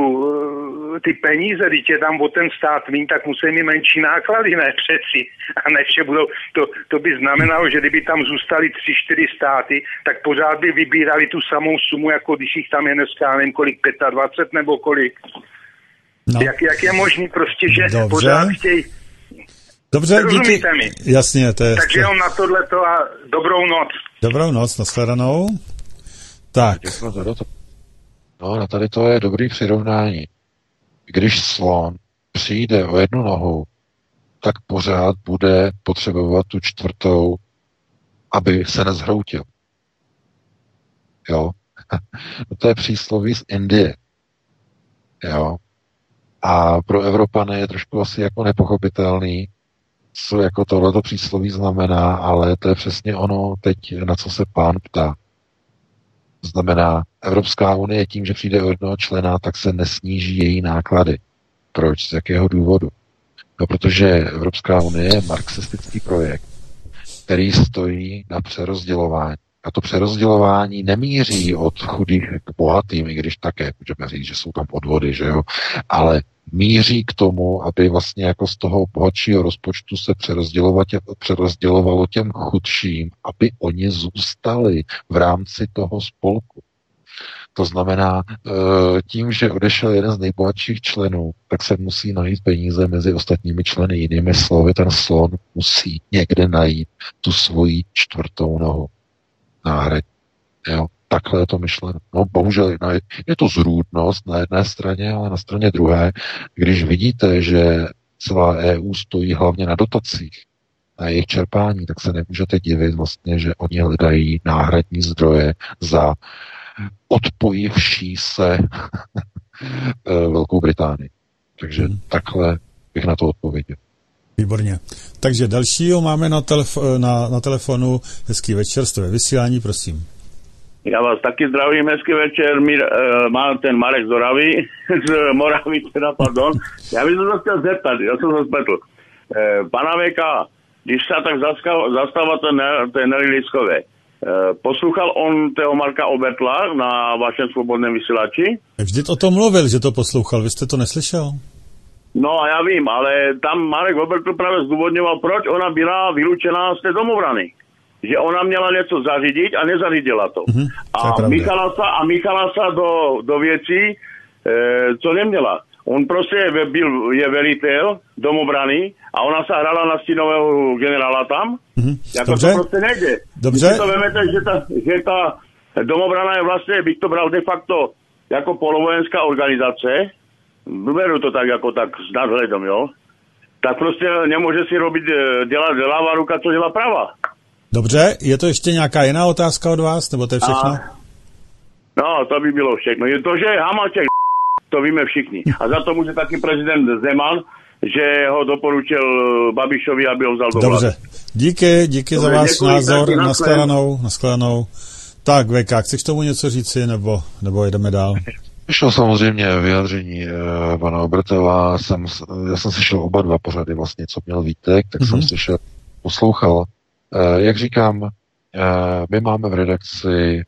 eh, ty peníze, když je tam o ten stát mín, tak musí mít menší náklady, ne přeci. A ne vše budou, to, to by znamenalo, že kdyby tam zůstali tři, čtyři státy, tak pořád by vybírali tu samou sumu, jako když jich tam je dneska, nevím kolik, 25 nebo kolik. No. Jak, jak je možný prostě, že Dobře. pořád chtějí Dobře, díky. mi. Jasně, to je... Takže jenom na tohleto a dobrou noc. Dobrou noc, nashledanou. Tak. No, na tady to je dobrý přirovnání. Když slon přijde o jednu nohu, tak pořád bude potřebovat tu čtvrtou, aby se nezhroutil. Jo? [LAUGHS] No to je přísloví z Indie. Jo. A pro Evropany je trošku asi jako nepochopitelný, co jako tohleto přísloví znamená, ale to je přesně ono teď, na co se pán ptá. Znamená, Evropská unie tím, že přijde o jednoho člena, tak se nesníží její náklady. Proč? Z jakého důvodu? No, protože Evropská unie je marxistický projekt, který stojí na přerozdělování. A to přerozdělování nemíří od chudých k bohatým, i když také můžeme říct, že jsou tam podvody, že jo, ale míří k tomu, aby vlastně jako z toho bohatšího rozpočtu se přerozdělovalo těm chudším, aby oni zůstali v rámci toho spolku. To znamená, eh, tím, že odešel jeden z nejbohatších členů, tak se musí najít peníze mezi ostatními členy. Jinými slovy, ten slon musí někde najít tu svoji čtvrtou nohu náhradní. Jo, takhle je to myšleno. No bohužel je to zrůdnost na jedné straně, ale na straně druhé, když vidíte, že celá EU stojí hlavně na dotacích, na jejich čerpání, tak se nemůžete divit vlastně, že oni hledají náhradní zdroje za odpojivší se [LAUGHS] Velkou Británii. Takže hmm. takhle bych na to odpověděl. Výborně. Takže dalšího máme na, telef- na, na telefonu. Hezký večer, jste ve vysílání, prosím. Já vás taky zdravím, hezký večer, Mír, uh, má ten Marek Zoravý, [LAUGHS] z Moravy, teda, pardon. Já bych se chtěl zeptat, já jsem se spletl. Uh, pana Veka, když se tak zastává ten, ten Nelly Liskové, uh, poslouchal on toho Marka Obertla na vašem svobodném vysílači? Vždyť o tom mluvil, že to poslouchal, vy jste to neslyšel? No a já vím, ale tam Marek Obertl právě zdůvodňoval, proč ona byla vylučená z té domobrany že ona měla něco zařídit a nezařídila to. Mm-hmm, a, sa, a Michala sa do, do věcí, e, co neměla. On prostě je, byl, je velitel domobrany a ona se hrala na stínového generála tam. Mm-hmm. Jako Dobře. to prostě nejde. Dobře. Když to vemete, že ta, že ta domobrana je vlastně, bych to bral de facto jako polovojenská organizace, beru to tak jako tak s nadhledom, jo, tak prostě nemůže si robit, e, dělat ľavá ruka, co dělá prava. Dobře, je to ještě nějaká jiná otázka od vás, nebo to je všechno? A, no, to by bylo všechno. Je to, že Hamáček to víme všichni. A za to může taky prezident Zeman, že ho doporučil Babišovi, aby ho vzal do Dobře, díky, díky Dobře, za váš názor, nashledanou, nashledanou. Tak, VK, chceš tomu něco říci, nebo, nebo jdeme dál? Vyšlo samozřejmě vyjádření uh, pana Obratela, jsem, já jsem slyšel oba dva pořady vlastně, co měl Vítek, tak mm-hmm. jsem slyšel, poslouchal Eh, jak říkám, eh, my máme v redakci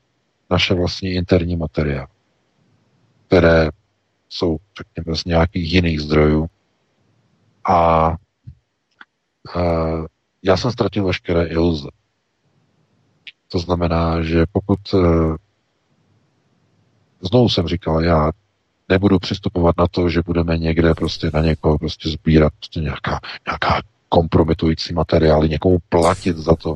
naše vlastní interní materiály, které jsou, řekněme, z nějakých jiných zdrojů. A eh, já jsem ztratil veškeré iluze. To znamená, že pokud znovu jsem říkal, já nebudu přistupovat na to, že budeme někde prostě na někoho prostě sbírat prostě nějaká, nějaká kompromitující materiály, někomu platit za to.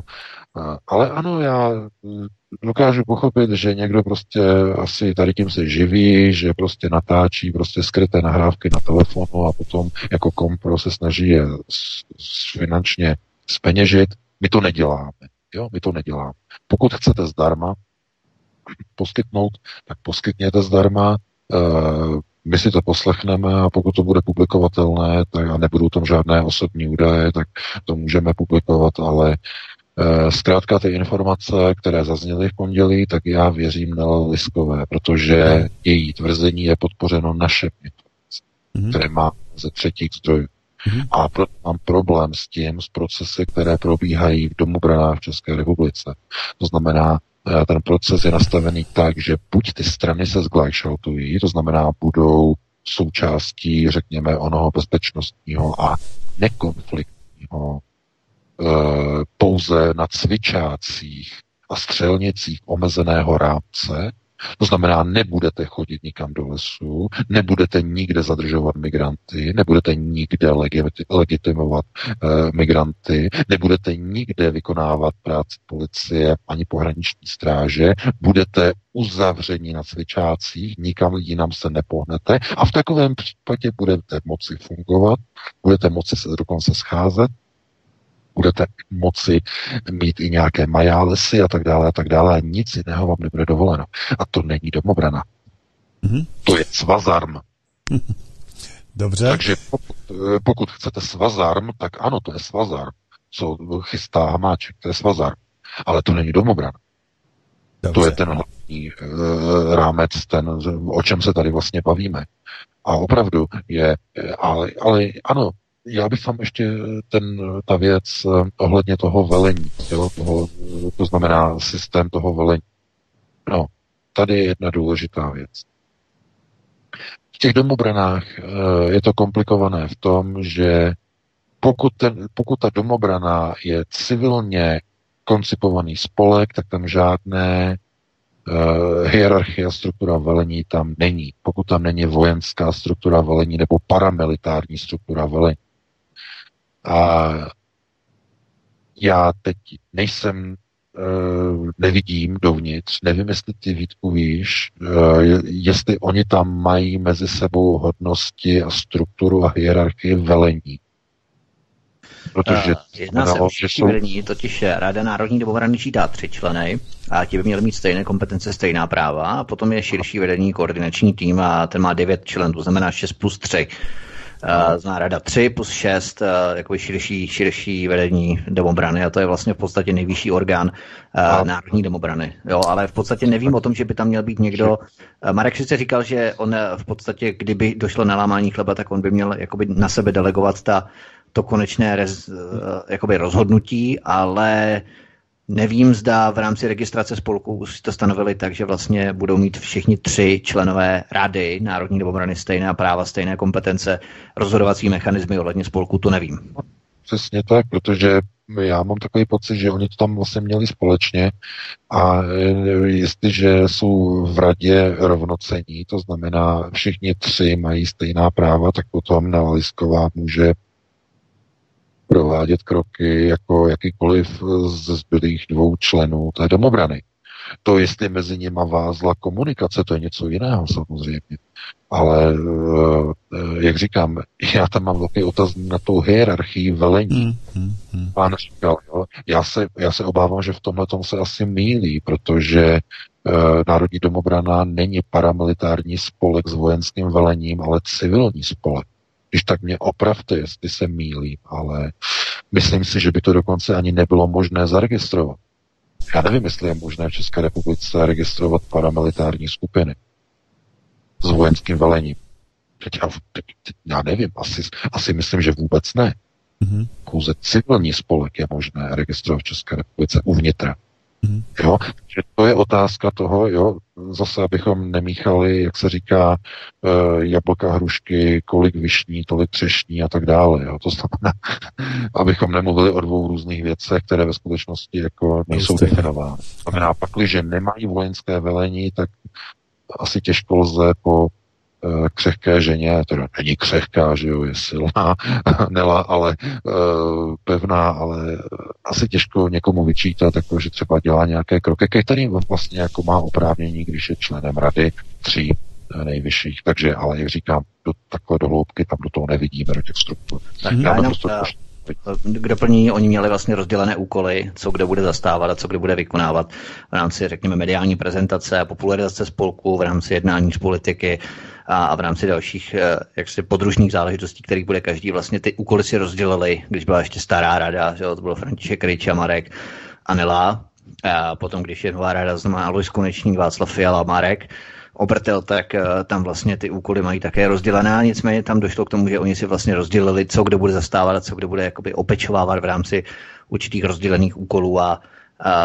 Ale ano, já mm, dokážu pochopit, že někdo prostě asi tady tím se živí, že prostě natáčí prostě skryté nahrávky na telefonu a potom jako kompro se snaží je finančně speněžit. My to neděláme. Jo, my to neděláme. Pokud chcete zdarma poskytnout, tak poskytněte zdarma. Eh, my si to poslechneme a pokud to bude publikovatelné, tak a nebudou tam žádné osobní údaje, tak to můžeme publikovat, ale e, zkrátka ty informace, které zazněly v pondělí, tak já věřím Nele Liskové, protože její tvrzení je podpořeno našemi mm-hmm. které má ze třetích zdrojů. Mm-hmm. A proto mám problém s tím, s procesy, které probíhají v domobranách v České republice. To znamená, Eh, ten proces je nastavený tak, že buď ty strany se zglajšaltují, to znamená budou součástí, řekněme, onoho bezpečnostního a nekonfliktního e, pouze na cvičácích a střelnicích omezeného rámce, to znamená, nebudete chodit nikam do lesu, nebudete nikde zadržovat migranty, nebudete nikde legitimovat uh, migranty, nebudete nikde vykonávat práci policie ani pohraniční stráže, budete uzavření na cvičácích, nikam jinam se nepohnete a v takovém případě budete moci fungovat, budete moci se dokonce scházet, budete moci mít i nějaké majálesy a tak dále a tak dále a nic jiného vám nebude dovoleno. A to není domobrana. Mm-hmm. To je svazarm. Dobře. Takže pokud, pokud chcete svazarm, tak ano, to je svazarm. Co chystá Hamáček, to je svazarm. Ale to není domobran. Dobře. To je ten hlavní uh, rámec, ten, o čem se tady vlastně bavíme. A opravdu je, ale, ale ano, já bych tam ještě ten, ta věc eh, ohledně toho velení, jo, toho, to znamená systém toho velení. No, tady je jedna důležitá věc. V těch domobranách eh, je to komplikované v tom, že pokud, ten, pokud ta domobrana je civilně koncipovaný spolek, tak tam žádné uh, hierarchie a struktura velení tam není. Pokud tam není vojenská struktura velení nebo paramilitární struktura velení. A já teď nejsem, uh, nevidím dovnitř, nevím, jestli ty Vítku víš, uh, jestli oni tam mají mezi sebou hodnosti a strukturu a hierarchii velení. Protože uh, Jedná se o širší vedení, totiž Rada Národní domobrany čítá tři členy a ti by měli mít stejné kompetence, stejná práva. A potom je širší vedení, koordinační tým a ten má devět členů, to znamená 6 plus 3. Uh, zná rada 3 plus 6, uh, jako širší, širší vedení domobrany a to je vlastně v podstatě nejvyšší orgán uh, národní domobrany. Jo, ale v podstatě nevím o tom, že by tam měl být někdo. Uh, Marek sice říkal, že on v podstatě, kdyby došlo na lámání chleba, tak on by měl jakoby na sebe delegovat ta to konečné rez, eh, jakoby rozhodnutí, ale nevím, zda v rámci registrace spolku si to stanovili tak, že vlastně budou mít všichni tři členové rady Národní domobrany stejné práva, stejné kompetence, rozhodovací mechanismy ohledně spolku, to nevím. Přesně tak, protože já mám takový pocit, že oni to tam vlastně měli společně a eh, jestliže jsou v radě rovnocení, to znamená všichni tři mají stejná práva, tak potom Lisková může provádět kroky jako jakýkoliv ze zbylých dvou členů té domobrany. To, jestli mezi nimi vázla komunikace, to je něco jiného samozřejmě. Ale, eh, jak říkám, [LAUGHS] já tam mám velký otaz na tou hierarchii velení. Hmm, hmm, hmm. Pán říkal, jo, já, se, já se obávám, že v tomhle tom se asi mílí, protože uh, Národní domobrana není paramilitární spolek s vojenským velením, ale civilní spolek. Když tak mě opravte, jestli se mílím, ale myslím si, že by to dokonce ani nebylo možné zaregistrovat. Já nevím, jestli je možné v České republice registrovat paramilitární skupiny s vojenským velením. Teď já, teď, teď, já nevím, asi, asi myslím, že vůbec ne. Mm-hmm. Pouze civilní spolek je možné registrovat v České republice uvnitra. Mm. Jo, že to je otázka toho, jo, zase abychom nemíchali, jak se říká, uh, jablka, hrušky, kolik vyšní, tolik třešní a tak dále. Jo. To znamená, [LAUGHS] abychom nemluvili o dvou různých věcech, které ve skutečnosti jako nejsou definovány. To znamená, pak, že nemají vojenské velení, tak asi těžko lze po křehké ženě, teda není křehká, že jo, je silná, [LAUGHS] nela, ale uh, pevná, ale asi těžko někomu vyčítat, jako, že třeba dělá nějaké kroky, ke kterým vlastně jako má oprávnění, když je členem rady tří eh, nejvyšších. Takže, ale jak říkám, do takové dohloubky tam do toho nevidíme, do těch struktur. Tak já jenom, k doplnění, oni měli vlastně rozdělené úkoly, co kde bude zastávat a co kde bude vykonávat v rámci, řekněme, mediální prezentace, popularizace spolku, v rámci jednání z politiky, a, a v rámci dalších eh, jaksi podružných záležitostí, kterých bude každý, vlastně ty úkoly si rozdělili, když byla ještě stará rada, že to bylo František Ryč a Marek Anela, a potom, když je nová rada, znamená Alois Konečník, Václav Fiala, Marek, Obrtel, tak uh, tam vlastně ty úkoly mají také rozdělené, a nicméně tam došlo k tomu, že oni si vlastně rozdělili, co kdo bude zastávat a co kdo bude jakoby opečovávat v rámci určitých rozdělených úkolů a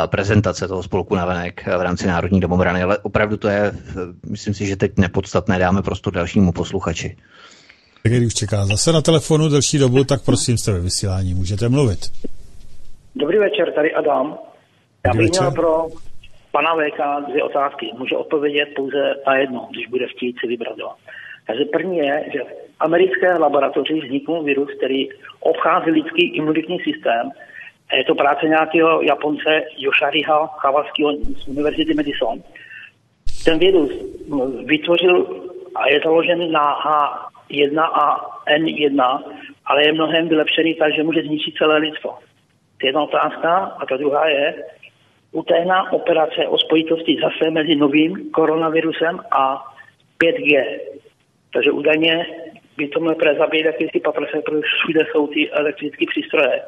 prezentace toho spolku navenek v rámci Národní domobrany, ale opravdu to je, myslím si, že teď nepodstatné, dáme prostor dalšímu posluchači. Když už čeká zase na telefonu delší dobu, tak prosím, jste ve vysílání, můžete mluvit. Dobrý večer, tady Adam. Já bych měl pro pana VK dvě otázky. Může odpovědět pouze na jedno, když bude chtít si vybrat dva. Takže první je, že v americké laboratoři vznikl virus, který obchází lidský imunitní systém je to práce nějakého Japonce Yoshariha Kawaskiho z Univerzity Madison. Ten virus vytvořil a je založen na H1 a N1, ale je mnohem vylepšený tak, že může zničit celé lidstvo. To je jedna otázka. A ta druhá je, utajená operace o spojitosti zase mezi novým koronavirusem a 5G. Takže údajně by to měl zabít jakýsi paprase, protože všude jsou ty elektrické přístroje.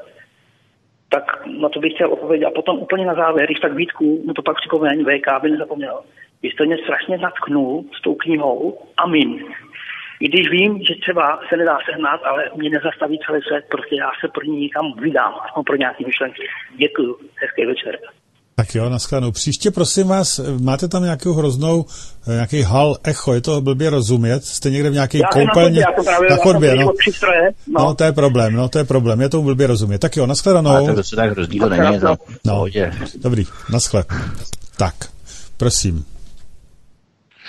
Tak na to bych chtěl odpovědět. A potom úplně na závěr, když tak Vítku, mu to pak připomeň, VK, aby nezapomněl. Vy jste mě strašně natknul s tou knihou Amin. I když vím, že třeba se nedá sehnat, ale mě nezastaví celý svět, prostě já se pro ní někam vydám, aspoň pro nějaké myšlenky. Děkuji, hezký večer. Tak jo, naschledanou. Příště, prosím vás, máte tam nějakou hroznou, eh, nějaký hal, echo, je to blbě rozumět? Jste někde v nějaké koupelně? Na chodbě, na chodbě, no. no. no. to je problém, no, to je problém, je to blbě rozumět. Tak jo, naschledanou. Ale to se tak rozdíl není, to no. Dobrý, naschle. Tak, prosím.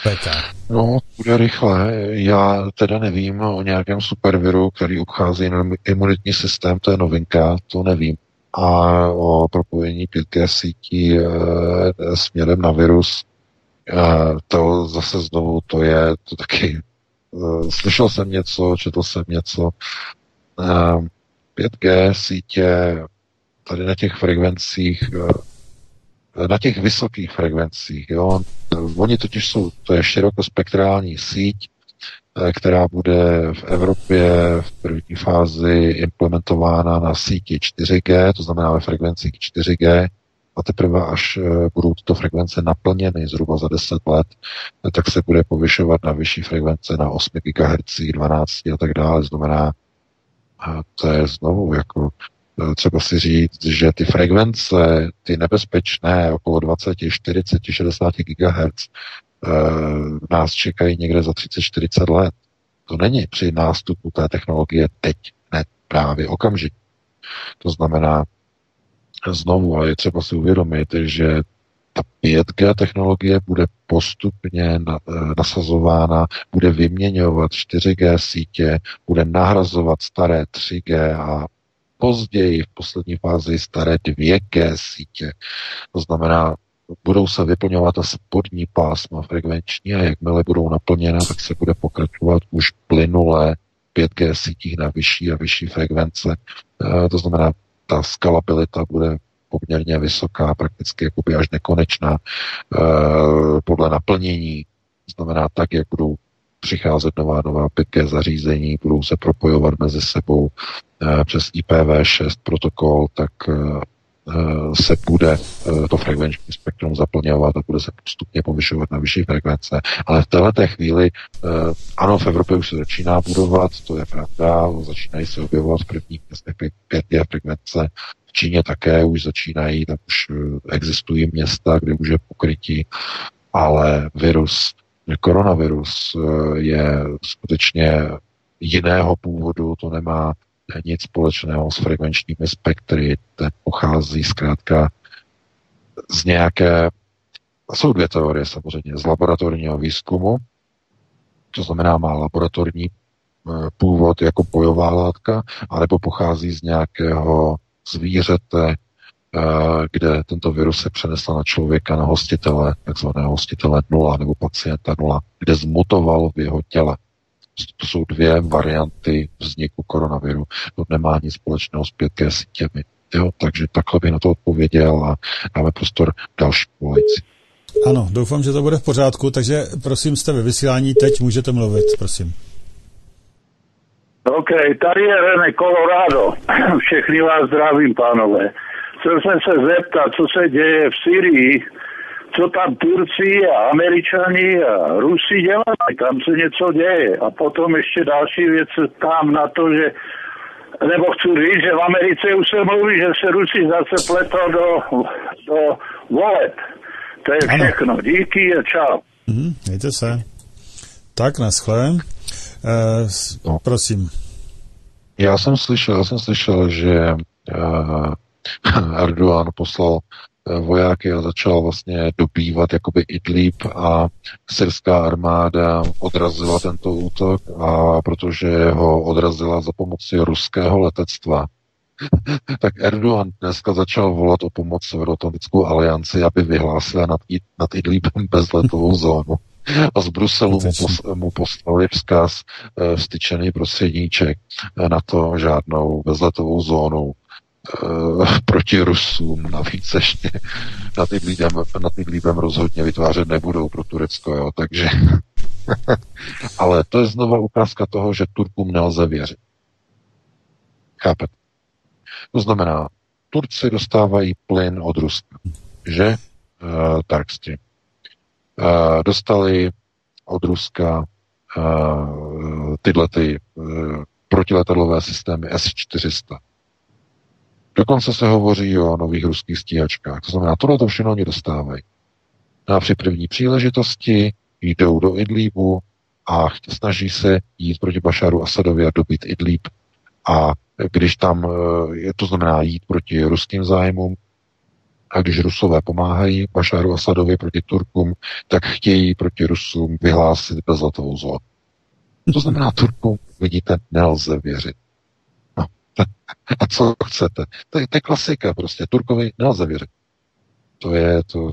PK. No, bude rychle. Já teda nevím o nějakém superviru, který obchází imunitní systém, to je novinka, to nevím a o propojení 5G sítí e, směrem na virus. E, to zase znovu, to je to taky. E, slyšel jsem něco, četl jsem něco. E, 5G sítě tady na těch frekvencích, e, na těch vysokých frekvencích, jo, oni totiž jsou, to je širokospektrální síť, která bude v Evropě v první fázi implementována na síti 4G, to znamená ve frekvenci 4G, a teprve až eh, budou tyto frekvence naplněny zhruba za 10 let, eh, tak se bude povyšovat na vyšší frekvence na 8 GHz, 12 a tak dále. Znamená, to je znovu jako třeba si říct, že ty frekvence, ty nebezpečné, okolo 20, 40, 60 GHz, Eh, nás čekají někde za 30-40 let. To není při nástupu té technologie teď, ne právě okamžitě. To znamená, znovu, ale je třeba si uvědomit, že ta 5G technologie bude postupně eh, nasazována, bude vyměňovat 4G sítě, bude nahrazovat staré 3G a později v poslední fázi staré 2G sítě. To znamená, budou se vyplňovat asi spodní pásma frekvenční a jakmile budou naplněna, tak se bude pokračovat už plynulé 5G sítích na vyšší a vyšší frekvence. E, to znamená, ta skalabilita bude poměrně vysoká, prakticky jakoby až nekonečná e, podle naplnění. To znamená tak, jak budou přicházet nová nová 5G zařízení, budou se propojovat mezi sebou e, přes IPv6 protokol, tak Eh, se bude eh, to frekvenční spektrum zaplňovat a bude se postupně povyšovat na vyšší frekvence. Ale v této chvíli, eh, ano, v Evropě už se začíná budovat, to je pravda, začínají se objevovat v prvních městech 5G frekvence, v Číně také už začínají, tam už existují města, kde už je pokrytí, ale virus, koronavirus je skutečně jiného původu, to nemá nic společného s frekvenčními spektry, ten pochází zkrátka z nějaké, jsou dvě teorie samozřejmě, z laboratorního výzkumu, to znamená má laboratorní e, původ jako bojová látka, anebo pochází z nějakého zvířete, e, kde tento virus se přenesl na člověka, na hostitele, takzvaného hostitele nula nebo pacienta nula, kde zmutoval v jeho těle. To jsou dvě varianty vzniku koronaviru. To nemá nic společného s 5G sítěmi. Jo, takže takhle bych na to odpověděl a dáme prostor další volající. Ano, doufám, že to bude v pořádku, takže prosím, jste ve vysílání, teď můžete mluvit, prosím. OK, tady je René Colorado. Všechny vás zdravím, pánové. Chcel jsem se zeptat, co se děje v Syrii co tam Turci a Američani a Rusi dělají, tam se něco děje. A potom ještě další věc tam na to, že nebo chci říct, že v Americe už se mluví, že se Rusi zase pletou do, do voleb. To je ano. všechno. Díky a čau. Mm, mějte se. Tak, naschle. Uh, no. Prosím. Já jsem slyšel, já jsem slyšel, že uh, [LAUGHS] Erdogan poslal vojáky a začal vlastně dobývat jakoby Idlib a syrská armáda odrazila tento útok a protože ho odrazila za pomoci ruského letectva, [LAUGHS] tak Erdogan dneska začal volat o pomoc Severoatlantickou alianci, aby vyhlásila nad, nad Idlibem bezletovou [LAUGHS] zónu. A z Bruselu mu, pos, mu poslali vzkaz e, vstyčený prostředníček na to žádnou bezletovou zónu proti Rusům, navíc ještě nad Idlíbem, nad Idlíbem rozhodně vytvářet nebudou pro Turecko, jo, takže [LAUGHS] Ale to je znova ukázka toho, že Turkům nelze věřit. Chápete? To znamená, Turci dostávají plyn od Ruska, že? Uh, Dark Stream. Uh, dostali od Ruska uh, tyhle ty uh, protiletadlové systémy S-400. Dokonce se hovoří o nových ruských stíhačkách. To znamená, tohle to všechno oni dostávají. No a při první příležitosti jdou do Idlíbu a snaží se jít proti Bašaru Asadovi a dobit Idlíb. A když tam, eh, je to znamená jít proti ruským zájmům, a když Rusové pomáhají Bašaru Asadovi proti Turkům, tak chtějí proti Rusům vyhlásit bezletovou zónu. To znamená, Turkům, vidíte, nelze věřit. [LAUGHS] A co chcete? To je, to je klasika prostě. Turkovi nelze věřit. To je, to,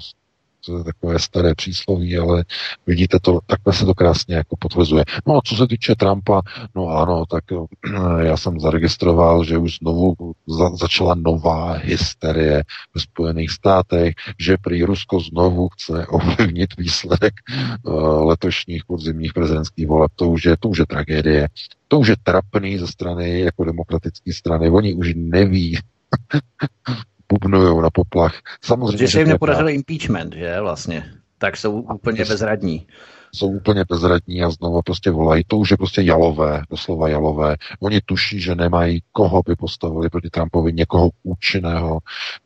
to je takové staré přísloví, ale vidíte, to, takhle se to krásně jako potvrzuje. No a co se týče Trumpa, no ano, tak eh, já jsem zaregistroval, že už znovu za, začala nová hysterie ve Spojených státech, že prý Rusko znovu chce ovlivnit výsledek uh, letošních podzimních prezidentských voleb. To už je, to už je tragédie. To už je trapný ze strany jako demokratické strany. Oni už neví, [LAUGHS] bubnujou na poplach. Samozřejmě, že se jim nepodařil impeachment, že vlastně. Tak jsou úplně bezradní. Jsou úplně bezradní a znovu prostě volají. To už je prostě jalové, doslova jalové. Oni tuší, že nemají koho by postavili proti Trumpovi, někoho účinného.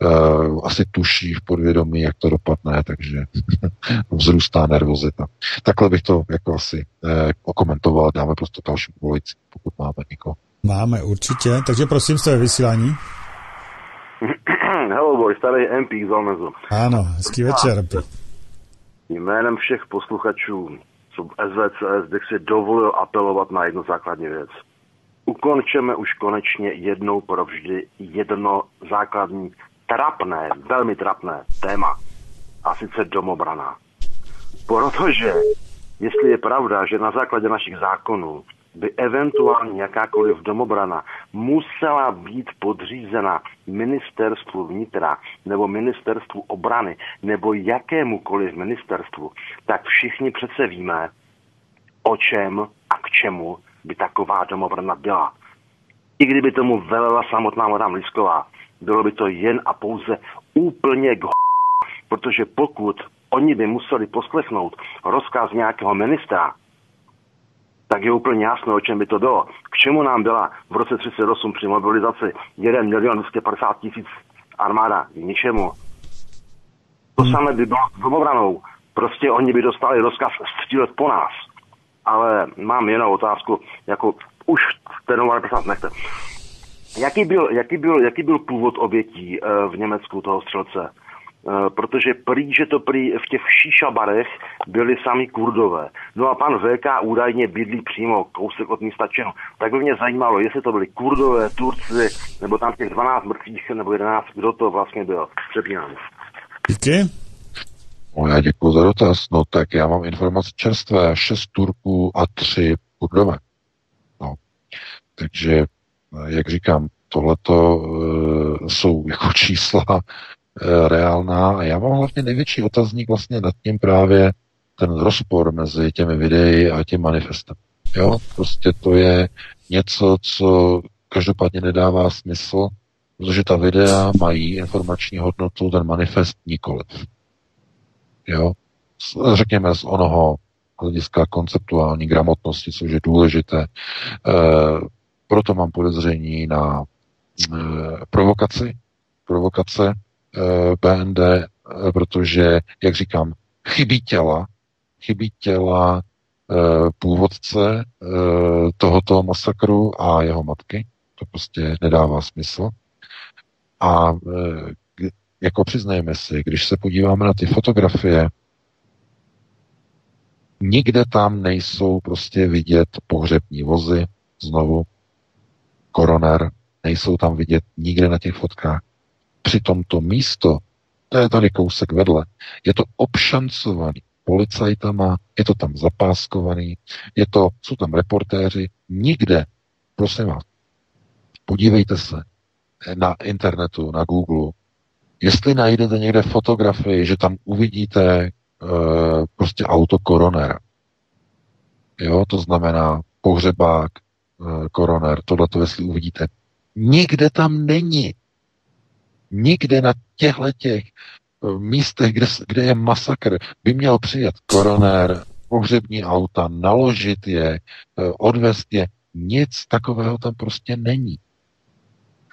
Uh, asi tuší v podvědomí, jak to dopadne, takže [LAUGHS] vzrůstá nervozita. Takhle bych to jako asi uh, okomentoval. Dáme prostě další volici, pokud máme někoho. Máme určitě, takže prosím, jste ve vysílání. [CLEARS THROAT] Hello boy, starý MP z Almezu. Ano, hezký večer. Jménem všech posluchačů co SVCS bych si dovolil apelovat na jednu základní věc. Ukončeme už konečně jednou provždy jedno základní trapné, velmi trapné téma. A sice domobrana. Protože jestli je pravda, že na základě našich zákonů by eventuálně jakákoliv domobrana musela být podřízena ministerstvu vnitra nebo ministerstvu obrany nebo jakémukoliv ministerstvu, tak všichni přece víme, o čem a k čemu by taková domobrana byla. I kdyby tomu velela samotná Madame Lisková, bylo by to jen a pouze úplně k protože pokud oni by museli poslechnout rozkaz nějakého ministra, tak je úplně jasno, o čem by to bylo. K čemu nám byla v roce 38 při mobilizaci 1 milion 250 tisíc armáda? K ničemu. To hmm. samé by bylo s domobranou. Prostě oni by dostali rozkaz střílet po nás. Ale mám jenom otázku, jako už ten nechte. Jaký byl, jaký, byl, jaký byl původ obětí uh, v Německu toho střelce? Eh, protože prý, že to prý v těch šíšabarech byli sami kurdové. No a pan VK údajně bydlí přímo kousek od místa činu. Tak by mě zajímalo, jestli to byli kurdové, Turci, nebo tam těch 12 mrtvých, nebo 11, kdo to vlastně byl. Přepínám. Díky. No, já děkuji za dotaz. No tak já mám informace čerstvé. Šest Turků a tři kurdové. No. Takže, eh, jak říkám, tohleto uh, jsou jako čísla, reálná. A já mám hlavně největší otazník vlastně nad tím právě ten rozpor mezi těmi videí a tím manifestem. Jo, prostě to je něco, co každopádně nedává smysl, protože ta videa mají informační hodnotu, ten manifest nikoliv. Jo, řekněme z onoho hlediska konceptuální gramotnosti, což je důležité. E, proto mám podezření na e, provokaci, provokace Eh, BND, eh, protože, jak říkám, chybí těla, chybí těla eh, původce tohoto masakru a jeho matky. To prostě nedává smysl. A jako přiznejme si, když se podíváme na ty fotografie, nikde tam nejsou prostě vidět pohřební vozy, znovu, koroner, nejsou tam vidět nikde na těch fotkách. Přitom to místo, to je tady kousek vedle, je to obšancovaný. Policajtama, je to tam zapáskovaný, je to, jsou tam reportéři, nikde, prosím vás, podívejte se na internetu, na Google, jestli najdete někde fotografii, že tam uvidíte uh, prostě auto koronera, Jo, to znamená pohřebák, eh, koroner, tohle to, jestli uvidíte. Nikde tam není. Nikde na těchto těch eh, místech, kde, kde je masakr, by měl přijet koronér, pohřební auta, naložit je, eh, odvést je. Nic takového tam prostě není.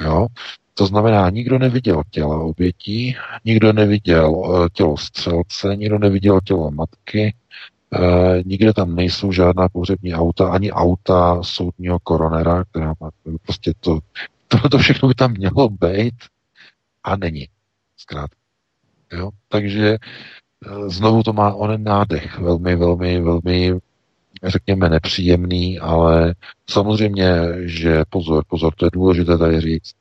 Jo? To znamená, nikdo neviděl těla obětí, nikdo neviděl tělo střelce, nikdo neviděl tělo matky, nikde tam nejsou žádná pohřební auta, ani auta soudního koronera, která má prostě to, to, to všechno by tam mělo být a není. Zkrátka. Jo? Takže e, znovu to má onen nádech, velmi, velmi, velmi, řekněme, nepříjemný, ale samozřejmě, že pozor, pozor, to je důležité tady říct,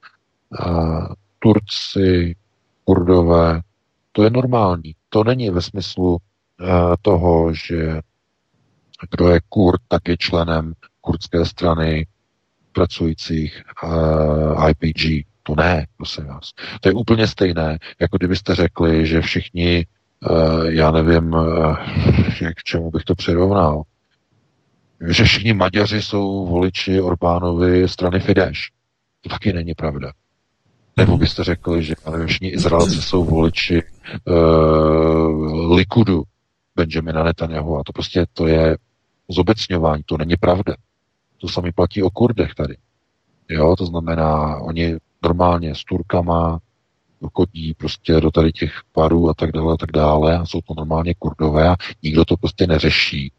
a Turci, Kurdové, to je normální. To není ve smyslu Eh, toho, že kdo je Kurd, tak je členem kurdské strany pracujících eh, IPG. To ne, prosím vás. To je úplně stejné, jako kdybyste řekli, že všichni, uh, já nevím, [LAUGHS] uh, k čemu bych to přirovnal, že všichni Maďaři jsou voliči Orbánovi strany Fidesz. To taky není pravda. Nebo byste řekli, že ale všichni Izraelci jsou voliči uh, Likudu, Benjamina Netanyahu. A to prostě to je zobecňování, to není pravda. To sami platí o Kurdech tady. Jo, to znamená, oni normálně s Turkama chodí prostě do tady těch parů a tak dále a tak dále a jsou to normálně kurdové a nikdo to prostě neřeší.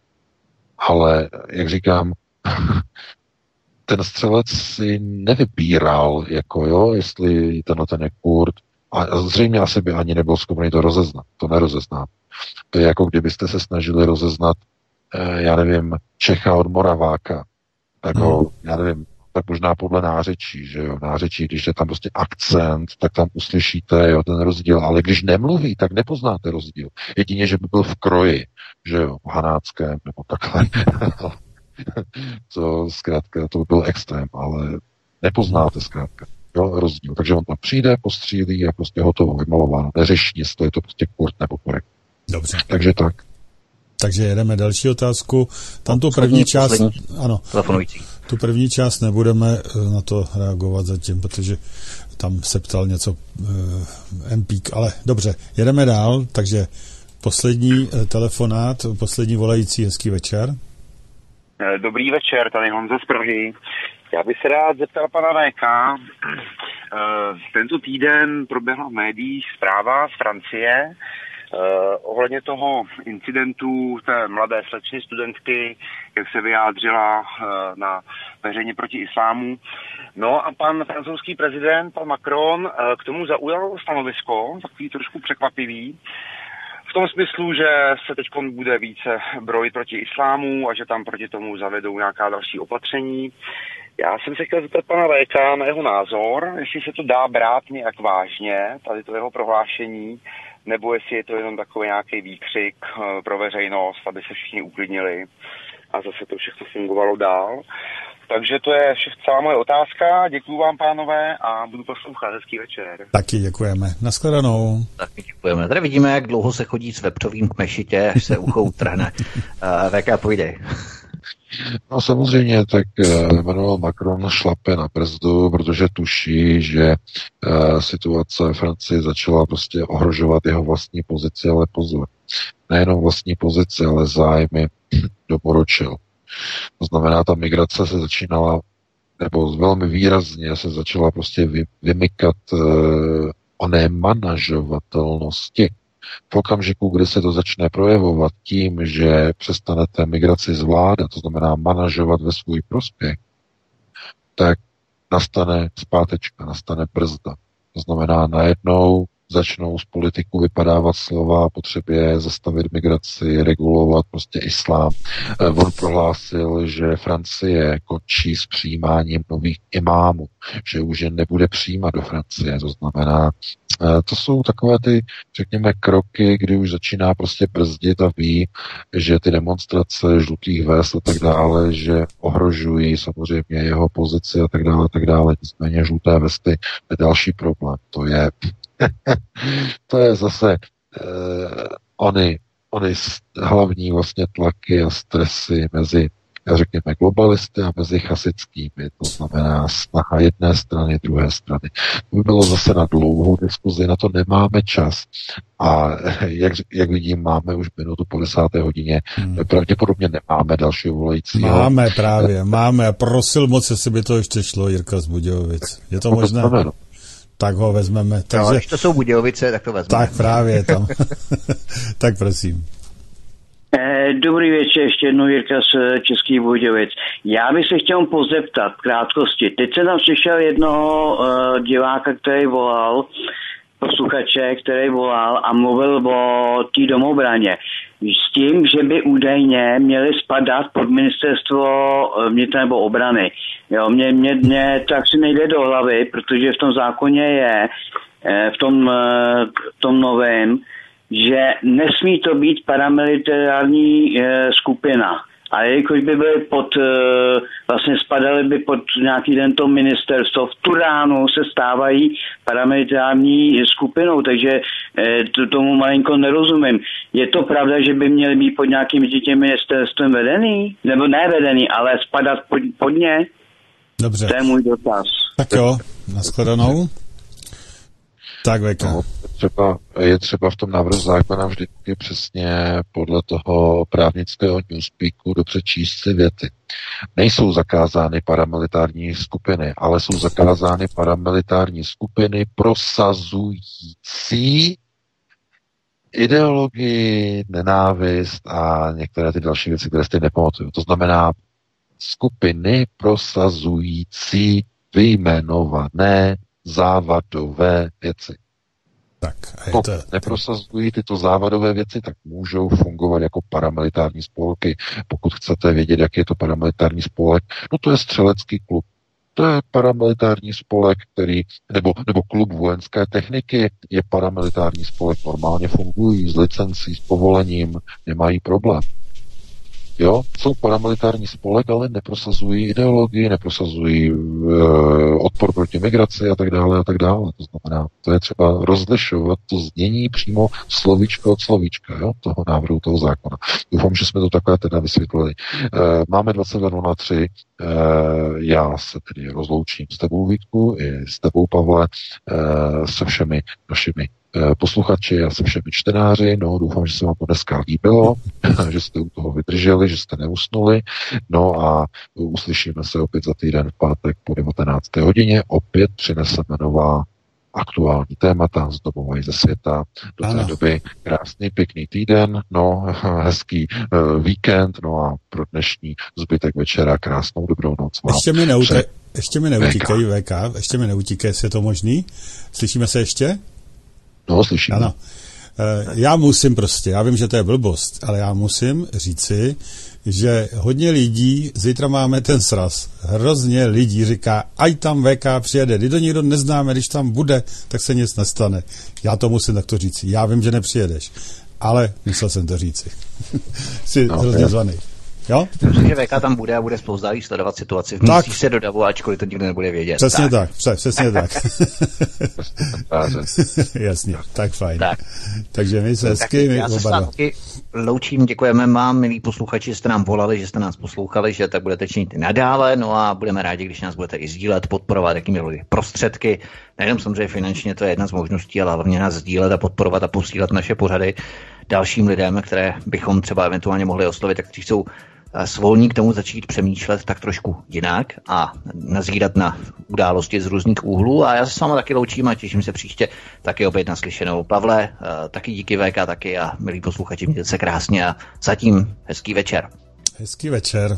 Ale, jak říkám, [LAUGHS] ten střelec si nevybíral, jako jo, jestli tenhle ten je kurd, a zřejmě asi by ani nebyl schopný to rozeznat. To nerozeznám. To je jako kdybyste se snažili rozeznat, eh, já nevím, Čecha od Moraváka. Tak ho, hmm. já nevím, tak možná podle nářečí, že jo, nářečí, když je tam prostě akcent, tak tam uslyšíte, jo, ten rozdíl, ale když nemluví, tak nepoznáte rozdíl. Jedině, že by byl v kroji, že jo, v hanáckém, nebo takhle. [LAUGHS] to zkrátka, to by byl extrém, ale nepoznáte zkrátka. Jo, rozdíl. Takže on tam přijde, postřílí a prostě hotovo, vymalováno. Neřeší, jestli je to prostě kurt nebo korekt. Dobře. Takže tak. Takže jedeme další otázku. Tam tu první část, poslední, ano, tu první část nebudeme eh, na to reagovat zatím, protože tam se ptal něco uh, eh, MPík, ale dobře, jedeme dál, takže poslední uh, telefonát, poslední volající, hezký večer. Dobrý večer, tady Honza z Prahy. Já bych se rád zeptal pana VK. Tento týden proběhla v médiích zpráva z Francie, Eh, ohledně toho incidentu té mladé slečny studentky, jak se vyjádřila uh, na veřejně proti islámu. No a pan francouzský prezident, pan Macron, uh, k tomu zaujal stanovisko, takový trošku překvapivý, v tom smyslu, že se teď bude více brojit proti islámu a že tam proti tomu zavedou nějaká další opatření. Já jsem se chtěl zeptat pana VK na jeho názor, jestli se to dá brát nějak vážně, tady to jeho prohlášení, nebo jestli je to jenom takový nějaký výkřik eh, pro veřejnost, aby se všichni uklidnili a zase to všechno fungovalo dál. Takže to je všechno celá moje otázka. Děkuji vám, pánové, a budu poslouchat. Hezký večer. Taky děkujeme. Naschledanou. Taky děkujeme. Tady vidíme, jak dlouho se chodí s vepřovým k mešitě, až se ucho utrhne. Uh, [LAUGHS] VK, půjde. No samozřejmě, tak eh, Emmanuel Macron šlape na brzdu, protože tuší, že uh, situace Francii začala prostě ohrožovat jeho vlastní pozici, ale pozor. Nejenom vlastní pozici, ale zájmy [CLEARS THROAT] doporučil. To znamená, ta migrace se začínala, nebo velmi výrazně se začala prostě vy, vymykat uh, oné manažovatelnosti v okamžiku, kdy se to začne projevovat tím, že přestanete migraci zvládat, to znamená manažovat ve svůj prospěch, tak nastane zpátečka, nastane brzda. To znamená, najednou začnou z politiku vypadávat slova o potřebě zastavit migraci, regulovat prostě islám. Eh, on prohlásil, že Francie končí s přijímáním nových imámů, že už je nebude přijímat do Francie. To znamená, to jsou takové ty, řekněme, kroky, kdy už začíná prostě brzdit a ví, že ty demonstrace žlutých vest a tak dále, že ohrožují samozřejmě jeho pozici a tak dále, a tak dále. Nicméně žluté vesty je další problém. To je [LAUGHS] to je zase uh, ony, ony hlavní vlastně tlaky a stresy mezi řekněme, globalisty a mezi chasickými. To znamená snaha jedné strany, druhé strany. To by bylo zase na dlouhou diskuzi, na to nemáme čas. A jak, jak vidím, máme už minutu po desáté hodině. Hmm. Pravděpodobně nemáme dalšího volajícího. Máme právě, máme. Prosil moc, jestli by to ještě šlo, Jirka z Budějovic. Je to no, možné? To tak ho vezmeme. Takže... No, když to jsou Budějovice, tak to vezmeme. Tak právě tam. [LAUGHS] tak prosím. Eh, dobrý večer, ještě jednou Jirka z eh, Českých Budějovic. Já bych se chtěl pozeptat v krátkosti. Teď jsem tam slyšel jednoho uh, diváka, který volal, posluchače, který volal a mluvil o té domobraně. S tím, že by údajně měli spadat pod ministerstvo vnitra nebo obrany. Jo, mě, mě, mě to asi nejde do hlavy, protože v tom zákoně je, v tom, v tom novém, že nesmí to být paramilitární e, skupina. A jelikož by byly pod, e, vlastně spadaly by pod nějaký tento ministerstvo, v Turánu se stávají paramilitární skupinou, takže e, to, tomu malinko nerozumím. Je to pravda, že by měly být pod nějakým těm ministerstvem vedený? Nebo ne vedený, ale spadat pod, pod ně? Dobře. To je můj dotaz. Tak jo, nashledanou. Tak. No, třeba, je třeba v tom návrhu zákona vždycky přesně podle toho právnického newspeaku dobře číst si věty. Nejsou zakázány paramilitární skupiny, ale jsou zakázány paramilitární skupiny prosazující ideologii, nenávist a některé ty další věci, které jste nepamatuju. To znamená skupiny prosazující vyjmenované závadové věci. Tak, a Pokud to... neprosazují tyto závadové věci, tak můžou fungovat jako paramilitární spolky. Pokud chcete vědět, jak je to paramilitární spolek, no to je střelecký klub. To je paramilitární spolek, který, nebo, nebo klub vojenské techniky je paramilitární spolek, normálně fungují s licencí, s povolením, nemají problém. Jo, jsou paramilitární spolek, ale neprosazují ideologii, neprosazují e, odpor proti migraci a tak dále a tak dále. To znamená, to je třeba rozlišovat to znění přímo slovíčko od slovíčka, jo, toho návrhu, toho zákona. Doufám, že jsme to takhle teda vysvětlili. E, máme 22.03, e, já se tedy rozloučím s tebou, Vítku, i s tebou, Pavle, e, se všemi našimi posluchači a se všemi čtenáři. No, doufám, že se vám to dneska líbilo, [LAUGHS] že jste u toho vydrželi, že jste neusnuli. No a uslyšíme se opět za týden v pátek po 19. hodině. Opět přineseme nová aktuální témata z domovají ze světa. Do ano. té doby krásný, pěkný týden, no, [LAUGHS] hezký uh, víkend, no a pro dnešní zbytek večera krásnou dobrou noc. Vám. Ještě mi, neute- ještě mi neutíkej, VK, ještě mi neutíkej, jestli je to možný. Slyšíme se ještě? No, slyším. Ano. Eh, já musím prostě, já vím, že to je blbost, ale já musím říci, že hodně lidí, zítra máme ten sraz, hrozně lidí říká, ať tam VK přijede, když to nikdo neznáme, když tam bude, tak se nic nestane. Já to musím takto říct. Já vím, že nepřijedeš, ale musel jsem to říci. [LAUGHS] Jsi no, hrozně zvaný. Jo? Myslím, že VK tam bude a bude spouzdálí sledovat situaci. Vmístí se do davu, ačkoliv to nikdo nebude vědět. Přesně tak, tak přesně tak. [LAUGHS] Jasně, tak fajn. Tak. Takže my se hezky, my já se oba loučím, děkujeme vám, milí posluchači, že jste nám volali, že jste nás poslouchali, že tak budete činit i nadále, no a budeme rádi, když nás budete i sdílet, podporovat jakými prostředky, nejenom samozřejmě finančně, to je jedna z možností, ale hlavně nás sdílet a podporovat a posílat naše pořady dalším lidem, které bychom třeba eventuálně mohli oslovit, tak kteří jsou svolní k tomu začít přemýšlet tak trošku jinak a nazírat na události z různých úhlů. A já se s vámi taky loučím a těším se příště taky opět naslyšenou. Pavle, eh, taky díky VK taky a milí posluchači, mějte se krásně a zatím hezký večer. Hezký večer.